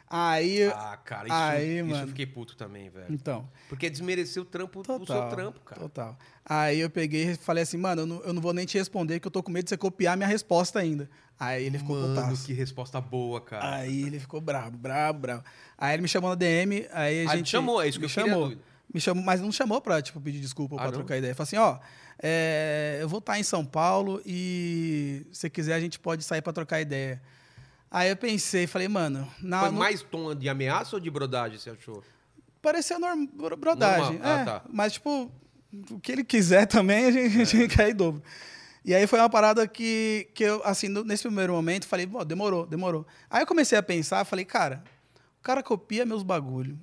Aí. Ah, cara, isso, Aí, isso eu mano. fiquei puto também, velho. Então. Porque desmereceu o trampo do seu Total, trampo, cara. Total. Aí eu peguei e falei assim, mano, eu não, eu não vou nem te responder, que eu tô com medo de você copiar minha resposta ainda. Aí ele ficou Mano, putaço. que resposta boa, cara. Aí ele ficou brabo, brabo, bravo. Aí ele me chamou na DM, aí a Ah, gente... te chamou, é isso que me eu chamou. Me chamou, mas não chamou pra, tipo, pedir desculpa ou Ah, pra não? trocar ideia. Falou assim, ó, é, eu vou estar em São Paulo e se quiser a gente pode sair pra trocar ideia. Aí eu pensei, falei, mano, na, Foi no- mais tom de ameaça ou de brodagem, você achou? pareceu norm, bro- brodagem. Normal. Ah, é, tá. Mas, tipo, o que ele quiser também, a gente, a gente quer em dobro. E aí foi uma parada que, que eu, assim, nesse primeiro momento, falei, pô, demorou, demorou. Aí eu comecei a pensar, falei, cara, o cara copia meus bagulho,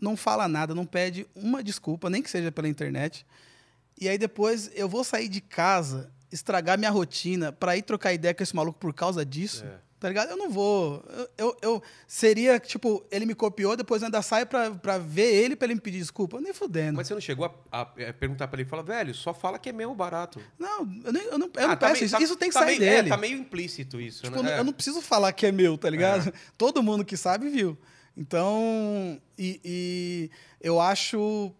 não fala nada, não pede uma desculpa, nem que seja pela internet. E aí depois eu vou sair de casa, estragar minha rotina pra ir trocar ideia com esse maluco por causa disso. É. Tá ligado? Eu não vou. Eu, eu, seria, tipo, ele me copiou, depois eu ainda saio pra, pra ver ele pra ele me pedir desculpa. Nem fudendo. Mas você não chegou a, a- a perguntar pra ele? Fala, velho, só fala que é meu barato. Não, eu, nem, eu não, eu Ah, não tá peço meio- isso. tá- isso tem que tá sair meio- é, dele. tá meio implícito isso, Tipo, né? eu, não- É. eu não preciso falar que é meu, tá ligado? Todo mundo que sabe viu. Então, e, e eu acho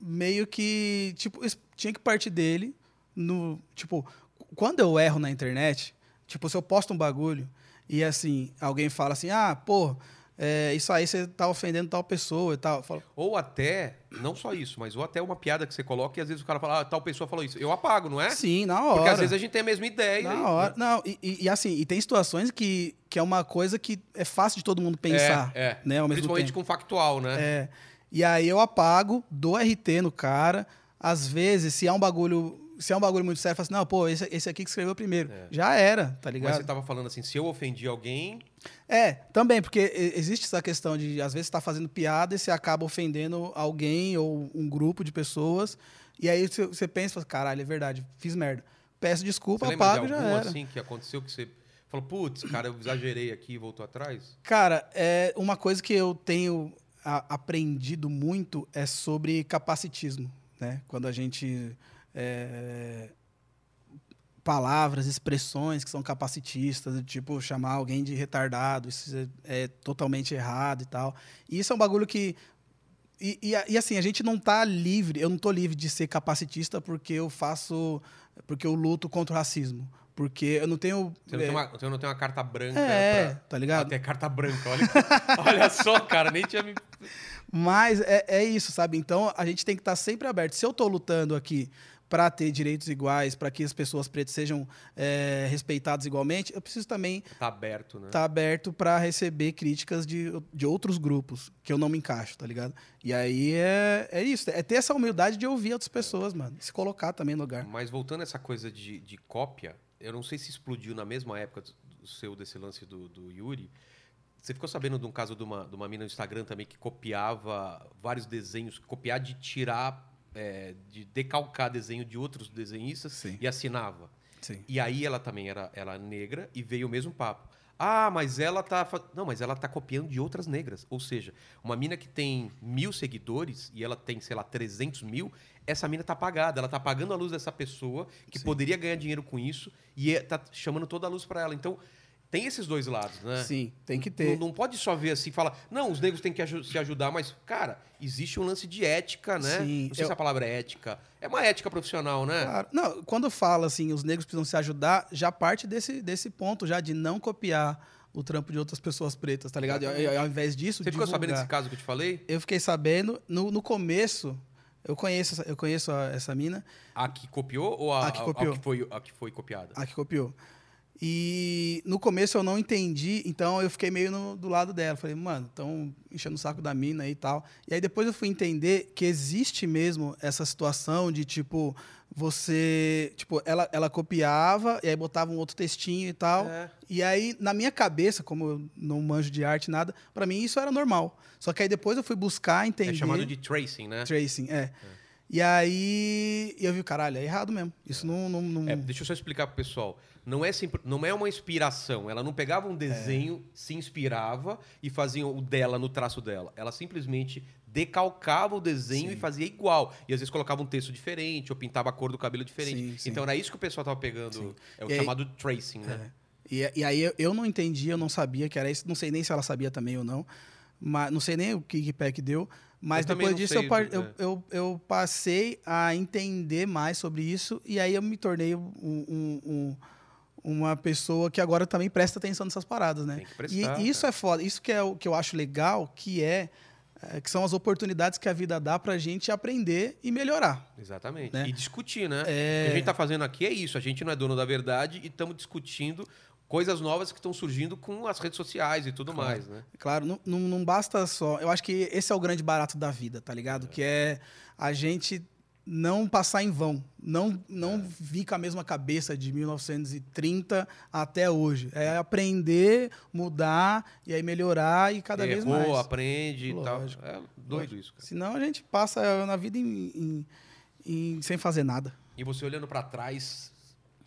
meio que, tipo, tinha que partir dele no, tipo, quando eu erro na internet, tipo, se eu posto um bagulho e assim, alguém fala assim: "Ah, pô, é, isso aí você tá ofendendo tal pessoa e tal". Falo, Ou até, não só isso, mas ou até uma piada que você coloca e às vezes o cara fala, ah, tal pessoa falou isso. Eu apago, não é? Sim, na hora. Porque às vezes a gente tem a mesma ideia. e- Na hora. Não, e, e- e assim, e tem situações que, que é uma coisa que é fácil de todo mundo pensar. É, é. Né, ao mesmo Principalmente tempo. com factual, né? É. E aí eu apago, dou RT no cara. Às vezes, se é um bagulho. Se é um bagulho muito sério, eu falo assim, não, pô, esse, esse aqui que escreveu primeiro. Já era, tá Mas ligado? você tava falando assim, se eu ofendi alguém, É, também, porque existe essa questão de, às vezes, você tá fazendo piada e você acaba ofendendo alguém ou um grupo de pessoas. E aí você, você pensa, fala, caralho, é verdade, fiz merda. Peço desculpa, você apago de já era. assim que aconteceu que você falou, putz, cara, eu exagerei aqui e voltou atrás? Cara, é uma coisa que eu tenho aprendido muito é sobre capacitismo, né? Quando a gente é, palavras, expressões que são capacitistas, tipo chamar alguém de retardado, isso é, é totalmente errado e tal. E isso é um bagulho que e, e, e, assim, a gente não tá livre, eu não tô livre de ser capacitista porque eu faço. porque eu luto contra o racismo. Porque eu não tenho. Você não, é, tem, uma, você não tem uma carta branca. É, pra... tá ligado? Até carta branca, olha. olha só, cara, nem tinha me. Mas é, é isso, sabe? Então a gente tem que estar tá sempre aberto. Se eu tô lutando aqui para ter direitos iguais, para que as pessoas pretas sejam é, respeitadas igualmente, eu preciso também tá aberto, né? Tá aberto para receber críticas de, de outros grupos que eu não me encaixo, tá ligado? E aí é, é isso, é ter essa humildade de ouvir outras pessoas, mano, se colocar também no lugar. Mas voltando a essa coisa de, de cópia, eu não sei se explodiu na mesma época do seu desse lance do, do Yuri. Você ficou sabendo de um caso de uma, de uma mina no Instagram também que copiava vários desenhos, copiar de tirar é, de decalcar desenho de outros desenhistas Sim. e assinava. Sim. E aí ela também era, era negra e veio o mesmo papo. Ah, mas ela tá. Não, mas ela tá copiando de outras negras. Ou seja, uma mina que tem mil seguidores e ela tem, sei lá, 300 mil, essa mina tá pagada. Ela tá pagando a luz dessa pessoa que Sim. poderia ganhar dinheiro com isso e é, tá chamando toda a luz para ela. Então, tem esses dois lados, né? Sim, tem que ter. Não, não pode só ver assim e falar, não, os negros têm que se ajudar, mas, cara, existe um lance de ética, né? Sim, não sei eu... se a palavra é ética. É uma ética profissional, né? Claro. Não, quando fala assim, os negros precisam se ajudar, já parte desse, desse ponto já de não copiar o trampo de outras pessoas pretas, tá ligado? Ao, ao invés disso. Você divulgar. ficou sabendo desse caso que eu te falei? Eu fiquei sabendo. No, no começo, eu conheço, eu conheço a, essa mina. A que copiou ou a, a que, copiou. A, a, que foi, a que foi copiada? A que copiou. E no começo eu não entendi, então eu fiquei meio no, do lado dela. Falei, mano, estão enchendo o saco da mina e tal. E aí depois eu fui entender que existe mesmo essa situação de tipo, você. Tipo, ela, ela copiava e aí botava um outro textinho e tal. É. E aí, na minha cabeça, como eu não manjo de arte nada, para mim isso era normal. Só que aí depois eu fui buscar entender. É chamado de tracing, né? Tracing, é. é. E aí eu vi, caralho, é errado mesmo. Isso não. não, não... É, deixa eu só explicar pro pessoal não é, sempre, não é uma inspiração. Ela não pegava um desenho, é. se inspirava e fazia o dela no traço dela. Ela simplesmente decalcava o desenho sim. e fazia igual. E às vezes colocava um texto diferente ou pintava a cor do cabelo diferente. Sim, sim. Então era isso que o pessoal estava pegando. É o e chamado aí, tracing, né? É. E, e, aí eu não entendia, eu não sabia que era isso. Não sei nem se ela sabia também ou não. Mas não sei nem o que pé que deu. Mas eu depois disso eu, eu, é. eu, eu, passei a entender mais sobre isso e aí eu me tornei um, um, um uma pessoa que agora também presta atenção nessas paradas, né? Tem que prestar, e, isso cara. é foda. Isso que é o que eu acho legal, que é, é que são as oportunidades que a vida dá pra gente aprender e melhorar. Exatamente. Né? E discutir, né? É... O que a gente tá fazendo aqui é isso. A gente não é dono da verdade e estamos discutindo coisas novas que estão surgindo com as redes sociais e tudo claro. mais, né? Claro, não, não, não, basta só. Eu acho que esse é o grande barato da vida, tá ligado? É. Que é a gente não passar em vão, não não é. vir com a mesma cabeça de 1930 até hoje. É aprender, mudar e aí melhorar e cada Errou, vez mais. aprende Lógico. e tal. É doido isso. Cara. Senão a gente passa na vida em, em, em, sem fazer nada. E você olhando para trás, o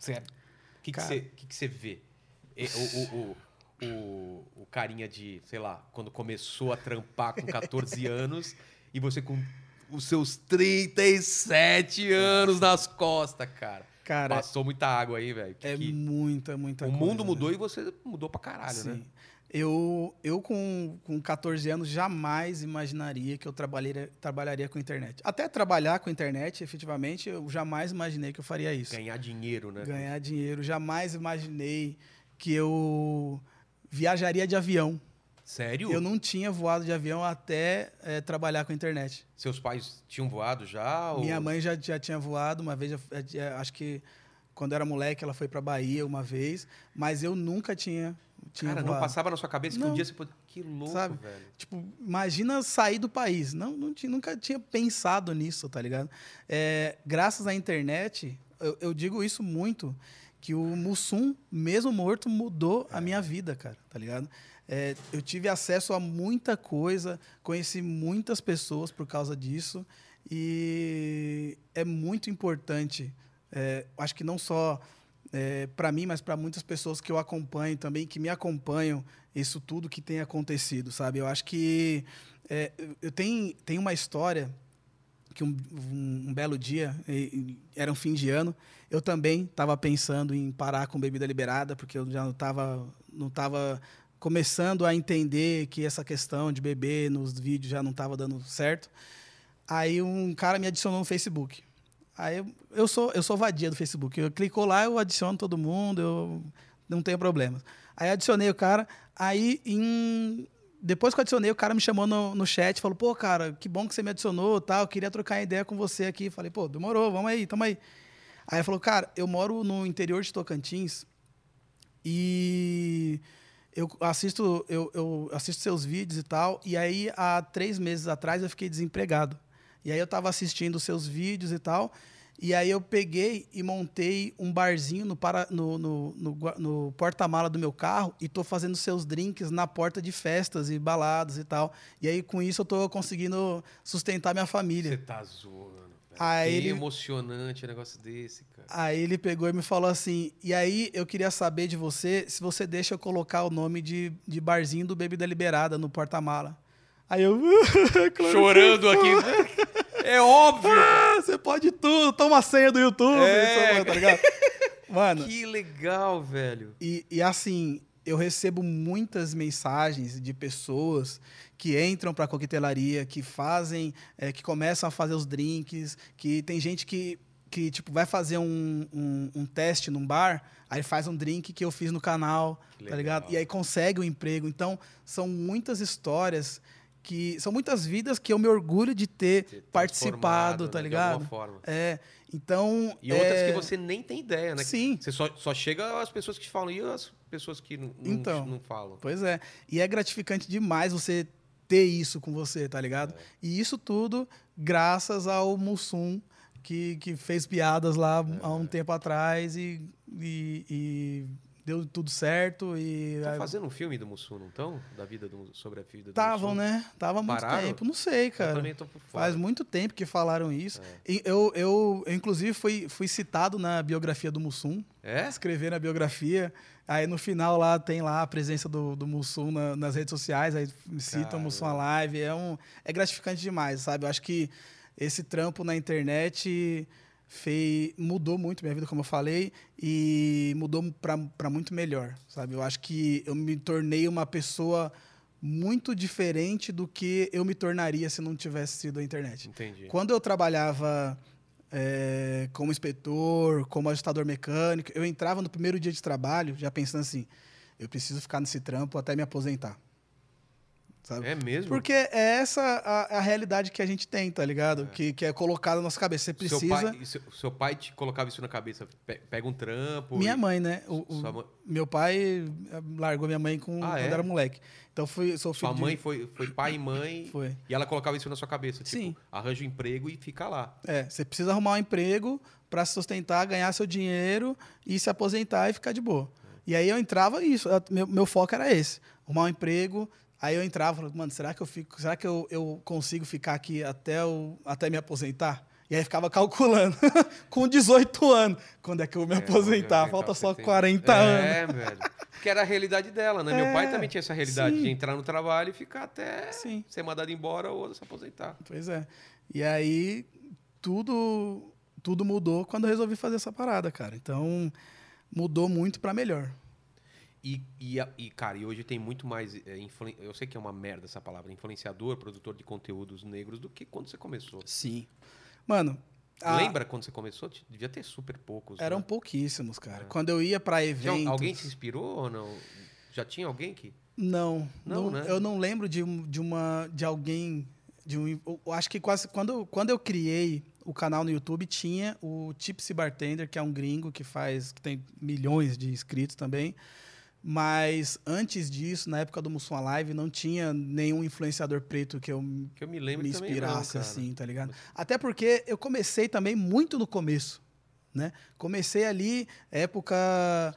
que, que, você, que, que você vê? O, o, o, o, carinha de, sei lá, quando começou a trampar com 14 anos e você com os seus 37 anos nas costas, cara. Cara, Passou muita água aí, velho. É que... muita, muita o coisa. O mundo mudou né? e você mudou pra caralho, Sim. né? Eu, eu com, com 14 anos, jamais imaginaria que eu trabalharia, trabalharia com internet. Até trabalhar com internet, efetivamente, eu jamais imaginei que eu faria isso. Ganhar dinheiro, né? Ganhar dinheiro. Jamais imaginei que eu viajaria de avião. Sério? Eu não tinha voado de avião até é, trabalhar com a internet. Seus pais tinham voado já? Ou... Minha mãe já, já tinha voado uma vez, acho que quando era moleque ela foi para Bahia uma vez, mas eu nunca tinha, tinha Cara, voado. não passava na sua cabeça não. que um dia você pode... Que louco, Sabe? velho. Tipo, imagina sair do país. Não, não tinha, nunca tinha pensado nisso, tá ligado? É, graças à internet, eu, eu digo isso muito, que o Mussum, mesmo morto, mudou é. a minha vida, cara, tá ligado? É, eu tive acesso a muita coisa, conheci muitas pessoas por causa disso e é muito importante. É, acho que não só é, para mim, mas para muitas pessoas que eu acompanho também, que me acompanham, isso tudo que tem acontecido, sabe? Eu acho que é, eu tenho, tenho uma história que um, um, um belo dia, e- era um fim de ano, eu também estava pensando em parar com bebida liberada, porque eu já não estava não tava começando a entender que essa questão de beber nos vídeos já não estava dando certo. Aí um cara me adicionou no Facebook. Aí eu, eu sou eu sou vadia do Facebook. Eu clicou lá, eu adiciono todo mundo, eu não tenho problema. Aí adicionei o cara, aí em depois que eu adicionei, o cara me chamou no, no chat, falou: "Pô, cara, que bom que você me adicionou, tal, eu queria trocar ideia com você aqui". Falei: "Pô, demorou, vamos aí, tamo aí". Aí ele falou: "Cara, eu moro no interior de Tocantins e eu assisto, eu, eu assisto seus vídeos e tal. E aí, há três meses atrás, eu fiquei desempregado. E aí, eu estava assistindo seus vídeos e tal. E aí, eu peguei e montei um barzinho no, para, no, no, no, no porta-mala do meu carro e tô fazendo seus drinks na porta de festas e baladas e tal. E aí, com isso, eu tô conseguindo sustentar minha família. Você tá zoando. Aí que ele- emocionante um negócio desse, cara. Aí ele pegou e me falou assim: e aí eu queria saber de você se você deixa eu colocar o nome de, de barzinho do Bebida Liberada no porta-mala. Aí eu. claro Chorando aqui. É óbvio. Ah, Você pode tudo, toma a senha do YouTube, É. tá ligado? Mano, Que legal, velho. e, e assim, eu recebo muitas mensagens de pessoas que entram para a coquetelaria, que fazem, é, que começam a fazer os drinks, que tem gente que, que tipo, vai fazer um, um, um teste num bar, aí faz um drink que eu fiz no canal, tá ligado? E aí consegue o emprego. Então, são muitas histórias que... São muitas vidas que eu me orgulho de ter, participado, tá né, de ligado? alguma forma. É, então... E outras é, que você nem tem ideia, né? Sim. Você só, só chega as pessoas que te falam e as pessoas que não, Então. não falam. Pois é. E é gratificante demais você ter isso com você, tá ligado? E isso tudo graças ao Mussum, que, que fez piadas lá há um tempo atrás e, e, e deu tudo certo. E Estão aí- fazendo um filme do Mussum, não estão? Da vida do, sobre a vida do Estavam, né? Tava há muito Pararam? tempo. Não sei, Eu cara. também tô por fora. Faz muito tempo que falaram isso. É. E eu, eu, eu, inclusive, fui, fui citado na biografia do Mussum. É? escrever na biografia. Aí no final lá tem lá a presença do, do Mussum na- nas redes sociais, aí cita o. Mussum a live. É, um, é gratificante demais, sabe? Eu acho que esse trampo na internet fei, mudou muito minha vida, como eu falei, e mudou para muito melhor, sabe? Eu acho que eu me tornei uma pessoa muito diferente do que eu me tornaria se não tivesse sido a internet. Entendi. Quando eu trabalhava é, como inspetor, como ajustador mecânico, eu entrava no primeiro dia de trabalho já pensando assim, eu preciso ficar nesse trampo até me aposentar. Sabe? É mesmo? Porque é essa a, a realidade que a gente tem, tá ligado? Que, que é colocada na nossa cabeça. Você precisa... Seu pai, seu, seu pai te colocava isso na cabeça, pe- pega um trampo. Minha e- mãe, né? O, o- mãe- Meu pai eh, largou minha mãe com, Ah, quando é? era moleque. Então fui, sou filho sua de- mãe foi, foi pai e mãe. Foi. E ela colocava isso na sua cabeça. Tipo, Sim. arranja um emprego e fica lá. É, você precisa arrumar um emprego para se sustentar, ganhar seu dinheiro e se aposentar e ficar de boa. E aí eu entrava isso, eu- meu, meu foco era esse, arrumar um emprego. Aí eu entrava, falava, mano, será que eu fico, será que eu, eu consigo ficar aqui até, o, até me aposentar? E aí ficava calculando, com 18 anos, quando é que eu vou me É, aposentar? você Falta tem- só tem- 40 anos. É, velho. Porque era a realidade dela, né? Meu pai É, também tinha essa realidade sim. de entrar no trabalho e ficar até Sim. ser mandado embora ou se aposentar. Pois é. E aí tudo tudo mudou quando eu resolvi fazer essa parada, cara. Então mudou muito para melhor. E, e, e, cara, e hoje tem muito mais. é, influen- Eu sei que é uma merda essa palavra, influenciador, produtor de conteúdos negros, do que quando você começou. Sim. Mano, a- Lembra quando você começou? Devia ter super poucos. eram né? pouquíssimos, cara. É. Quando eu ia para Já eventos, alguém te inspirou ou não? Já tinha alguém que. não, Não, não, né? eu não lembro de, de uma de alguém de um, eu acho que quase quando eu- quando eu criei o canal no YouTube tinha o Tipsy Bartender, que é um gringo que faz que tem milhões de inscritos também. Mas antes disso, na época do Mussum Live, não tinha nenhum influenciador preto que eu Que eu me lembro me inspirasse não, assim, tá ligado? Até porque eu comecei também muito no começo, né? Comecei ali, época.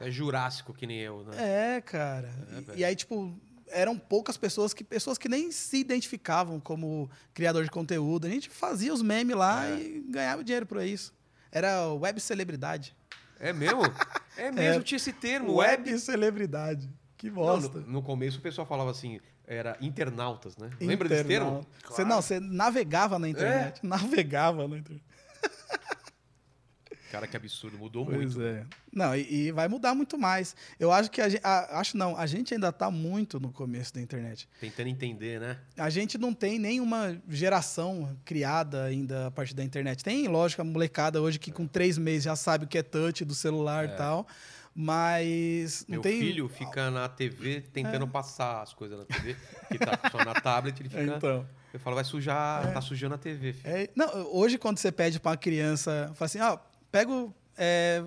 É jurássico que nem eu, né? É, cara. É, E- e, aí, tipo, eram poucas pessoas que pessoas que nem se identificavam como criador de conteúdo. A gente fazia os memes lá É. e ganhava dinheiro por isso. Era web celebridade. É mesmo? É mesmo, tinha esse termo, web. celebridade. Que Não, bosta. no, no começo o pessoal falava assim, era internautas, né? Lembra desse termo? Internauta. Você, não, você navegava na internet. É. Navegava na internet. Cara, que absurdo, mudou Pois muito. é. Não, e, e vai mudar muito mais. Eu acho que a gente. acho não, a gente ainda está muito no começo da internet. Tentando entender, né? A gente não tem nenhuma geração criada ainda a partir da internet. Tem, lógico, a molecada hoje que com três meses já sabe o que é touch do celular e tal. Mas não Meu tem. filho fica na TV tentando passar as coisas na TV, que tá só na tablet, ele fica. Então. Eu falo, vai sujar, tá sujando a TV, filho. É, não, hoje quando você pede para uma criança, fala assim, ó, pega o, é,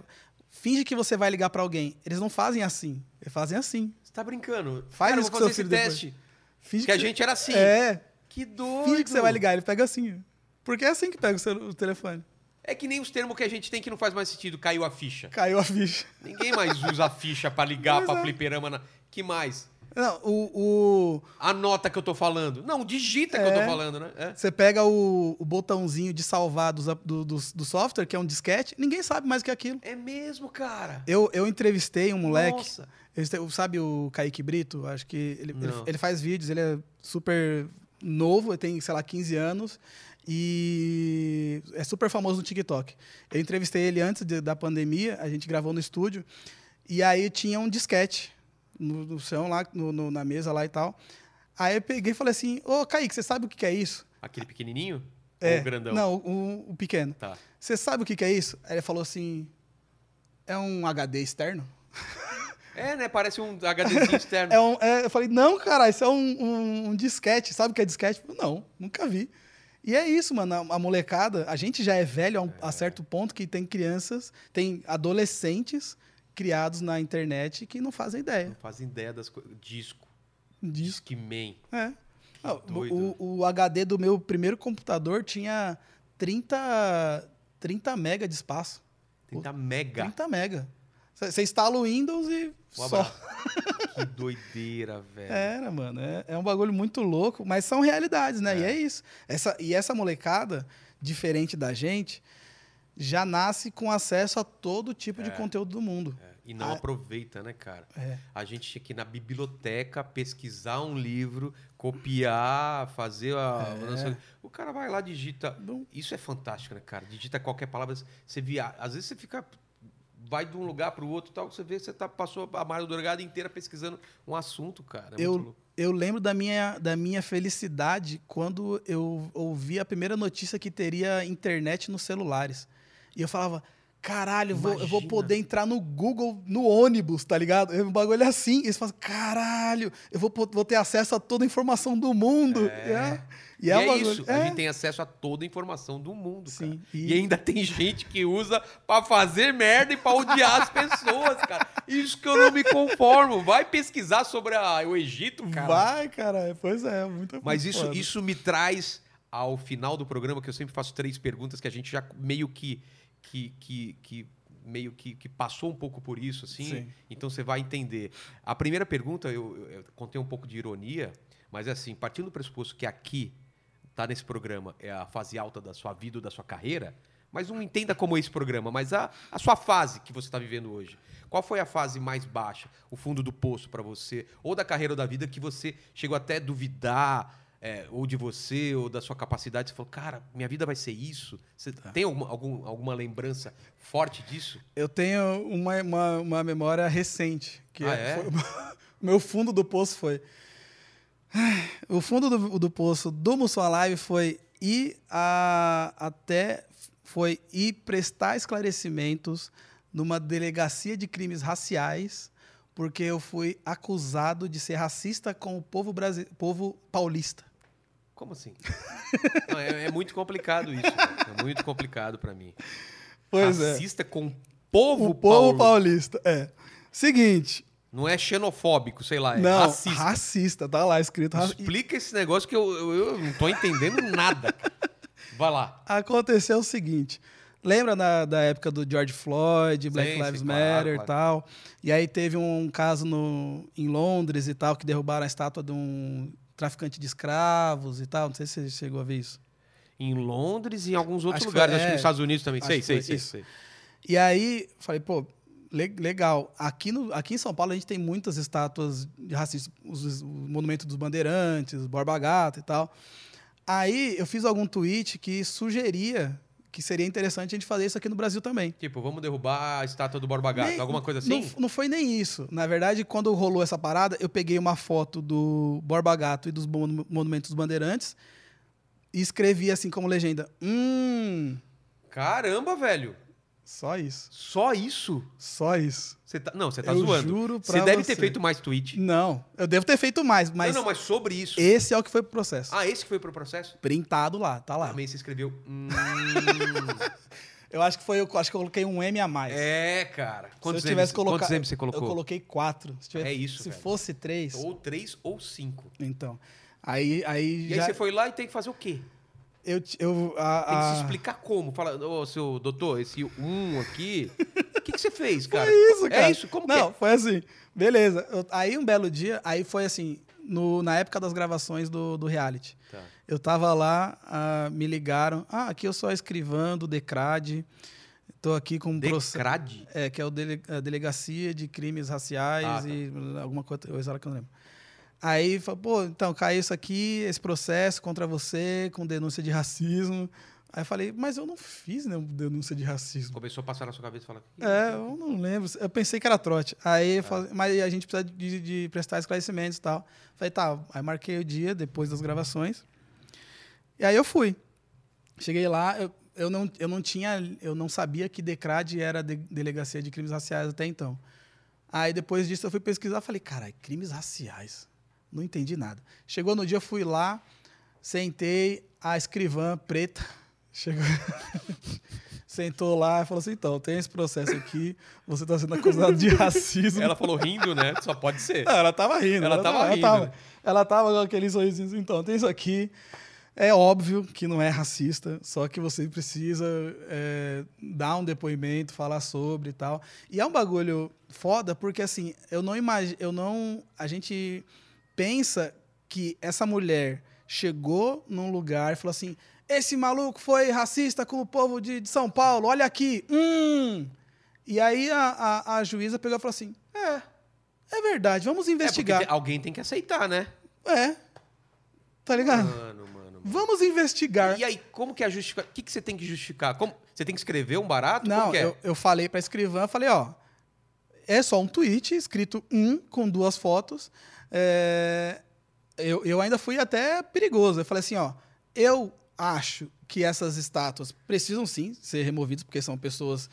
finge que você vai ligar para alguém. Eles não fazem assim, eles fazem assim. Você tá brincando? Faz Cara, isso com seu esse filho depois. teste. Finge Que a você- gente era assim. É, Que doido. finge que você vai ligar, ele pega assim. Porque é assim que pega o, celu- o telefone. É que nem os termos que a gente tem que não faz mais sentido. Caiu a ficha. Caiu a ficha. Ninguém mais usa a ficha pra ligar pra é. fliperama. Na... Que mais? Não, o, o- A nota que eu tô falando. Não, digita que eu tô É. falando, né? É. você pega o, o botãozinho de salvar ap- do, do, do software, que é um disquete, ninguém sabe mais o que é aquilo. É mesmo, cara. Eu, eu entrevistei um moleque, Nossa. Esse- Sabe o Kaique Brito? Acho que ele, ele, ele faz vídeos, ele é super novo, ele tem, sei lá, 15 anos e é super famoso no TikTok. Eu entrevistei ele antes de- da pandemia, a gente gravou no estúdio e aí tinha um disquete no, no chão lá, no- no- na mesa lá e tal. Aí eu peguei e falei assim, ô Kaique, você sabe o que que é isso? Aquele pequenininho? É, Ou o grandão? Não, o, o pequeno. Tá. Você sabe o que que é isso? Aí ele falou assim, é um HD externo? É, né? Parece um HDzinho externo. É um, é, eu falei, não, cara, isso é um, um- um disquete. Sabe o que é disquete? Falei, não, nunca vi. E é isso, mano. A, a molecada, a gente já é velho a, um- a certo ponto que tem crianças, tem adolescentes criados na internet que não fazem ideia Não fazem ideia das coisas. Disco. disso. Discman. É. Ah, o- o, HD do meu primeiro computador tinha 30, 30 mega de espaço. 30 mega. 30 mega. Você instala o Windows e só. que doideira, velho. Era, mano. É, é um bagulho muito louco, mas são realidades, né? E é isso. Essa, e essa molecada, diferente da gente, já nasce com acesso a todo tipo de conteúdo do mundo. É, E não Ah. aproveita, né, cara? É. A gente tinha que ir na biblioteca, pesquisar um livro, copiar, fazer a. É. O cara vai lá, digita. Não. Isso é fantástico, né, cara? Digita qualquer palavra, você via. Às vezes você fica. Vai de um lugar para o outro e tal, você vê você tá, passou a madrugada inteira pesquisando um assunto, cara. É Eu, eu lembro da minha, da minha felicidade quando eu ouvi a primeira notícia que teria internet nos celulares. E eu falava, caralho, eu vou, eu vou poder entrar no Google, no ônibus, tá ligado? É um bagulho assim. E eles falam, caralho, eu vou, vou ter acesso a toda a informação do mundo. É. E E é, é, bagulho- isso, é. a gente tem acesso a toda a informação do mundo, Sim, cara. e- E... ainda tem gente que usa pra fazer merda e pra odiar as pessoas, cara. Isso que eu não me conformo. Vai pesquisar sobre a- o Egito, cara. Vai, cara. Pois é, muito Mas isso, foda. isso me traz ao final do programa, que eu sempre faço três perguntas, que a gente já meio que, que, que, que meio que, que passou um pouco por isso, assim. Sim. Então você vai entender. A primeira pergunta, eu, eu, eu contei um pouco de ironia, mas é assim, partindo do pressuposto que aqui, tá nesse programa, é a fase alta da sua vida ou da sua carreira, mas não entenda como esse programa, mas a, a sua fase que você está vivendo hoje. Qual foi a fase mais baixa, o fundo do poço para você, ou da carreira ou da vida que você chegou até a duvidar, é, ou de você, ou da sua capacidade? Você falou, cara, minha vida vai ser isso? Você Tá. tem alguma, algum- alguma lembrança forte disso? Eu tenho uma, uma, uma memória recente. Que Ah, é- é? foi- o meu fundo do poço foi. O fundo do, do poço do Mussum Live foi ir a, até foi ir prestar esclarecimentos numa delegacia de crimes raciais, porque eu fui acusado de ser racista com o povo, brasi povo paulista. Como assim? Não, é, é muito complicado isso. velho. É muito complicado para mim. Pois é. Racista com o povo, O povo paulista. É. Seguinte. Não é xenofóbico, sei lá, é não, racista. racista. Tá lá escrito. raci- Explica esse negócio que eu, eu, eu não tô entendendo nada. Vai lá. aconteceu o seguinte. Lembra na, da época do George Floyd, Black Sim, Lives sim, Matter e claro. tal? E aí teve um caso no, em Londres e tal, que derrubaram a estátua de um traficante de escravos e tal. Não sei se você chegou a ver isso. Em Londres e em alguns outros Acho lugares. foi- Acho que é, nos Estados Unidos também. Sei, sei, sei. E aí, falei, pô, le- legal. Aqui, no, aqui em São Paulo a gente tem muitas estátuas de racistas, os, os monumentos dos bandeirantes, Borba Gato e tal. Aí eu fiz algum tweet que sugeria que seria interessante a gente fazer isso aqui no Brasil também. Tipo, vamos derrubar a estátua do Borba Gato, Nem- alguma coisa assim? Não, não foi nem isso. Na verdade, quando rolou essa parada, eu peguei uma foto do Borba Gato e dos monu- monumentos dos bandeirantes e escrevi assim como legenda: Hum, Caramba, velho. Só isso. Só isso? Só isso. Você tá... Não, você tá Eu zoando. juro Você pra deve você. ter feito mais tweet. Não, eu devo ter feito mais, mas, Não, não, mas sobre isso. esse é o que foi pro processo. Ah, esse que foi pro processo? Printado lá, tá lá. Também você escreveu. Hum, Eu acho que foi, eu acho que eu coloquei um M a mais. é, cara. Quantos, Se eu tivesse colocado, quantos M's você colocou? Eu coloquei quatro. Se tivesse- É isso, Se velho. fosse três, Ou três ou cinco. então. Aí, aí E aí já você foi lá e tem que fazer o quê? Eu, eu a, Tem que a- se explicar como. Fala, ô, seu doutor, esse um aqui. O que, que você fez, cara? Foi isso, cara. É isso? Como Não, que foi assim. Beleza. Eu- aí um belo dia, aí foi assim, no, na época das gravações do, do reality. é? Tá. Eu tava lá, ah, me ligaram. Ah, aqui eu sou a escrivã do Decrad. Tô aqui com um. Decrade? É, que é o dele, a Delegacia de Crimes Raciais Ah, tá. e alguma coisa, coisa que eu não lembro. Aí, falou, pô, então, caiu isso aqui, esse processo contra você, com denúncia de racismo. Aí eu falei, mas eu não fiz nenhuma denúncia de racismo. Começou a passar na sua cabeça e falar. "Ih, É, eu não lembro. Eu pensei que era trote. Aí, eu falei, mas a gente precisa de, de prestar esclarecimentos e tal. Falei, tá. Aí marquei o dia depois das gravações. E aí eu fui. Cheguei lá, eu, eu, não, eu não tinha, eu não sabia que Decrad era de- Delegacia de Crimes Raciais até então. Aí depois disso eu fui pesquisar, falei, caralho, crimes raciais. Não entendi nada. Chegou no dia, fui lá, sentei, a escrivã preta chegou, sentou lá e falou assim: então, tem esse processo aqui, você está sendo acusado de racismo. Ela falou rindo, né? Só pode ser. Não, ela tava rindo. Ela tava rindo, Ela tava, ela tava com aquele sorrisinho assim, então, tem isso aqui. É óbvio que não é racista, só que você precisa é, dar um depoimento, falar sobre e tal. E é um bagulho foda, porque assim, eu não imagino, eu não. A gente pensa que essa mulher chegou num lugar e falou assim: esse maluco foi racista com o povo de, de São Paulo, olha aqui. Hum. E aí a, a, a juíza pegou e falou assim: é, é verdade, vamos É investigar. tem- alguém tem que aceitar, né? É. Tá ligado? Mano, mano. mano. Vamos investigar. E aí, como que é a justificação? O que, que você tem que justificar? Como... Você tem que escrever um barato? Não, é? eu, eu falei pra escrivã, falei, ó, é só um tweet escrito um com duas fotos. É, eu, eu ainda fui até perigoso. Eu falei assim, ó, eu acho que essas estátuas precisam sim ser removidas, porque são pessoas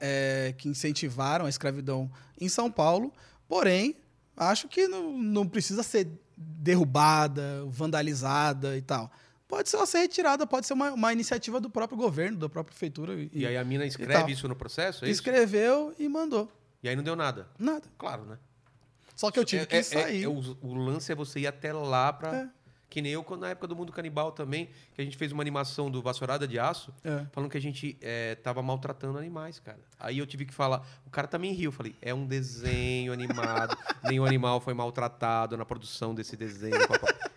é, que incentivaram a escravidão em São Paulo, porém, acho que não, não precisa ser derrubada, vandalizada e tal. Pode só ser retirada, pode ser uma, uma iniciativa do próprio governo, da própria prefeitura. E, E aí a mina escreve isso no processo? É isso? escreveu e mandou. E aí não deu nada. Nada. Claro, né? Só que eu tive É- que é- sair. é- o, o lance é você ir até lá pra. É. Que nem eu, na época do Mundo Canibal também, que a gente fez uma animação do Vassourada de Aço, É. falando que a gente é, tava maltratando animais, cara. Aí eu tive que falar, o cara também riu. Eu falei, é um desenho animado, nenhum animal foi maltratado na produção desse desenho.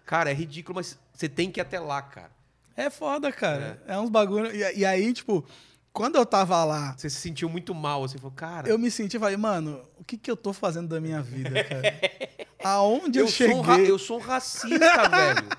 Cara, é ridículo, mas você tem que ir até lá, cara. É foda, cara. É, uns bagulho. E, e aí, tipo, quando eu tava lá, Você se sentiu muito mal, você falou, cara. eu me senti, falei, mano, o que que eu tô fazendo da minha vida, cara? Aonde eu, eu, cheguei? sou ra- eu sou um racista, velho.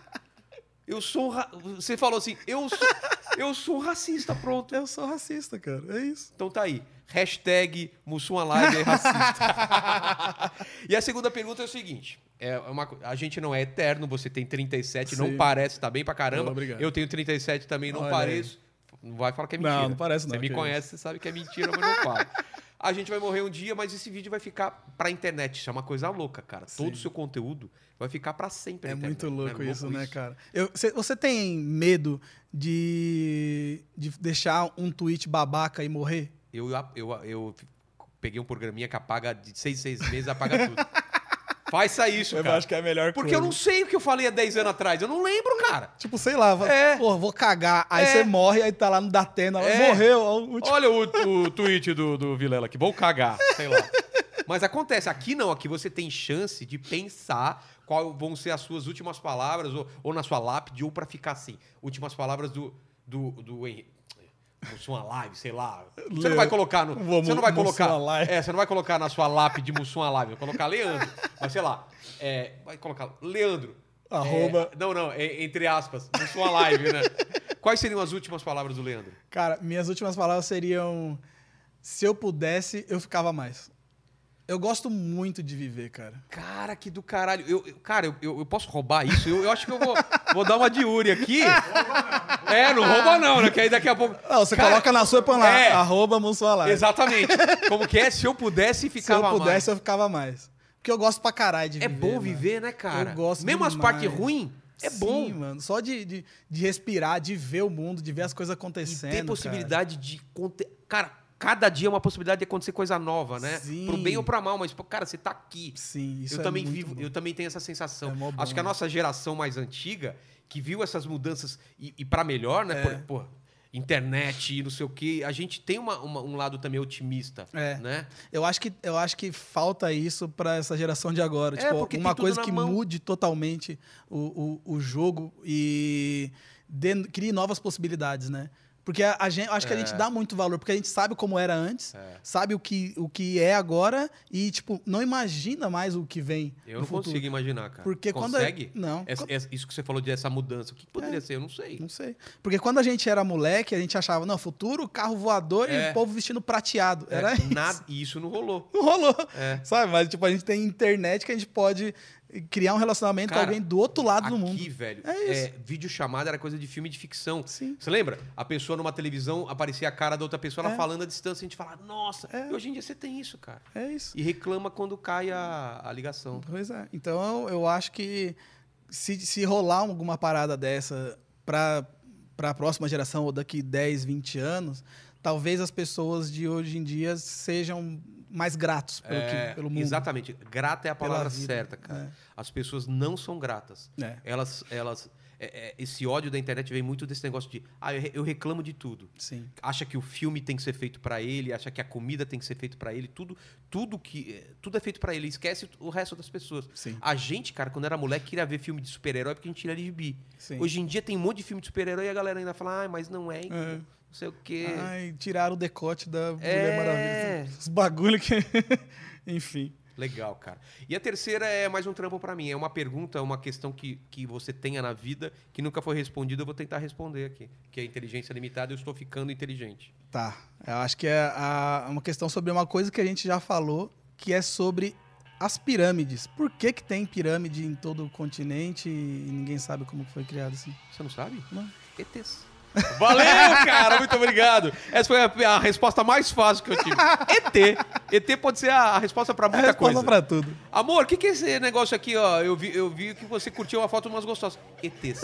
Eu sou ra... Você falou assim, eu sou, eu sou racista, pronto. Eu sou racista, cara. É isso. Então tá aí. Hashtag Mussum é racista. e a segunda pergunta é o seguinte: é uma, a gente não é eterno, você tem 37, não Sim. parece, tá bem pra caramba. Não, obrigado. Eu tenho 37 também, não Olha pareço. Não vai falar que é Não, mentira. não parece não, Você me conhece, você sabe que é mentira, mas não fala. A gente vai morrer um dia, mas esse vídeo vai ficar pra internet. Isso é uma coisa louca, cara. Todo o seu conteúdo vai ficar pra sempre. É muito Não louco isso, né, cara? Eu- cê- você tem medo de, de deixar um tweet babaca e morrer? Eu, eu, eu peguei um programinha que apaga de seis, seis meses, apaga tudo. Faça isso, cara. que é a melhor Porque eu não sei o que eu falei há 10 anos atrás. Eu não lembro, cara. Tipo, sei lá, É. pô, vou cagar. Aí É. você morre, aí tá lá no Datena, É. morreu. último- Olha o, o tweet do, do Vilela aqui. Vou cagar, sei lá. Mas acontece. Aqui não. Aqui você tem chance de pensar qual vão ser as suas últimas palavras, ou, ou na sua lápide, ou pra ficar assim. Últimas palavras do, do, do Henrique. Mussum Alive, sei lá. Você Leandro. não vai colocar no. Vou Você não vai colocar. É, você não vai colocar na sua lápide Mussum Alive, vai colocar Leandro. Mas sei lá. é, vai colocar Leandro. Arroba. É, não, não, é, entre aspas. Mussum Alive, né? Quais seriam as últimas palavras do Leandro? Cara, minhas últimas palavras seriam: se eu pudesse, eu ficava mais. Eu gosto muito de viver, cara. Cara, que do caralho. Eu, eu- cara, eu, eu, eu posso roubar isso? Eu, eu acho que eu vou, vou dar uma de Uri aqui. É, não rouba não, né? Que aí daqui a pouco... Não, você Cara, coloca na sua e põe lá, é. arroba Mussualai. Exatamente. Como que é? Se eu pudesse, Se eu ficava pudesse, mais. eu ficava mais. Porque eu gosto pra caralho de É viver. bom mano. viver, né, cara? Eu gosto Mesmo as demais. partes ruins, é Sim, bom. mano. Só de, de, de respirar, de ver o mundo, de ver as coisas E acontecendo. ter possibilidade de... conte- Cara, cada dia é uma possibilidade de acontecer coisa nova, né? Sim. Pro bem ou pra mal, mas, cara, você tá aqui. Sim, isso eu é também muito vivo, bom. eu também tenho essa sensação. É bom, Acho que a nossa geração mais antiga, que viu essas mudanças e, e para melhor, né? É. Pô, pô, internet e não sei o quê, a gente tem uma- uma- um lado também otimista, É. né? Eu acho que, eu acho que falta isso pra essa geração de agora. É, tipo, uma coisa que mão. mude totalmente o, o, o jogo e crie novas possibilidades, né? Porque a, a gente, acho que a gente dá muito valor, porque a gente sabe como era antes, É. sabe o que, o que é agora e, tipo, não imagina mais o que vem. Eu não futuro. consigo imaginar, cara. Porque quando a- Consegue? não. Essa- isso que você falou de essa mudança, o que, poderia ser? Eu não sei. Não sei. Porque quando a gente era moleque, a gente achava, não, futuro, carro voador É. e o povo vestindo prateado. Era É, isso. nada, e isso não rolou. Não rolou. É. Sabe? Mas, tipo, a gente tem internet que a gente pode criar um relacionamento Cara, com alguém do outro lado do Aqui, mundo. velho, É isso. é, vídeo chamada era coisa de filme de ficção. Sim. Você lembra? A pessoa numa televisão aparecia a cara da outra pessoa, ela É. falando à distância, a gente fala, nossa, É. e hoje em dia você tem isso, cara. É isso. E reclama quando cai a, a ligação. Pois é. Então, eu, eu acho que se, se rolar alguma parada dessa para a próxima geração ou daqui 10, 20 anos, talvez as pessoas de hoje em dia sejam mais gratos pelo, que- É, pelo mundo. Exatamente. Grata é a palavra vida. certa, cara. As pessoas não são gratas. É. Elas, elas, é- é, esse ódio da internet vem muito desse negócio de, ah, eu, re- eu reclamo de tudo. Sim. Acha que o filme tem que ser feito pra ele, acha que a comida tem que ser feita pra ele, tudo, tudo que, é, tudo é feito pra ele. Esquece o resto das pessoas. Sim. A gente, cara, quando era moleque, queria ver filme de super-herói porque a gente tira de bi. Hoje em dia tem um monte de filme de super-herói e a galera ainda fala, ah, mas não é, então, É. não sei o quê. Ai, tiraram o decote da É. Mulher Maravilha. Os bagulho que. Enfim. Legal, cara. E a terceira é mais um trampo pra mim. É uma pergunta, uma questão que, que você tenha na vida que nunca foi respondida, eu vou tentar responder aqui. Que é inteligência limitada, eu estou ficando inteligente. Tá. Eu acho que é a- uma questão sobre uma coisa que a gente já falou, que é sobre as pirâmides. Por que, que tem pirâmide em todo o continente e ninguém sabe como foi criado assim? Você não sabe? Não. ETs. Valeu, cara, muito obrigado. Essa foi a, a resposta mais fácil que eu tive. ET. ET pode ser a, a resposta pra É a muita resposta coisa. pra tudo. Amor, o que, que é esse negócio aqui, ó? Eu vi, eu vi que você curtiu uma foto umas gostosas. ETs.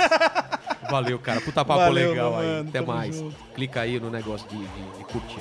Valeu, cara. Puta papo Valeu, legal meu aí. mano. Até mais. junto. Clica aí no negócio de, de, de curtir.